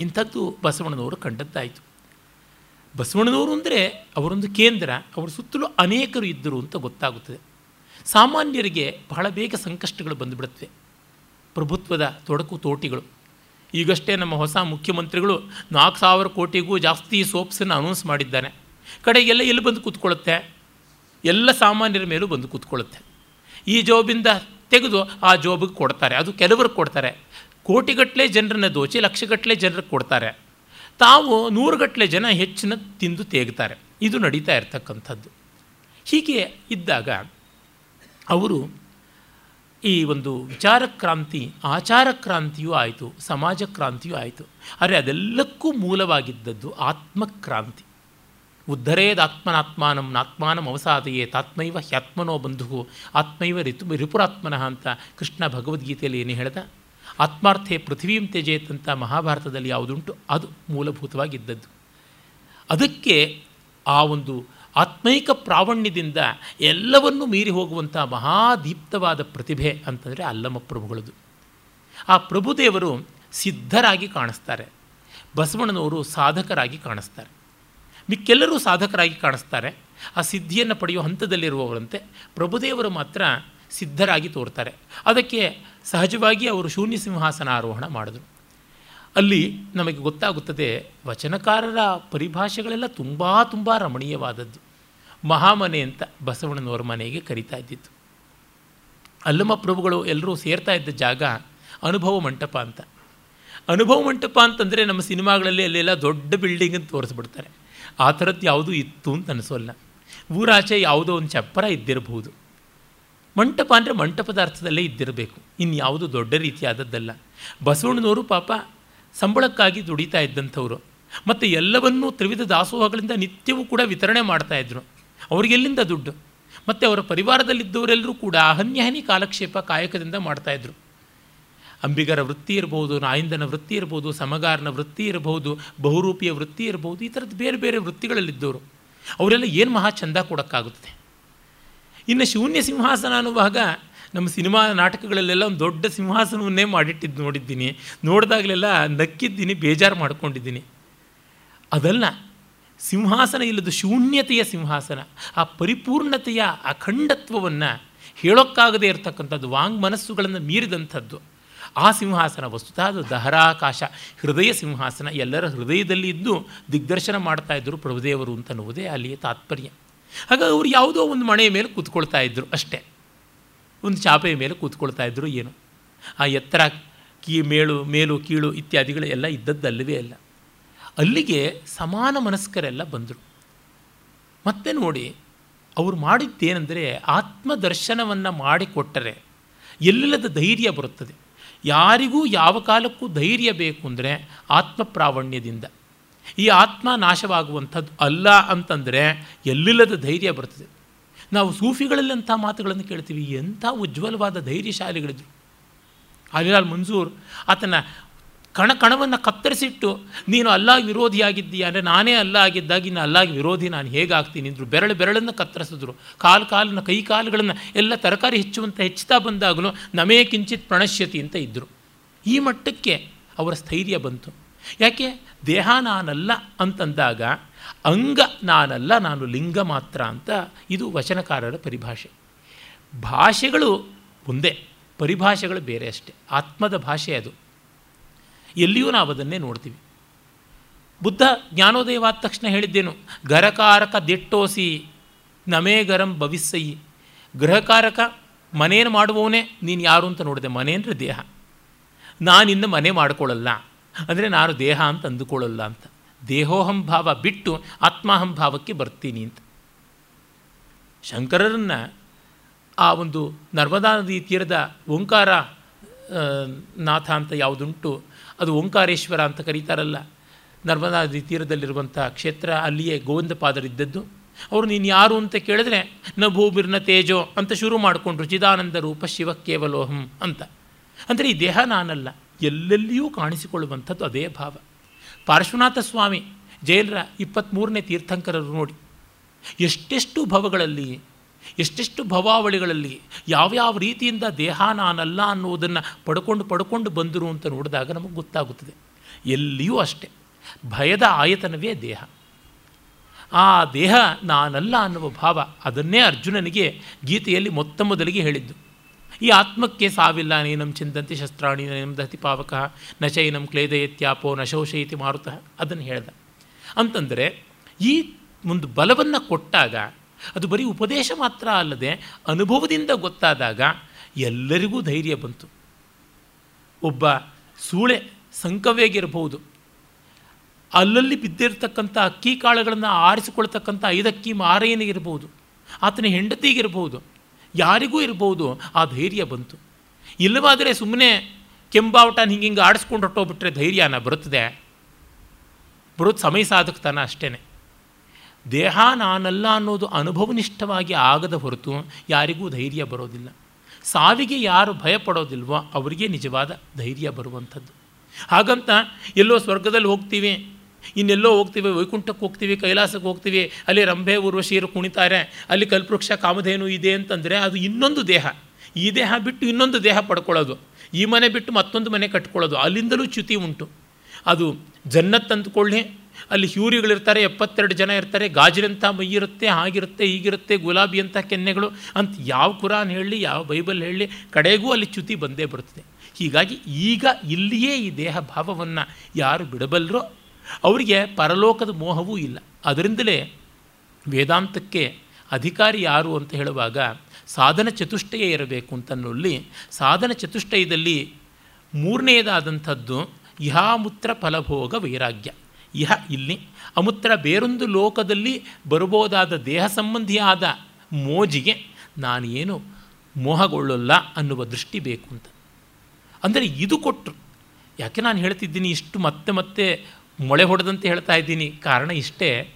ಇಂಥದ್ದು ಬಸವಣ್ಣನವರು ಕಂಡದ್ದಾಯಿತು. ಬಸವಣ್ಣನವರು ಅಂದರೆ ಅವರೊಂದು ಕೇಂದ್ರ, ಅವರ ಸುತ್ತಲೂ ಅನೇಕರು ಇದ್ದರು ಅಂತ ಗೊತ್ತಾಗುತ್ತದೆ. ಸಾಮಾನ್ಯರಿಗೆ ಬಹಳ ಬೇಗ ಸಂಕಷ್ಟಗಳು ಬಂದುಬಿಡುತ್ತವೆ. ಪ್ರಭುತ್ವದ ತೊಡಕು, ತೋಟಿಗಳು. ಈಗಷ್ಟೇ ನಮ್ಮ ಹೊಸ ಮುಖ್ಯಮಂತ್ರಿಗಳು ನಾಲ್ಕು ಸಾವಿರ ಕೋಟಿಗೂ ಜಾಸ್ತಿ ಸೋಪ್ಸನ್ನು ಅನೌನ್ಸ್ ಮಾಡಿದ್ದಾನೆ. ಕಡೆಗೆಲ್ಲ ಎಲ್ಲಿ ಬಂದು ಕೂತ್ಕೊಳ್ಳುತ್ತೆ? ಎಲ್ಲ ಸಾಮಾನ್ಯರ ಮೇಲೂ ಬಂದು ಕೂತ್ಕೊಳ್ಳುತ್ತೆ. ಈ ಜಾಬಿಂದ ತೆಗೆದು ಆ ಜಾಬಿಗೆ ಕೊಡ್ತಾರೆ. ಅದು ಕೆಲವ್ರಿಗೆ ಕೊಡ್ತಾರೆ. ಕೋಟಿಗಟ್ಟಲೆ ಜನರನ್ನ ದೋಚಿ ಲಕ್ಷಗಟ್ಟಲೆ ಜನರಿಗೆ ಕೊಡ್ತಾರೆ. ತಾವು ನೂರುಗಟ್ಟಲೆ ಜನ ಹೆಚ್ಚಿನ ತಿಂದು ತೇಗ್ತಾರೆ. ಇದು ನಡೀತಾ ಇರ್ತಕ್ಕಂಥದ್ದು. ಹೀಗೆ ಇದ್ದಾಗ ಅವರು ಈ ಒಂದು ವಿಚಾರ ಕ್ರಾಂತಿ ಆಚಾರ ಕ್ರಾಂತಿಯೂ ಆಯಿತು ಸಮಾಜ ಕ್ರಾಂತಿಯೂ ಆಯಿತು. ಆದರೆ ಅದೆಲ್ಲಕ್ಕೂ ಮೂಲವಾಗಿದ್ದದ್ದು ಆತ್ಮಕ್ರಾಂತಿ. ಉದ್ಧರೇದಾತ್ಮನಾತ್ಮಾನಂ ನಾತ್ಮಾನಂ ಅವಸಾದಯೇ, ತಾತ್ಮೈವ ಹ್ಯಾತ್ಮನೋ ಬಂಧು ಆತ್ಮೈವ ರಿತು, ರಿಪುರಾತ್ಮನಃ ಅಂತ ಕೃಷ್ಣ ಭಗವದ್ಗೀತೆಯಲ್ಲಿ ಏನು ಹೇಳ್ದ? ಆತ್ಮಾರ್ಥೆ ಪೃಥ್ವೀಂ ತ್ಯಜೇತ್ ಅಂತ ಮಹಾಭಾರತದಲ್ಲಿ ಯಾವುದುಂಟು, ಅದು ಮೂಲಭೂತವಾಗಿದ್ದದ್ದು. ಅದಕ್ಕೆ ಆ ಒಂದು ಆತ್ಮೈಕ ಪ್ರಾವಣ್ಯದಿಂದ ಎಲ್ಲವನ್ನೂ ಮೀರಿ ಹೋಗುವಂಥ ಮಹಾದೀಪ್ತವಾದ ಪ್ರತಿಭೆ ಅಂತಂದರೆ ಅಲ್ಲಮ್ಮ ಪ್ರಭುಗಳದು ಆ ಪ್ರಭುದೇವರು ಸಿದ್ಧರಾಗಿ ಕಾಣಿಸ್ತಾರೆ. ಬಸವಣ್ಣನವರು ಸಾಧಕರಾಗಿ ಕಾಣಿಸ್ತಾರೆ. ಮಿಕ್ಕೆಲ್ಲರೂ ಸಾಧಕರಾಗಿ ಕಾಣಿಸ್ತಾರೆ. ಆ ಸಿದ್ಧಿಯನ್ನು ಪಡೆಯುವ ಹಂತದಲ್ಲಿರುವವರಂತೆ ಪ್ರಭುದೇವರು ಮಾತ್ರ ಸಿದ್ಧರಾಗಿ ತೋರ್ತಾರೆ. ಅದಕ್ಕೆ ಸಹಜವಾಗಿ ಅವರು ಶೂನ್ಯ ಸಿಂಹಾಸನ ಆರೋಹಣ ಮಾಡಿದ್ರು. ಅಲ್ಲಿ ನಮಗೆ ಗೊತ್ತಾಗುತ್ತದೆ ವಚನಕಾರರ ಪರಿಭಾಷೆಗಳೆಲ್ಲ ತುಂಬ ತುಂಬ ರಮಣೀಯವಾದದ್ದು. ಮಹಾಮನೆ ಅಂತ ಬಸವಣ್ಣನವರ ಮನೆಗೆ ಕರಿತಾ ಇದ್ದಿತ್ತು ಅಲ್ಲಮ್ಮ ಪ್ರಭುಗಳು ಎಲ್ಲರೂ ಸೇರ್ತಾ ಇದ್ದ ಜಾಗ ಅನುಭವ ಮಂಟಪ ಅಂತ. ಅನುಭವ ಮಂಟಪ ಅಂತಂದರೆ ನಮ್ಮ ಸಿನಿಮಾಗಳಲ್ಲಿ ಅಲ್ಲೆಲ್ಲ ದೊಡ್ಡ ಬಿಲ್ಡಿಂಗ್ ಅಂತ ತೋರಿಸ್ಬಿಡ್ತಾರೆ. ಆ ಥರದ್ದು ಯಾವುದೂ ಇತ್ತು ಅಂತ ಅನಿಸೋಲ್ಲ. ಊರಾಚೆ ಯಾವುದೋ ಒಂದು ಚಪ್ಪರ ಇದ್ದಿರಬಹುದು. ಮಂಟಪ ಅಂದರೆ ಮಂಟಪದ ಅರ್ಥದಲ್ಲೇ ಇದ್ದಿರಬೇಕು. ಇನ್ಯಾವುದು ದೊಡ್ಡ ರೀತಿಯಾದದ್ದಲ್ಲ. ಬಸವಣ್ಣನವರು ಪಾಪ ಸಂಬಳಕ್ಕಾಗಿ ದುಡಿತಾ ಇದ್ದಂಥವ್ರು. ಮತ್ತು ಎಲ್ಲವನ್ನೂ ತ್ರಿವಿಧ ದಾಸೋಹಗಳಿಂದ ನಿತ್ಯವೂ ಕೂಡ ವಿತರಣೆ ಮಾಡ್ತಾಯಿದ್ರು ಅವ್ರಿಗೆಲ್ಲಿಂದ ದುಡ್ಡು? ಮತ್ತು ಅವರ ಪರಿವಾರದಲ್ಲಿದ್ದವರೆಲ್ಲರೂ ಕೂಡ ಅಹನ್ಯಹನಿ ಕಾಲಕ್ಷೇಪ ಕಾಯಕದಿಂದ ಮಾಡ್ತಾಯಿದ್ರು ಅಂಬಿಗರ ವೃತ್ತಿ ಇರ್ಬೋದು, ನಾಯಿಂದನ ವೃತ್ತಿ ಇರ್ಬೋದು, ಸಮಗಾರನ ವೃತ್ತಿ ಇರಬಹುದು ಬಹುರೂಪಿಯ ವೃತ್ತಿ ಇರಬಹುದು ಈ ಥರದ್ದು ಬೇರೆ ಬೇರೆ ವೃತ್ತಿಗಳಲ್ಲಿದ್ದವರು. ಅವರೆಲ್ಲ ಏನು ಮಹಾ ಚಂದ ಕೊಡೋಕ್ಕಾಗುತ್ತದೆ? ಇನ್ನು ಶೂನ್ಯ ಸಿಂಹಾಸನ ಅನ್ನುವಾಗ ನಮ್ಮ ಸಿನಿಮಾ ನಾಟಕಗಳಲ್ಲೆಲ್ಲ ಒಂದು ದೊಡ್ಡ ಸಿಂಹಾಸನವನ್ನೇ ಮಾಡಿಟ್ಟಿದ್ದು ನೋಡಿದ್ದೀನಿ. ನೋಡಿದಾಗಲೆಲ್ಲ ನಕ್ಕಿದ್ದೀನಿ, ಬೇಜಾರು ಮಾಡ್ಕೊಂಡಿದ್ದೀನಿ. ಅದಲ್ಲ, ಸಿಂಹಾಸನ ಇಲ್ಲದ ಶೂನ್ಯತೆಯ ಸಿಂಹಾಸನ, ಆ ಪರಿಪೂರ್ಣತೆಯ ಅಖಂಡತ್ವವನ್ನು ಹೇಳೋಕ್ಕಾಗದೇ ಇರತಕ್ಕಂಥದ್ದು, ವಾಂಗ್ ಮನಸ್ಸುಗಳನ್ನು ಮೀರಿದಂಥದ್ದು, ಆ ಸಿಂಹಾಸನ ವಸ್ತುತಃ ಅದು ದಹರಾಕಾಶ ಹೃದಯ ಸಿಂಹಾಸನ, ಎಲ್ಲರ ಹೃದಯದಲ್ಲಿ ಇದ್ದು ದಿಗ್ದರ್ಶನ ಮಾಡ್ತಾ ಇದ್ದರು ಪ್ರಭುದೇವರು ಅಂತನ್ನುವುದೇ ಅಲ್ಲಿಯ ತಾತ್ಪರ್ಯ. ಹಾಗಾಗಿ ಅವರು ಯಾವುದೋ ಒಂದು ಮಣೆಯ ಮೇಲೆ ಕೂತ್ಕೊಳ್ತಾ ಇದ್ದರು ಅಷ್ಟೇ. ಒಂದು ಚಾಪೆಯ ಮೇಲೆ ಕೂತ್ಕೊಳ್ತಾ ಇದ್ದರು ಏನು? ಆ ಎತ್ತರ ಕೀ ಮೇಳು, ಮೇಲು, ಕೀಳು ಇತ್ಯಾದಿಗಳು ಎಲ್ಲ ಇದ್ದದ್ದಲ್ಲವೇ ಅಲ್ಲ. ಅಲ್ಲಿಗೆ ಸಮಾನ ಮನಸ್ಕರೆಲ್ಲ ಬಂದರು. ಮತ್ತೆ ನೋಡಿ, ಅವರು ಮಾಡಿದ್ದೇನೆಂದರೆ ಆತ್ಮದರ್ಶನವನ್ನು ಮಾಡಿಕೊಟ್ಟರೆ ಎಲ್ಲಿಲ್ಲದ ಧೈರ್ಯ ಬರುತ್ತದೆ. ಯಾರಿಗೂ ಯಾವ ಕಾಲಕ್ಕೂ ಧೈರ್ಯ ಬೇಕು ಅಂದರೆ ಆತ್ಮ ಪ್ರಾವಣ್ಯದಿಂದ. ಈ ಆತ್ಮ ನಾಶವಾಗುವಂಥದ್ದು ಅಲ್ಲ ಅಂತಂದರೆ ಎಲ್ಲಿಲ್ಲದ ಧೈರ್ಯ ಬರ್ತದೆ. ನಾವು ಸೂಫಿಗಳಲ್ಲಿ ಅಂಥ ಮಾತುಗಳನ್ನು ಕೇಳ್ತೀವಿ. ಎಂಥ ಉಜ್ವಲವಾದ ಧೈರ್ಯಶಾಲಿಗಳಿದ್ರು. ಅಲಿಲಾಲ್ ಮಂಜೂರ್ ಆತನ ಕಣ ಕಣವನ್ನು ಕತ್ತರಿಸಿಟ್ಟು, ನೀನು ಅಲ್ಲಾಗಿ ವಿರೋಧಿಯಾಗಿದ್ದೀಯ ಅಂದರೆ ನಾನೇ ಅಲ್ಲ ಆಗಿದ್ದಾಗಿ ನಾನು ಅಲ್ಲಾಗಿ ವಿರೋಧಿ ನಾನು ಹೇಗಾಗ್ತೀನಿ? ಅಂದರು. ಬೆರಳು ಬೆರಳನ್ನು ಕತ್ತರಿಸಿದ್ರು. ಕಾಲು ಕಾಲನ್ನ, ಕೈ ಕಾಲುಗಳನ್ನು ಎಲ್ಲ ತರಕಾರಿ ಹೆಚ್ಚುವಂತ ಹೆಚ್ಚುತ್ತಾ ಬಂದಾಗಲೂ ನಮೇ ಕಿಂಚಿತ್ ಪ್ರಣಶ್ಯತಿ ಅಂತ ಇದ್ದರು ಈ ಮಟ್ಟಕ್ಕೆ ಅವರ ಸ್ಥೈರ್ಯ ಬಂತು. ಯಾಕೆ? ದೇಹ ನಾನಲ್ಲ ಅಂತಂದಾಗ ಅಂಗ ನಾನಲ್ಲ, ನಾನು ಲಿಂಗ ಮಾತ್ರ ಅಂತ ಇದು ವಚನಕಾರರ ಪರಿಭಾಷೆ. ಭಾಷೆಗಳು ಒಂದೇ, ಪರಿಭಾಷೆಗಳು ಬೇರೆ ಅಷ್ಟೇ. ಆತ್ಮದ ಭಾಷೆ ಅದು. ಎಲ್ಲಿಯೂ ನಾವು ಅದನ್ನೇ ನೋಡ್ತೀವಿ. ಬುದ್ಧ ಜ್ಞಾನೋದಯವಾದ ತಕ್ಷಣ ಹೇಳಿದ್ದೇನು ಗರಕಾರಕ ದಿಟ್ಟೋಸಿ ನಮೇ ಗರಂ ಭವಿಸ್ಸಯಿ. ಗೃಹಕಾರಕ ಮನೇನು ಮಾಡುವವನೇ, ನೀನು ಯಾರು ಅಂತ ನೋಡಿದೆ, ಮನೆ ಅಂದರೆ ದೇಹ. ನಾನಿನ್ನು ಮನೆ ಮಾಡಿಕೊಳ್ಳಲ್ಲ. ಅಂದರೆ ನಾನು ದೇಹ ಅಂತ ಅಂದುಕೊಳ್ಳಲ್ಲ ಅಂತ. ದೇಹೋಹಂ ಭಾವ ಬಿಟ್ಟು ಆತ್ಮಾಹಂಭಾವಕ್ಕೆ ಬರ್ತೀನಿ ಅಂತ. ಶಂಕರರನ್ನು ಆ ಒಂದು ನರ್ಮದಾ ನದಿ ತೀರದ ಓಂಕಾರ ನಾಥ ಅಂತ ಯಾವುದುಂಟು, ಅದು ಓಂಕಾರೇಶ್ವರ ಅಂತ ಕರೀತಾರಲ್ಲ. ನರ್ಮದಾ ನದಿ ತೀರದಲ್ಲಿರುವಂಥ ಕ್ಷೇತ್ರ ಅಲ್ಲಿಯೇ ಗೋವಿಂದಪಾದರಿದ್ದದ್ದು. ಅವರು ನೀನು ಯಾರು ಅಂತ ಕೇಳಿದ್ರೆ ನ ಭೂಮಿರ್ನ ತೇಜೋ ಅಂತ ಶುರು ಮಾಡಿಕೊಂಡ್ರು, ಚಿದಾನಂದ ರೂಪ ಶಿವ ಕೇವಲೋಹಂ ಅಂತ. ಅಂದರೆ ಈ ದೇಹ ನಾನಲ್ಲ, ಎಲ್ಲೆಲ್ಲಿಯೂ ಕಾಣಿಸಿಕೊಳ್ಳುವಂಥದ್ದು ಅದೇ ಭಾವ. ಪಾರ್ಶ್ವನಾಥ ಸ್ವಾಮಿ ಜೈಲರ ಇಪ್ಪತ್ತ್ಮೂರನೇ ತೀರ್ಥಂಕರರು ನೋಡಿ, ಎಷ್ಟೆಷ್ಟು ಭವಗಳಲ್ಲಿ, ಎಷ್ಟೆಷ್ಟು ಭವಾವಳಿಗಳಲ್ಲಿ, ಯಾವ್ಯಾವ ರೀತಿಯಿಂದ ದೇಹ ನಾನಲ್ಲ ಅನ್ನೋದನ್ನು ಪಡ್ಕೊಂಡು ಪಡ್ಕೊಂಡು ಬಂದರು ಅಂತ ನೋಡಿದಾಗ ನಮಗೆ ಗೊತ್ತಾಗುತ್ತದೆ. ಎಲ್ಲಿಯೂ ಅಷ್ಟೆ, ಭಯದ ಆಯತನವೇ ದೇಹ. ಆ ದೇಹ ನಾನಲ್ಲ ಅನ್ನುವ ಭಾವ ಅದನ್ನೇ ಅರ್ಜುನನಿಗೆ ಗೀತೆಯಲ್ಲಿ ಮೊತ್ತ ಮೊದಲಿಗೆ ಹೇಳಿದ್ದು. ಈ ಆತ್ಮಕ್ಕೆ ಸಾವಿಲ್ಲ, ನೀನಂ ಚಿಂತಂತಿ ಶಸ್ತ್ರಾಣಿ, ನೈನಂ ದಹತಿ ಪಾವಕ, ನ ಚೈನಂ ಕ್ಲೇದಯತ್ಯಾಪೋ, ನ ಮಾರುತ ಮಾರುತಃ, ಅದನ್ನು ಹೇಳ್ದ. ಅಂತಂದರೆ, ಈ ಒಂದು ಬಲವನ್ನು ಕೊಟ್ಟಾಗ, ಅದು ಬರೀ ಉಪದೇಶ ಮಾತ್ರ ಅಲ್ಲದೆ ಅನುಭವದಿಂದ ಗೊತ್ತಾದಾಗ ಎಲ್ಲರಿಗೂ ಧೈರ್ಯ ಬಂತು. ಒಬ್ಬ ಸೂಳೆ ಸಂಕವೇಗಿರಬಹುದು ಅಲ್ಲಲ್ಲಿ ಬಿದ್ದಿರತಕ್ಕಂಥ ಅಕ್ಕಿ ಕಾಳುಗಳನ್ನು ಆರಿಸಿಕೊಳ್ತಕ್ಕಂಥ ಐದಕ್ಕಿ ಮಾರೇನಿಗಿರ್ಬೋದು ಆತನ ಹೆಂಡತಿಗಿರ್ಬೋದು ಯಾರಿಗೂ ಇರ್ಬೋದು, ಆ ಧೈರ್ಯ ಬಂತು. ಇಲ್ಲವಾದರೆ ಸುಮ್ಮನೆ ಕೆಂಬಾವಟನ ಹಿಂಗೆ ಹಿಂಗೆ ಆಡಿಸ್ಕೊಂಡು ಹೊಟ್ಟೋಗ್ಬಿಟ್ರೆ ಧೈರ್ಯನ ಬರುತ್ತದೆ. ಬರೋದು ಸಮಯ ಸಾಧಕ್ತಾನ ಅಷ್ಟೇ ದೇಹ ನಾನಲ್ಲ ಅನ್ನೋದು ಅನುಭವನಿಷ್ಠವಾಗಿ ಆಗದ ಹೊರತು ಯಾರಿಗೂ ಧೈರ್ಯ ಬರೋದಿಲ್ಲ. ಸಾವಿಗೆ ಯಾರು ಭಯಪಡೋದಿಲ್ವೋ ಅವರಿಗೆ ನಿಜವಾದ ಧೈರ್ಯ ಬರುವಂಥದ್ದು. ಹಾಗಂತ ಎಲ್ಲೋ ಸ್ವರ್ಗದಲ್ಲಿ ಹೋಗ್ತೀವಿ ಇನ್ನೆಲ್ಲೋ ಹೋಗ್ತೀವಿ, ವೈಕುಂಠಕ್ಕೆ ಹೋಗ್ತೀವಿ, ಕೈಲಾಸಕ್ಕೆ ಹೋಗ್ತೀವಿ, ಅಲ್ಲಿ ರಂಭೆ ಊರ್ವಶೀರು ಕುಣಿತಾರೆ, ಅಲ್ಲಿ ಕಲ್ಪವೃಕ್ಷ ಕಾಮಧೇನು ಇದೆ ಅಂತಂದರೆ ಅದು ಇನ್ನೊಂದು ದೇಹ. ಈ ದೇಹ ಬಿಟ್ಟು ಇನ್ನೊಂದು ದೇಹ ಪಡ್ಕೊಳ್ಳೋದು. ಈ ಮನೆ ಬಿಟ್ಟು ಮತ್ತೊಂದು ಮನೆ ಕಟ್ಕೊಳ್ಳೋದು. ಅಲ್ಲಿಂದಲೂ ಚ್ಯುತಿ ಉಂಟು. ಅದು ಜನ್ನತ್ ಅಂದ್ಕೊಳ್ಳಿ. ಅಲ್ಲಿ ಹ್ಯೂರಿಗಳಿರ್ತಾರೆ, ಎಪ್ಪತ್ತೆರಡು ಜನ ಇರ್ತಾರೆ ಗಾಜಿನಂಥ ಮೈಯಿರುತ್ತೆ, ಹಾಗಿರುತ್ತೆ, ಹೀಗಿರುತ್ತೆ, ಗುಲಾಬಿ ಅಂತ ಕೆನ್ನೆಗಳು ಅಂತ ಯಾವ ಕುರಾನ್ ಹೇಳಿ, ಯಾವ ಬೈಬಲ್ ಹೇಳಲಿ ಕಡೆಗೂ ಅಲ್ಲಿ ಚ್ಯುತಿ ಬಂದೇ ಬರುತ್ತದೆ. ಹೀಗಾಗಿ ಈಗ ಇಲ್ಲಿಯೇ ಈ ದೇಹ ಭಾವವನ್ನು ಯಾರು ಬಿಡಬಲ್ಲರೋ ಅವರಿಗೆ ಪರಲೋಕದ ಮೋಹವೂ ಇಲ್ಲ. ಅದರಿಂದಲೇ ವೇದಾಂತಕ್ಕೆ ಅಧಿಕಾರಿ ಯಾರು ಅಂತ ಹೇಳುವಾಗ ಸಾಧನ ಚತುಷ್ಟಯ ಇರಬೇಕು ಅಂತನ್ನಲ್ಲಿ ಸಾಧನ ಚತುಷ್ಟಯದಲ್ಲಿ ಮೂರನೆಯದಾದಂಥದ್ದು ಇಹಾಮೂತ್ರ ಫಲಭೋಗ ವೈರಾಗ್ಯ. ಇಹ ಇಲ್ಲಿ ಅಮೂತ್ರ ಬೇರೊಂದು ಲೋಕದಲ್ಲಿ ಬರಬಹುದಾದ ದೇಹ ಸಂಬಂಧಿಯಾದ ಮೋಜಿಗೆ ನಾನೇನು ಮೋಹಗೊಳ್ಳಲ್ಲ ಅನ್ನುವ ದೃಷ್ಟಿ ಬೇಕು ಅಂತ. ಅಂದರೆ ಇದು ಕೊಟ್ಟರು ಯಾಕೆ ನಾನು ಹೇಳ್ತಿದ್ದೀನಿ ಇಷ್ಟು ಮತ್ತೆ ಮತ್ತೆ ಮೊಳೆ ಹೊಡೆದಂತೆ ಹೇಳ್ತಾ ಇದ್ದೀನಿ. ಕಾರಣ ಇಷ್ಟೇ.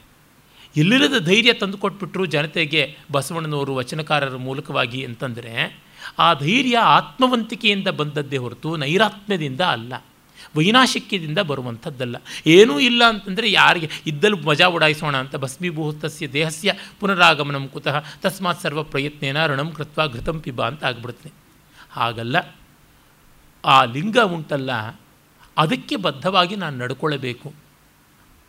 ಎಲ್ಲಿರದ ಧೈರ್ಯ ತಂದು ಕೊಟ್ಬಿಟ್ರು ಜನತೆಗೆ ಬಸವಣ್ಣನವರು ವಚನಕಾರರ ಮೂಲಕವಾಗಿ ಅಂತಂದರೆ, ಆ ಧೈರ್ಯ ಆತ್ಮವಂತಿಕೆಯಿಂದ ಬಂದದ್ದೇ ಹೊರತು ನೈರಾತ್ಮ್ಯದಿಂದ ಅಲ್ಲ. ವೈನಾಶಿಕ್ಯದಿಂದ ಬರುವಂಥದ್ದಲ್ಲ. ಏನೂ ಇಲ್ಲ ಅಂತಂದರೆ ಯಾರಿಗೆ ಇದ್ದಲು ಮಜಾ ಉಡಾಯಿಸೋಣ ಅಂತ ಭಸ್ಮೀಭೂತಸ್ಯ ದೇಹಸ್ಯ ಪುನರಾಗಮನಂ ಕುತಃ ತಸ್ಮಾತ್ ಸರ್ವ ಪ್ರಯತ್ನೇನ ಋಣಂ ಕೃತ್ವ ಘೃತಂ ಪಿಬ ಅಂತ ಆಗ್ಬಿಡ್ತೀನಿ ಹಾಗಲ್ಲ. ಆ ಲಿಂಗ ಉಂಟಲ್ಲ. ಅದಕ್ಕೆ ಬದ್ಧವಾಗಿ ನಾನು ನಡ್ಕೊಳ್ಳಬೇಕು.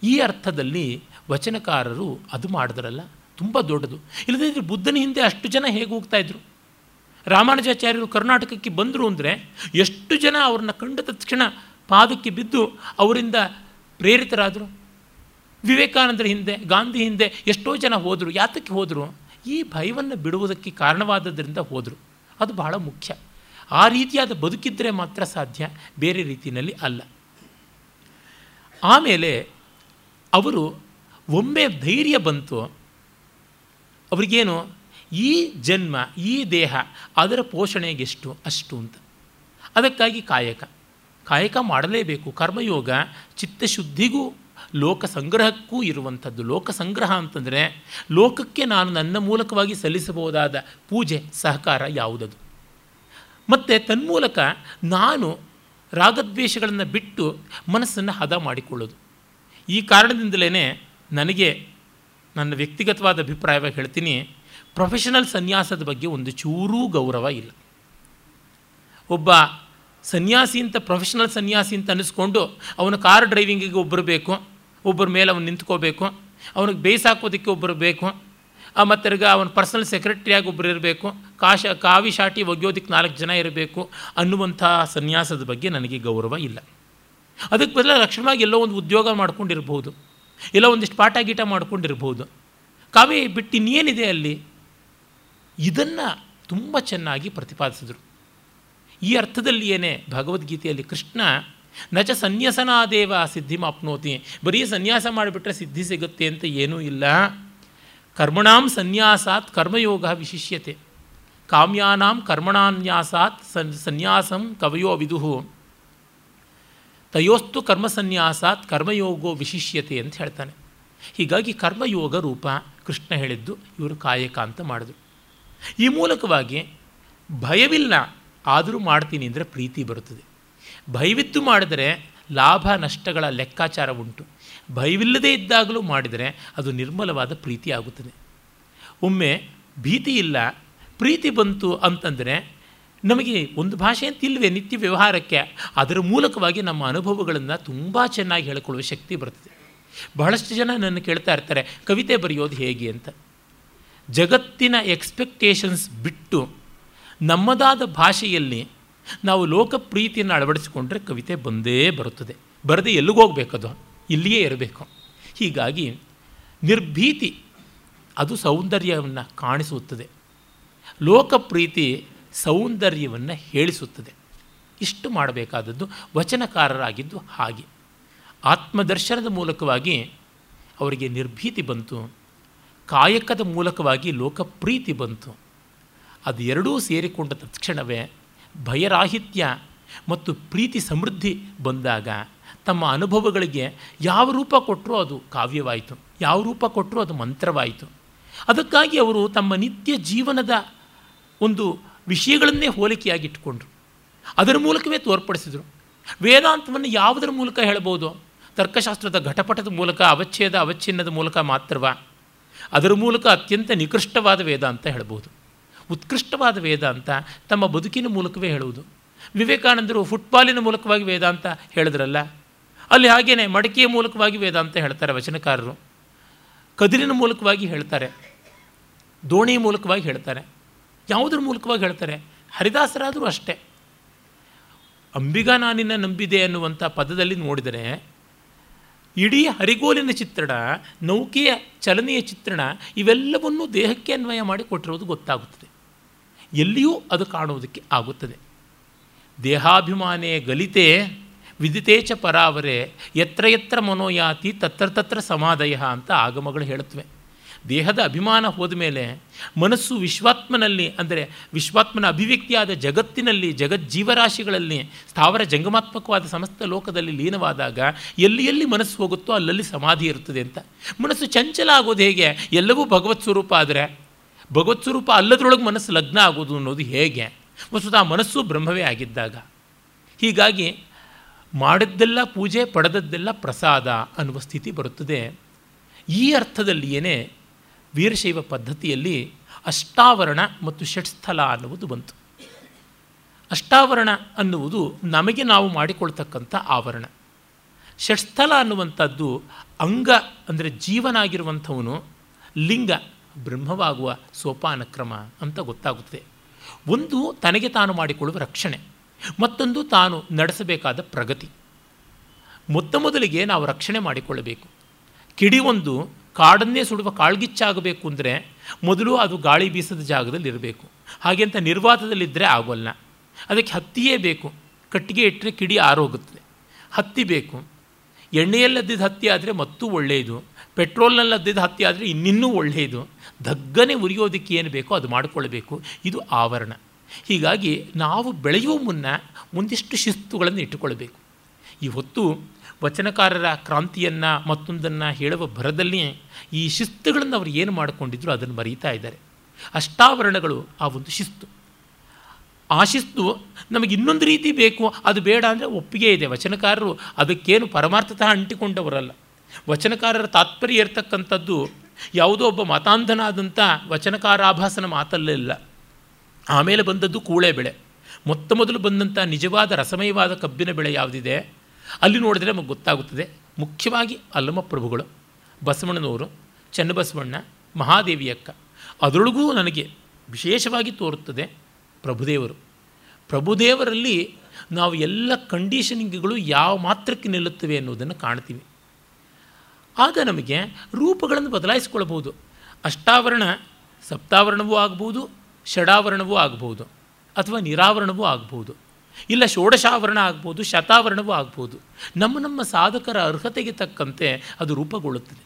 ಈ ಅರ್ಥದಲ್ಲಿ ವಚನಕಾರರು ಅದು ಮಾಡಿದ್ರಲ್ಲ, ತುಂಬ ದೊಡ್ಡದು. ಇಲ್ಲದಿದ್ದರೆ ಬುದ್ಧನ ಹಿಂದೆ ಅಷ್ಟು ಜನ ಹೇಗೆ ಹೋಗ್ತಾ ಇದ್ರು? ರಾಮಾನುಜಾಚಾರ್ಯರು ಕರ್ನಾಟಕಕ್ಕೆ ಬಂದರು ಅಂದರೆ ಎಷ್ಟು ಜನ ಅವ್ರನ್ನ ಕಂಡ ತಕ್ಷಣ ಪಾದಕ್ಕೆ ಬಿದ್ದು ಅವರಿಂದ ಪ್ರೇರಿತರಾದರು? ವಿವೇಕಾನಂದರ ಹಿಂದೆ, ಗಾಂಧಿ ಹಿಂದೆ ಎಷ್ಟೋ ಜನ ಹೋದರು. ಯಾತಕ್ಕೆ ಹೋದರು? ಈ ಭಯವನ್ನು ಬಿಡುವುದಕ್ಕೆ ಕಾರಣವಾದದ್ದರಿಂದ ಹೋದರು. ಅದು ಬಹಳ ಮುಖ್ಯ. ಆ ರೀತಿಯಾದ ಬದುಕಿದ್ದರೆ ಮಾತ್ರ ಸಾಧ್ಯ, ಬೇರೆ ರೀತಿಯಲ್ಲಿ ಅಲ್ಲ. ಆಮೇಲೆ ಅವರು ಒಮ್ಮೆ ಧೈರ್ಯ ಬಂತು, ಅವರಿಗೇನು, ಈ ಜನ್ಮ, ಈ ದೇಹ, ಅದರ ಪೋಷಣೆಗೆಷ್ಟು ಅಷ್ಟು ಅಂತ. ಅದಕ್ಕಾಗಿ ಕಾಯಕ. ಕಾಯಕ ಮಾಡಲೇಬೇಕು. ಕರ್ಮಯೋಗ ಚಿತ್ತಶುದ್ಧಿಗೂ, ಲೋಕ ಸಂಗ್ರಹಕ್ಕೂ ಇರುವಂಥದ್ದು. ಲೋಕ ಸಂಗ್ರಹ ಅಂತಂದರೆ, ಲೋಕಕ್ಕೆ ನಾನು ನನ್ನ ಮೂಲಕವಾಗಿ ಸಲ್ಲಿಸಬಹುದಾದ ಪೂಜೆ, ಸಹಕಾರ ಯಾವುದದು? ಮತ್ತು ತನ್ಮೂಲಕ ನಾನು ರಾಗದ್ವೇಷಗಳನ್ನು ಬಿಟ್ಟು ಮನಸ್ಸನ್ನು ಹದ ಮಾಡಿಕೊಳ್ಳೋದು. ಈ ಕಾರಣದಿಂದಲೇ ನನಗೆ ನನ್ನ ವ್ಯಕ್ತಿಗತವಾದ ಅಭಿಪ್ರಾಯವಾಗಿ ಹೇಳ್ತೀನಿ ಪ್ರೊಫೆಷನಲ್ ಸನ್ಯಾಸದ ಬಗ್ಗೆ ಒಂದು ಚೂರೂ ಗೌರವ ಇಲ್ಲ. ಒಬ್ಬ ಸನ್ಯಾಸಿ ಅಂತ ಪ್ರೊಫೆಷನಲ್ ಸನ್ಯಾಸಿ ಅಂತ ಅನ್ನಿಸ್ಕೊಂಡು ಅವನ ಕಾರ್ ಡ್ರೈವಿಂಗಿಗೆ ಒಬ್ಬರು ಬೇಕು, ಒಬ್ಬರ ಮೇಲೆ ಅವನು ನಿಂತ್ಕೋಬೇಕು, ಅವನಿಗೆ ಬೇಯಿಸಾಕೋದಕ್ಕೆ ಒಬ್ಬರು ಬೇಕು ಮತ್ತು ಅವನ ಪರ್ಸನಲ್ ಸೆಕ್ರೆಟ್ರಿಯಾಗಿ ಒಬ್ಬರು ಇರಬೇಕು. ಕಾಶ, ಕಾವಿ ಶಾಟಿ ಒಗೆಯೋದಕ್ಕೆ ನಾಲ್ಕು ಜನ ಇರಬೇಕು. ಅನ್ನುವಂಥ ಸನ್ಯಾಸದ ಬಗ್ಗೆ ನನಗೆ ಗೌರವ ಇಲ್ಲ. ಅದಕ್ಕೆ ಬದಲ ಲಕ್ಷಣವಾಗಿ ಎಲ್ಲೋ ಒಂದು ಉದ್ಯೋಗ ಮಾಡ್ಕೊಂಡಿರ್ಬೋದು. ಎಲ್ಲೋ ಒಂದಿಷ್ಟು ಪಾಠ ಗೀಟ ಮಾಡ್ಕೊಂಡಿರ್ಬೋದು. ಕಾವಿ ಬಿಟ್ಟು ಇನ್ನೇನಿದೆ ಅಲ್ಲಿ? ಇದನ್ನು ತುಂಬ ಚೆನ್ನಾಗಿ ಪ್ರತಿಪಾದಿಸಿದರು. ಈ ಅರ್ಥದಲ್ಲಿ ಏನೇ? ಭಗವದ್ಗೀತೆಯಲ್ಲಿ ಕೃಷ್ಣ, ನಚ ಸನ್ಯಾಸನಾದೇವ ಸಿದ್ಧಿ ಮಾಪ್ನೋತಿ ಬರೀ ಸನ್ಯಾಸ ಮಾಡಿಬಿಟ್ರೆ ಸಿದ್ಧಿ ಸಿಗುತ್ತೆ ಅಂತ ಏನೂ ಇಲ್ಲ. ಕರ್ಮಣಾಂ ಸನ್ಯಾಸಾತ್ ಕರ್ಮಯೋಗ ವಿಶಿಷ್ಯತೆ. ಕಾಮ್ಯಾನಾಂ ಕರ್ಮಣಾನ್ಯಾಸಾತ್ ಸನ್, ಸನ್ಯಾಸಂ ಕವಯೋ ವಿದುಹು. ತಯೋಸ್ತು ಕರ್ಮಸನ್ಯಾಸಾತ್ ಕರ್ಮಯೋಗೋ ವಿಶಿಷ್ಯತೆ ಅಂತ ಹೇಳ್ತಾನೆ. ಹೀಗಾಗಿ ಕರ್ಮಯೋಗ ರೂಪ ಕೃಷ್ಣ ಹೇಳಿದ್ದು ಇವರು ಕಾಯಕ ಅಂತ ಮಾಡಿದ್ರು ಈ ಮೂಲಕವಾಗಿ ಭಯವಿಲ್ಲ, ಆದರೂ ಮಾಡ್ತೀನಿ ಅಂದರೆ ಪ್ರೀತಿ ಬರುತ್ತದೆ. ಭಯವಿದ್ದು ಮಾಡಿದರೆ ಲಾಭ ನಷ್ಟಗಳ ಲೆಕ್ಕಾಚಾರ ಉಂಟು. ಭಯವಿಲ್ಲದೇ ಇದ್ದಾಗಲೂ ಮಾಡಿದರೆ ಅದು ನಿರ್ಮಲವಾದ ಪ್ರೀತಿ ಆಗುತ್ತದೆ. ಒಮ್ಮೆ ಭೀತಿ ಇಲ್ಲ, ಪ್ರೀತಿ ಬಂತು ಅಂತಂದರೆ ನಮಗೆ ಒಂದು ಭಾಷೆ ಅಂತ ಇಲ್ವೇ ನಿತ್ಯ ವ್ಯವಹಾರಕ್ಕೆ, ಅದರ ಮೂಲಕವಾಗಿ ನಮ್ಮ ಅನುಭವಗಳನ್ನು ತುಂಬ ಚೆನ್ನಾಗಿ ಹೇಳಿಕೊಳ್ಳುವ ಶಕ್ತಿ ಬರ್ತದೆ. ಬಹಳಷ್ಟು ಜನ ನನ್ನ ಕೇಳ್ತಾ ಇರ್ತಾರೆ, ಕವಿತೆ ಬರೆಯೋದು ಹೇಗೆ ಅಂತ. ಜಗತ್ತಿನ ಎಕ್ಸ್ಪೆಕ್ಟೇಷನ್ಸ್ ಬಿಟ್ಟು ನಮ್ಮದಾದ ಭಾಷೆಯಲ್ಲಿ ನಾವು ಲೋಕಪ್ರೀತಿಯನ್ನು ಅಳವಡಿಸಿಕೊಂಡ್ರೆ ಕವಿತೆ ಬಂದೇ ಬರುತ್ತದೆ. ಬರದೆ ಎಲ್ಲಿಗೋಗ್ಬೇಕದು? ಇಲ್ಲಿಯೇ ಇರಬೇಕು. ಹೀಗಾಗಿ ನಿರ್ಭೀತಿ ಅದು ಸೌಂದರ್ಯವನ್ನು ಕಾಣಿಸುತ್ತದೆ. ಲೋಕಪ್ರೀತಿ ಸೌಂದರ್ಯವನ್ನು ಹೇಳಿಸುತ್ತದೆ. ಇಷ್ಟು ಮಾಡಬೇಕಾದದ್ದು ವಚನಕಾರರಾಗಿದ್ದು ಹಾಗೆ. ಆತ್ಮದರ್ಶನದ ಮೂಲಕವಾಗಿ ಅವರಿಗೆ ನಿರ್ಭೀತಿ ಬಂತು. ಕಾಯಕದ ಮೂಲಕವಾಗಿ ಲೋಕಪ್ರೀತಿ ಬಂತು. ಅದು ಎರಡೂ ಸೇರಿಕೊಂಡ ತಕ್ಷಣವೇ ಭಯರಾಹಿತ್ಯ ಮತ್ತು ಪ್ರೀತಿ ಸಮೃದ್ಧಿ ಬಂದಾಗ ತಮ್ಮ ಅನುಭವಗಳಿಗೆ ಯಾವ ರೂಪ ಕೊಟ್ಟರೂ ಅದು ಕಾವ್ಯವಾಯಿತು, ಯಾವ ರೂಪ ಕೊಟ್ಟರೂ ಅದು ಮಂತ್ರವಾಯಿತು. ಅದಕ್ಕಾಗಿ ಅವರು ತಮ್ಮ ನಿತ್ಯ ಜೀವನದ ಒಂದು ವಿಷಯಗಳನ್ನೇ ಹೋಲಿಕೆಯಾಗಿಟ್ಟುಕೊಂಡ್ರು. ಅದರ ಮೂಲಕವೇ ತೋರ್ಪಡಿಸಿದರು. ವೇದಾಂತವನ್ನು ಯಾವುದರ ಮೂಲಕ ಹೇಳ್ಬೋದು ತರ್ಕಶಾಸ್ತ್ರದ ಘಟಪಟದ ಮೂಲಕ, ಅವಚ್ಛೇದ, ಅವಚ್ಛಿನ್ನದ ಮೂಲಕ ಮಾತ್ರವ? ಅದರ ಮೂಲಕ ಅತ್ಯಂತ ನಿಕೃಷ್ಟವಾದ ವೇದ ಅಂತ ಹೇಳ್ಬೋದು ಉತ್ಕೃಷ್ಟವಾದ ವೇದ ಅಂತ ತಮ್ಮ ಬದುಕಿನ ಮೂಲಕವೇ ಹೇಳುವುದು. ವಿವೇಕಾನಂದರು ಫುಟ್ಬಾಲಿನ ಮೂಲಕವಾಗಿ ವೇದಾಂತ ಹೇಳಿದ್ರಲ್ಲ ಅಲ್ಲಿ ಹಾಗೇನೆ ಮಡಕೆಯ ಮೂಲಕವಾಗಿ ವೇದಾಂತ ಹೇಳ್ತಾರೆ ವಚನಕಾರರು. ಕದಿರಿನ ಮೂಲಕವಾಗಿ ಹೇಳ್ತಾರೆ. ದೋಣಿ ಮೂಲಕವಾಗಿ ಹೇಳ್ತಾರೆ. ಯಾವುದ್ರ ಮೂಲಕವಾಗಿ ಹೇಳ್ತಾರೆ? ಹರಿದಾಸರಾದರೂ ಅಷ್ಟೇ. ಅಂಬಿಗ ನಾನಿನ ನಂಬಿದೆ ಅನ್ನುವಂಥ ಪದದಲ್ಲಿ ನೋಡಿದರೆ, ಇಡೀ ಹರಿಗೋಲಿನ ಚಿತ್ರಣ, ನೌಕೆಯ ಚಲನೆಯ ಚಿತ್ರಣ, ಇವೆಲ್ಲವನ್ನೂ ದೇಹಕ್ಕೆ ಅನ್ವಯ ಮಾಡಿ ಕೊಟ್ಟಿರೋದು ಗೊತ್ತಾಗುತ್ತದೆ. ಎಲ್ಲಿಯೂ ಅದು ಕಾಣುವುದಕ್ಕೆ ಆಗುತ್ತದೆ. ದೇಹಾಭಿಮಾನೇ ಗಲಿತೆ ವಿದಿತೇಚ ಪರಾವರೆ ಎತ್ರ ಎತ್ರ ಮನೋಯಾತಿ ತತ್ರ ತತ್ರ ಸಮಾಧಯ ಅಂತ ಆಗಮಗಳು ಹೇಳುತ್ತವೆ. ದೇಹದ ಅಭಿಮಾನ ಹೋದ ಮೇಲೆ ಮನಸ್ಸು ವಿಶ್ವಾತ್ಮನಲ್ಲಿ, ಅಂದರೆ ವಿಶ್ವಾತ್ಮನ ಅಭಿವ್ಯಕ್ತಿಯಾದ ಜಗತ್ತಿನಲ್ಲಿ, ಜಗಜ್ಜೀವರಾಶಿಗಳಲ್ಲಿ, ಸ್ಥಾವರ ಜಂಗಮಾತ್ಮಕವಾದ ಸಮಸ್ತ ಲೋಕದಲ್ಲಿ ಲೀನವಾದಾಗ ಎಲ್ಲಿ ಎಲ್ಲಿ ಮನಸ್ಸು ಹೋಗುತ್ತೋ ಅಲ್ಲಲ್ಲಿ ಸಮಾಧಿ ಇರುತ್ತದೆ ಅಂತ. ಮನಸ್ಸು ಚಂಚಲ ಆಗೋದು ಹೇಗೆ? ಎಲ್ಲವೂ ಭಗವತ್ ಸ್ವರೂಪ ಆದರೆ ಭಗವತ್ ಸ್ವರೂಪ ಅಲ್ಲದರೊಳಗೆ ಮನಸ್ಸು ಲಗ್ನ ಆಗೋದು ಅನ್ನೋದು ಹೇಗೆ? ವಸ್ತುತ ಮನಸ್ಸು ಬ್ರಹ್ಮವೇ ಆಗಿದ್ದಾಗ. ಹೀಗಾಗಿ ಮಾಡಿದ್ದೆಲ್ಲ ಪೂಜೆ, ಪಡೆದದ್ದೆಲ್ಲ ಪ್ರಸಾದ ಅನ್ನುವ ಸ್ಥಿತಿ ಬರುತ್ತದೆ. ಈ ಅರ್ಥದಲ್ಲಿಯೇ ವೀರಶೈವ ಪದ್ಧತಿಯಲ್ಲಿ ಅಷ್ಟಾವರಣ ಮತ್ತು ಷಟ್ಸ್ಥಲ ಅನ್ನುವುದು ಬಂತು. ಅಷ್ಟಾವರಣ ಅನ್ನುವುದು ನಮಗೆ ನಾವು ಮಾಡಿಕೊಳ್ತಕ್ಕಂಥ ಆವರಣ. ಷಟ್ಸ್ಥಲ ಅನ್ನುವಂಥದ್ದು ಅಂಗ ಅಂದರೆ ಜೀವನಾಗಿರುವಂಥವನು ಲಿಂಗ, ಬ್ರಹ್ಮವಾಗುವ ಸೋಪಾನ ಕ್ರಮ ಅಂತ ಗೊತ್ತಾಗುತ್ತದೆ. ಒಂದು ತನಗೆ ತಾನು ಮಾಡಿಕೊಳ್ಳುವ ರಕ್ಷಣೆ. ಮತ್ತೊಂದು ತಾನು ನಡೆಸಬೇಕಾದ ಪ್ರಗತಿ. ಮೊತ್ತ ಮೊದಲಿಗೆ ನಾವು ರಕ್ಷಣೆ ಮಾಡಿಕೊಳ್ಳಬೇಕು. ಕಿಡಿ ಒಂದು ಕಾಡನ್ನೇ ಸುಡುವ ಕಾಳ್ಗಿಚ್ಚಾಗಬೇಕು ಅಂದರೆ ಮೊದಲು ಅದು ಗಾಳಿ ಬೀಸದ ಜಾಗದಲ್ಲಿ ಇರಬೇಕು. ಹಾಗೆ ಅಂತ ನಿರ್ವಾತದಲ್ಲಿದ್ದರೆ ಆಗೋಲ್ಲ ಅದಕ್ಕೆ ಹತ್ತಿಯೇ ಬೇಕು. ಕಟ್ಟಿಗೆ ಇಟ್ಟರೆ ಕಿಡಿ ಆರೋಗುತ್ತದೆ. ಹತ್ತಿ ಬೇಕು. ಎಣ್ಣೆಯಲ್ಲದ್ದಿದ್ದು ಹತ್ತಿ ಆದರೆ ಮತ್ತೂ ಒಳ್ಳೆಯದು. ಪೆಟ್ರೋಲ್ನಲ್ಲದ್ದಿದ್ದು ಹತ್ತಿ ಆದರೆ ಇನ್ನಿನ್ನೂ ಒಳ್ಳೆಯದು. ದಗ್ಗನೆ ಉರಿಯೋದಕ್ಕೆ ಏನು ಬೇಕೋ ಅದು ಮಾಡಿಕೊಳ್ಬೇಕು ಇದು ಆವರಣ. ಹೀಗಾಗಿ ನಾವು ಬೆಳೆಯುವ ಮುನ್ನ ಒಂದಿಷ್ಟು ಶಿಸ್ತುಗಳನ್ನು ಈ ಹೊತ್ತು ವಚನಕಾರರ ಕ್ರಾಂತಿಯನ್ನು ಮತ್ತೊಂದನ್ನು ಹೇಳುವ ಭರದಲ್ಲಿ ಈ ಶಿಸ್ತುಗಳನ್ನು ಅವರು ಏನು ಮಾಡಿಕೊಂಡಿದ್ರು ಅದನ್ನು ಬರೀತಾ ಇದ್ದಾರೆ. ಅಷ್ಟಾವರಣಗಳು ಆ ಒಂದು ಶಿಸ್ತು. ಆ ಶಿಸ್ತು ನಮಗೆ ಇನ್ನೊಂದು ರೀತಿ ಬೇಕು, ಅದು ಬೇಡ ಅಂದರೆ ಒಪ್ಪಿಗೆ ಇದೆ. ವಚನಕಾರರು ಅದಕ್ಕೇನು ಪರಮಾರ್ಥತಃ ಅಂಟಿಕೊಂಡವರಲ್ಲ. ವಚನಕಾರರ ತಾತ್ಪರ್ಯ ಇರತಕ್ಕಂಥದ್ದು ಯಾವುದೋ ಒಬ್ಬ ಮತಾಂಧನಾದಂಥ ವಚನಕಾರಾಭಾಸನ ಮಾತಲ್ಲಿಲ್ಲ ಆಮೇಲೆ ಬಂದದ್ದು ಕೂಳೆ ಬೆಳೆ. ಮೊತ್ತ ಮೊದಲು ಬಂದಂಥ ನಿಜವಾದ ರಸಮಯವಾದ ಕಬ್ಬಿನ ಬೆಳೆ ಯಾವುದಿದೆ? ಅಲ್ಲಿ ನೋಡಿದ್ರೆ ನಮಗೆ ಗೊತ್ತಾಗುತ್ತದೆ. ಮುಖ್ಯವಾಗಿ ಅಲ್ಲಮ ಪ್ರಭುಗಳು, ಬಸವಣ್ಣನವರು, ಚನ್ನಬಸವಣ್ಣ, ಮಹಾದೇವಿಯಕ್ಕ. ಅದರೊಳಗೂ ನನಗೆ ವಿಶೇಷವಾಗಿ ತೋರುತ್ತದೆ ಪ್ರಭುದೇವರು. ಪ್ರಭುದೇವರಲ್ಲಿ ನಾವು ಎಲ್ಲ ಕಂಡೀಷನಿಂಗ್ಗಳು ಯಾವ ಮಾತ್ರಕ್ಕೆ ನಿಲ್ಲುತ್ತವೆ ಅನ್ನೋದನ್ನು ಕಾಣ್ತೀವಿ. ಆಗ ನಮಗೆ ರೂಪಗಳನ್ನು ಬದಲಾಯಿಸಿಕೊಳ್ಬೋದು ಅಷ್ಟಾವರಣ ಸಪ್ತಾವರಣವೂ ಆಗ್ಬೋದು ಷಡಾವರಣವೂ ಆಗ್ಬೋದು ಅಥವಾ ನಿರಾವರಣವೂ ಆಗ್ಬೋದು. ಇಲ್ಲ ಷೋಡಶಾವರಣ ಆಗ್ಬೋದು, ಶತಾವರಣವೂ ಆಗ್ಬೋದು. ನಮ್ಮ ನಮ್ಮ ಸಾಧಕರ ಅರ್ಹತೆಗೆ ತಕ್ಕಂತೆ ಅದು ರೂಪುಗೊಳ್ಳುತ್ತದೆ.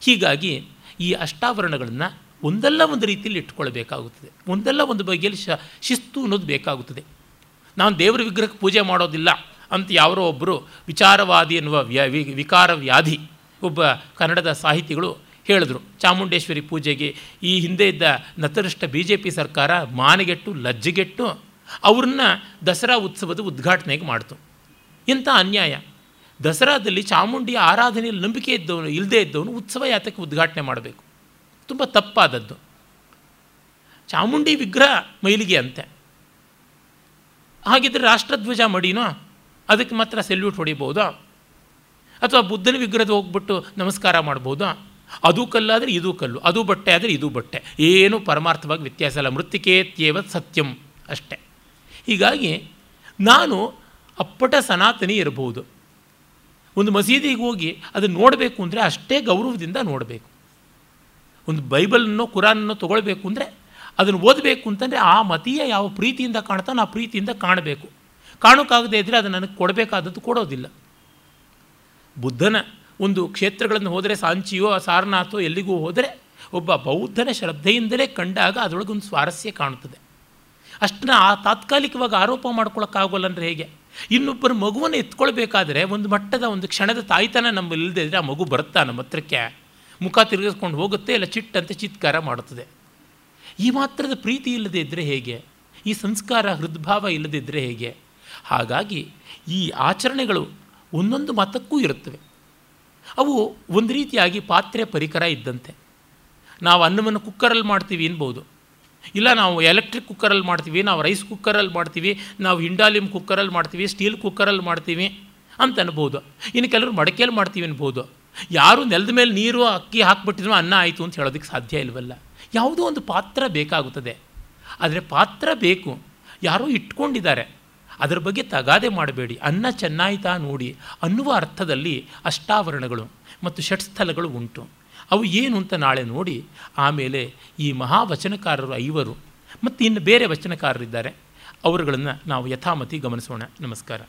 ಹೀಗಾಗಿ ಈ ಅಷ್ಟಾವರಣಗಳನ್ನು ಒಂದಲ್ಲ ಒಂದು ರೀತಿಯಲ್ಲಿ ಇಟ್ಕೊಳ್ಬೇಕಾಗುತ್ತದೆ ಒಂದಲ್ಲ ಒಂದು ಬಗೆಯಲ್ಲಿ ಶ, ಶಿಸ್ತು ಅನ್ನೋದು ಬೇಕಾಗುತ್ತದೆ. ನಾನು ದೇವರ ವಿಗ್ರಹಕ್ಕೆ ಪೂಜೆ ಮಾಡೋದಿಲ್ಲ ಅಂತ ಯಾರೋ ಒಬ್ಬರು ವಿಚಾರವಾದಿ ಎನ್ನುವ ವ್ಯ ವಿಕಾರ ವ್ಯಾಧಿ ಒಬ್ಬ ಕನ್ನಡದ ಸಾಹಿತಿಗಳು ಹೇಳಿದ್ರು. ಚಾಮುಂಡೇಶ್ವರಿ ಪೂಜೆಗೆ ಈ ಹಿಂದೆ ಇದ್ದ ನತರಿಷ್ಟ ಬಿ ಜೆ ಪಿ ಸರ್ಕಾರ ಮಾನಗೆಟ್ಟು, ಲಜ್ಜೆಗೆಟ್ಟು ಅವ್ರನ್ನ ದಸರಾ ಉತ್ಸವದ ಉದ್ಘಾಟನೆಗೆ ಮಾಡ್ತು. ಇಂಥ ಅನ್ಯಾಯ. ದಸರಾದಲ್ಲಿ ಚಾಮುಂಡಿ ಆರಾಧನೆಯಲ್ಲಿ ನಂಬಿಕೆ ಇದ್ದವನು ಇಲ್ಲದೇ ಇದ್ದವನು ಉತ್ಸವ ಯಾತಕ್ಕೆ ಉದ್ಘಾಟನೆ ಮಾಡಬೇಕು. ತುಂಬ ತಪ್ಪಾದದ್ದು. ಚಾಮುಂಡಿ ವಿಗ್ರಹ ಮೈಲಿಗೆ ಅಂತೆ. ಹಾಗಿದ್ರೆ ರಾಷ್ಟ್ರಧ್ವಜ ಮಡಿನೋ? ಅದಕ್ಕೆ ಮಾತ್ರ ಸೆಲ್ಯೂಟ್ ಹೊಡಿಬೋದಾ? ಅಥವಾ ಬುದ್ಧನ ವಿಗ್ರಹದ ಹೋಗ್ಬಿಟ್ಟು ನಮಸ್ಕಾರ ಮಾಡ್ಬೋದಾ? ಅದು ಕಲ್ಲಾದರೆ ಇದು ಕಲ್ಲು, ಅದು ಬಟ್ಟೆ ಆದರೆ ಇದು ಬಟ್ಟೆ. ಏನು ಪರಮಾರ್ಥವಾಗಿ ವ್ಯತ್ಯಾಸ ಅಲ್ಲ ಮೃತ್ತಿಕೇತ್ಯೇವ ಸತ್ಯಂ ಅಷ್ಟೆ. ಹೀಗಾಗಿ ನಾನು ಅಪ್ಪಟ ಸನಾತನಿ ಇರಬಹುದು. ಒಂದು ಮಸೀದಿಗೆ ಹೋಗಿ ಅದನ್ನು ನೋಡಬೇಕು ಅಂದರೆ ಅಷ್ಟೇ ಗೌರವದಿಂದ ನೋಡಬೇಕು. ಒಂದು ಬೈಬಲನ್ನೋ ಕುರಾನನ್ನೋ ತೊಗೊಳ್ಬೇಕು ಅಂದರೆ ಅದನ್ನು ಓದಬೇಕು ಅಂತಂದರೆ ಆ ಮತೀಯ ಯಾವ ಪ್ರೀತಿಯಿಂದ ಕಾಣ್ತಾನೋ ಆ ಪ್ರೀತಿಯಿಂದ ಕಾಣಬೇಕು. ಕಾಣೋಕ್ಕಾಗದೇ ಇದ್ದರೆ ಅದು ನನಗೆ ಕೊಡಬೇಕಾದದ್ದು ಕೊಡೋದಿಲ್ಲ. ಬುದ್ಧನ ಒಂದು ಕ್ಷೇತ್ರಗಳನ್ನು ಹೋದರೆ ಸಾಂಚಿಯೋ ಸಾರನಾಥೋ ಎಲ್ಲಿಗೂ ಹೋದರೆ ಒಬ್ಬ ಬೌದ್ಧನ ಶ್ರದ್ಧೆಯಿಂದಲೇ ಕಂಡಾಗ ಅದರೊಳಗೊಂದು ಸ್ವಾರಸ್ಯ ಕಾಣುತ್ತದೆ. ಅಷ್ಟನ್ನ ಆ ತಾತ್ಕಾಲಿಕವಾಗಿ ಆರೋಪ ಮಾಡ್ಕೊಳ್ಳೋಕ್ಕಾಗೋಲ್ಲ ಅಂದರೆ ಹೇಗೆ? ಇನ್ನೊಬ್ಬರ ಮಗುವನ್ನು ಎತ್ಕೊಳ್ಬೇಕಾದ್ರೆ ಒಂದು ಮಟ್ಟದ ಒಂದು ಕ್ಷಣದ ತಾಯ್ತನ ನಮ್ಮಲ್ಲಿ ಇಲ್ಲದೆ ಇದ್ದರೆ ಆ ಮಗು ಬರುತ್ತಾ ನಮ್ಮ ಹತ್ರಕ್ಕೆ? ಮುಖ ತಿರುಗಿಸ್ಕೊಂಡು ಹೋಗುತ್ತೆ, ಇಲ್ಲ ಚಿಟ್ಟಂತೆ ಚಿತ್ಕಾರ ಮಾಡುತ್ತದೆ. ಈ ಮಾತ್ರದ ಪ್ರೀತಿ ಇಲ್ಲದೇ ಇದ್ದರೆ ಹೇಗೆ? ಈ ಸಂಸ್ಕಾರ ಹೃದ್ಭಾವ ಇಲ್ಲದಿದ್ದರೆ ಹೇಗೆ? ಹಾಗಾಗಿ ಈ ಆಚರಣೆಗಳು ಒಂದೊಂದು ಮತಕ್ಕೂ ಇರುತ್ತವೆ. ಅವು ಒಂದು ರೀತಿಯಾಗಿ ಪಾತ್ರೆ ಪರಿಕರ ಇದ್ದಂತೆ. ನಾವು ಅನ್ನವನ್ನು ಕುಕ್ಕರಲ್ಲಿ ಮಾಡ್ತೀವಿ ಅನ್ಬೋದು ಇಲ್ಲ ನಾವು ಎಲೆಕ್ಟ್ರಿಕ್ ಕುಕ್ಕರಲ್ಲಿ ಮಾಡ್ತೀವಿ, ನಾವು ರೈಸ್ ಕುಕ್ಕರಲ್ಲಿ ಮಾಡ್ತೀವಿ, ನಾವು ಹಿಂಡಾಲಿಮ್ ಕುಕ್ಕರಲ್ಲಿ ಮಾಡ್ತೀವಿ, ಸ್ಟೀಲ್ ಕುಕ್ಕರಲ್ಲಿ ಮಾಡ್ತೀವಿ ಅಂತ ಅನ್ಬೋದು. ಇನ್ನು ಕೆಲವರು ಮಡಕೆಯಲ್ಲಿ ಮಾಡ್ತೀವಿ ಅನ್ಬೋದು ಯಾರು ನೆಲದ ಮೇಲೆ ನೀರು ಅಕ್ಕಿ ಹಾಕ್ಬಿಟ್ಟಿದ್ರು ಅನ್ನ ಆಯಿತು ಅಂತ ಹೇಳೋದಕ್ಕೆ ಸಾಧ್ಯ ಇಲ್ವಲ್ಲ. ಯಾವುದೋ ಒಂದು ಪಾತ್ರ ಬೇಕಾಗುತ್ತದೆ. ಆದರೆ ಪಾತ್ರ ಬೇಕು. ಯಾರೋ ಇಟ್ಕೊಂಡಿದ್ದಾರೆ. ಅದರ ಬಗ್ಗೆ ತಗಾದೆ ಮಾಡಬೇಡಿ. ಅನ್ನ ಚೆನ್ನಾಯ್ತಾ ನೋಡಿ ಅನ್ನುವ ಅರ್ಥದಲ್ಲಿ ಅಷ್ಟಾವರಣಗಳು ಮತ್ತು ಷಟ್ಸ್ಥಲಗಳು ಉಂಟು. ಅವು ಏನು ಅಂತ ನಾಳೆ ನೋಡಿ ಆಮೇಲೆ ಈ ಮಹಾವಚನಕಾರರು ಐವರು ಮತ್ತು ಇನ್ನು ಬೇರೆ ವಚನಕಾರರಿದ್ದಾರೆ. ಅವರುಗಳನ್ನು ನಾವು ಯಥಾಮತಿ ಗಮನಿಸೋಣ. ನಮಸ್ಕಾರ.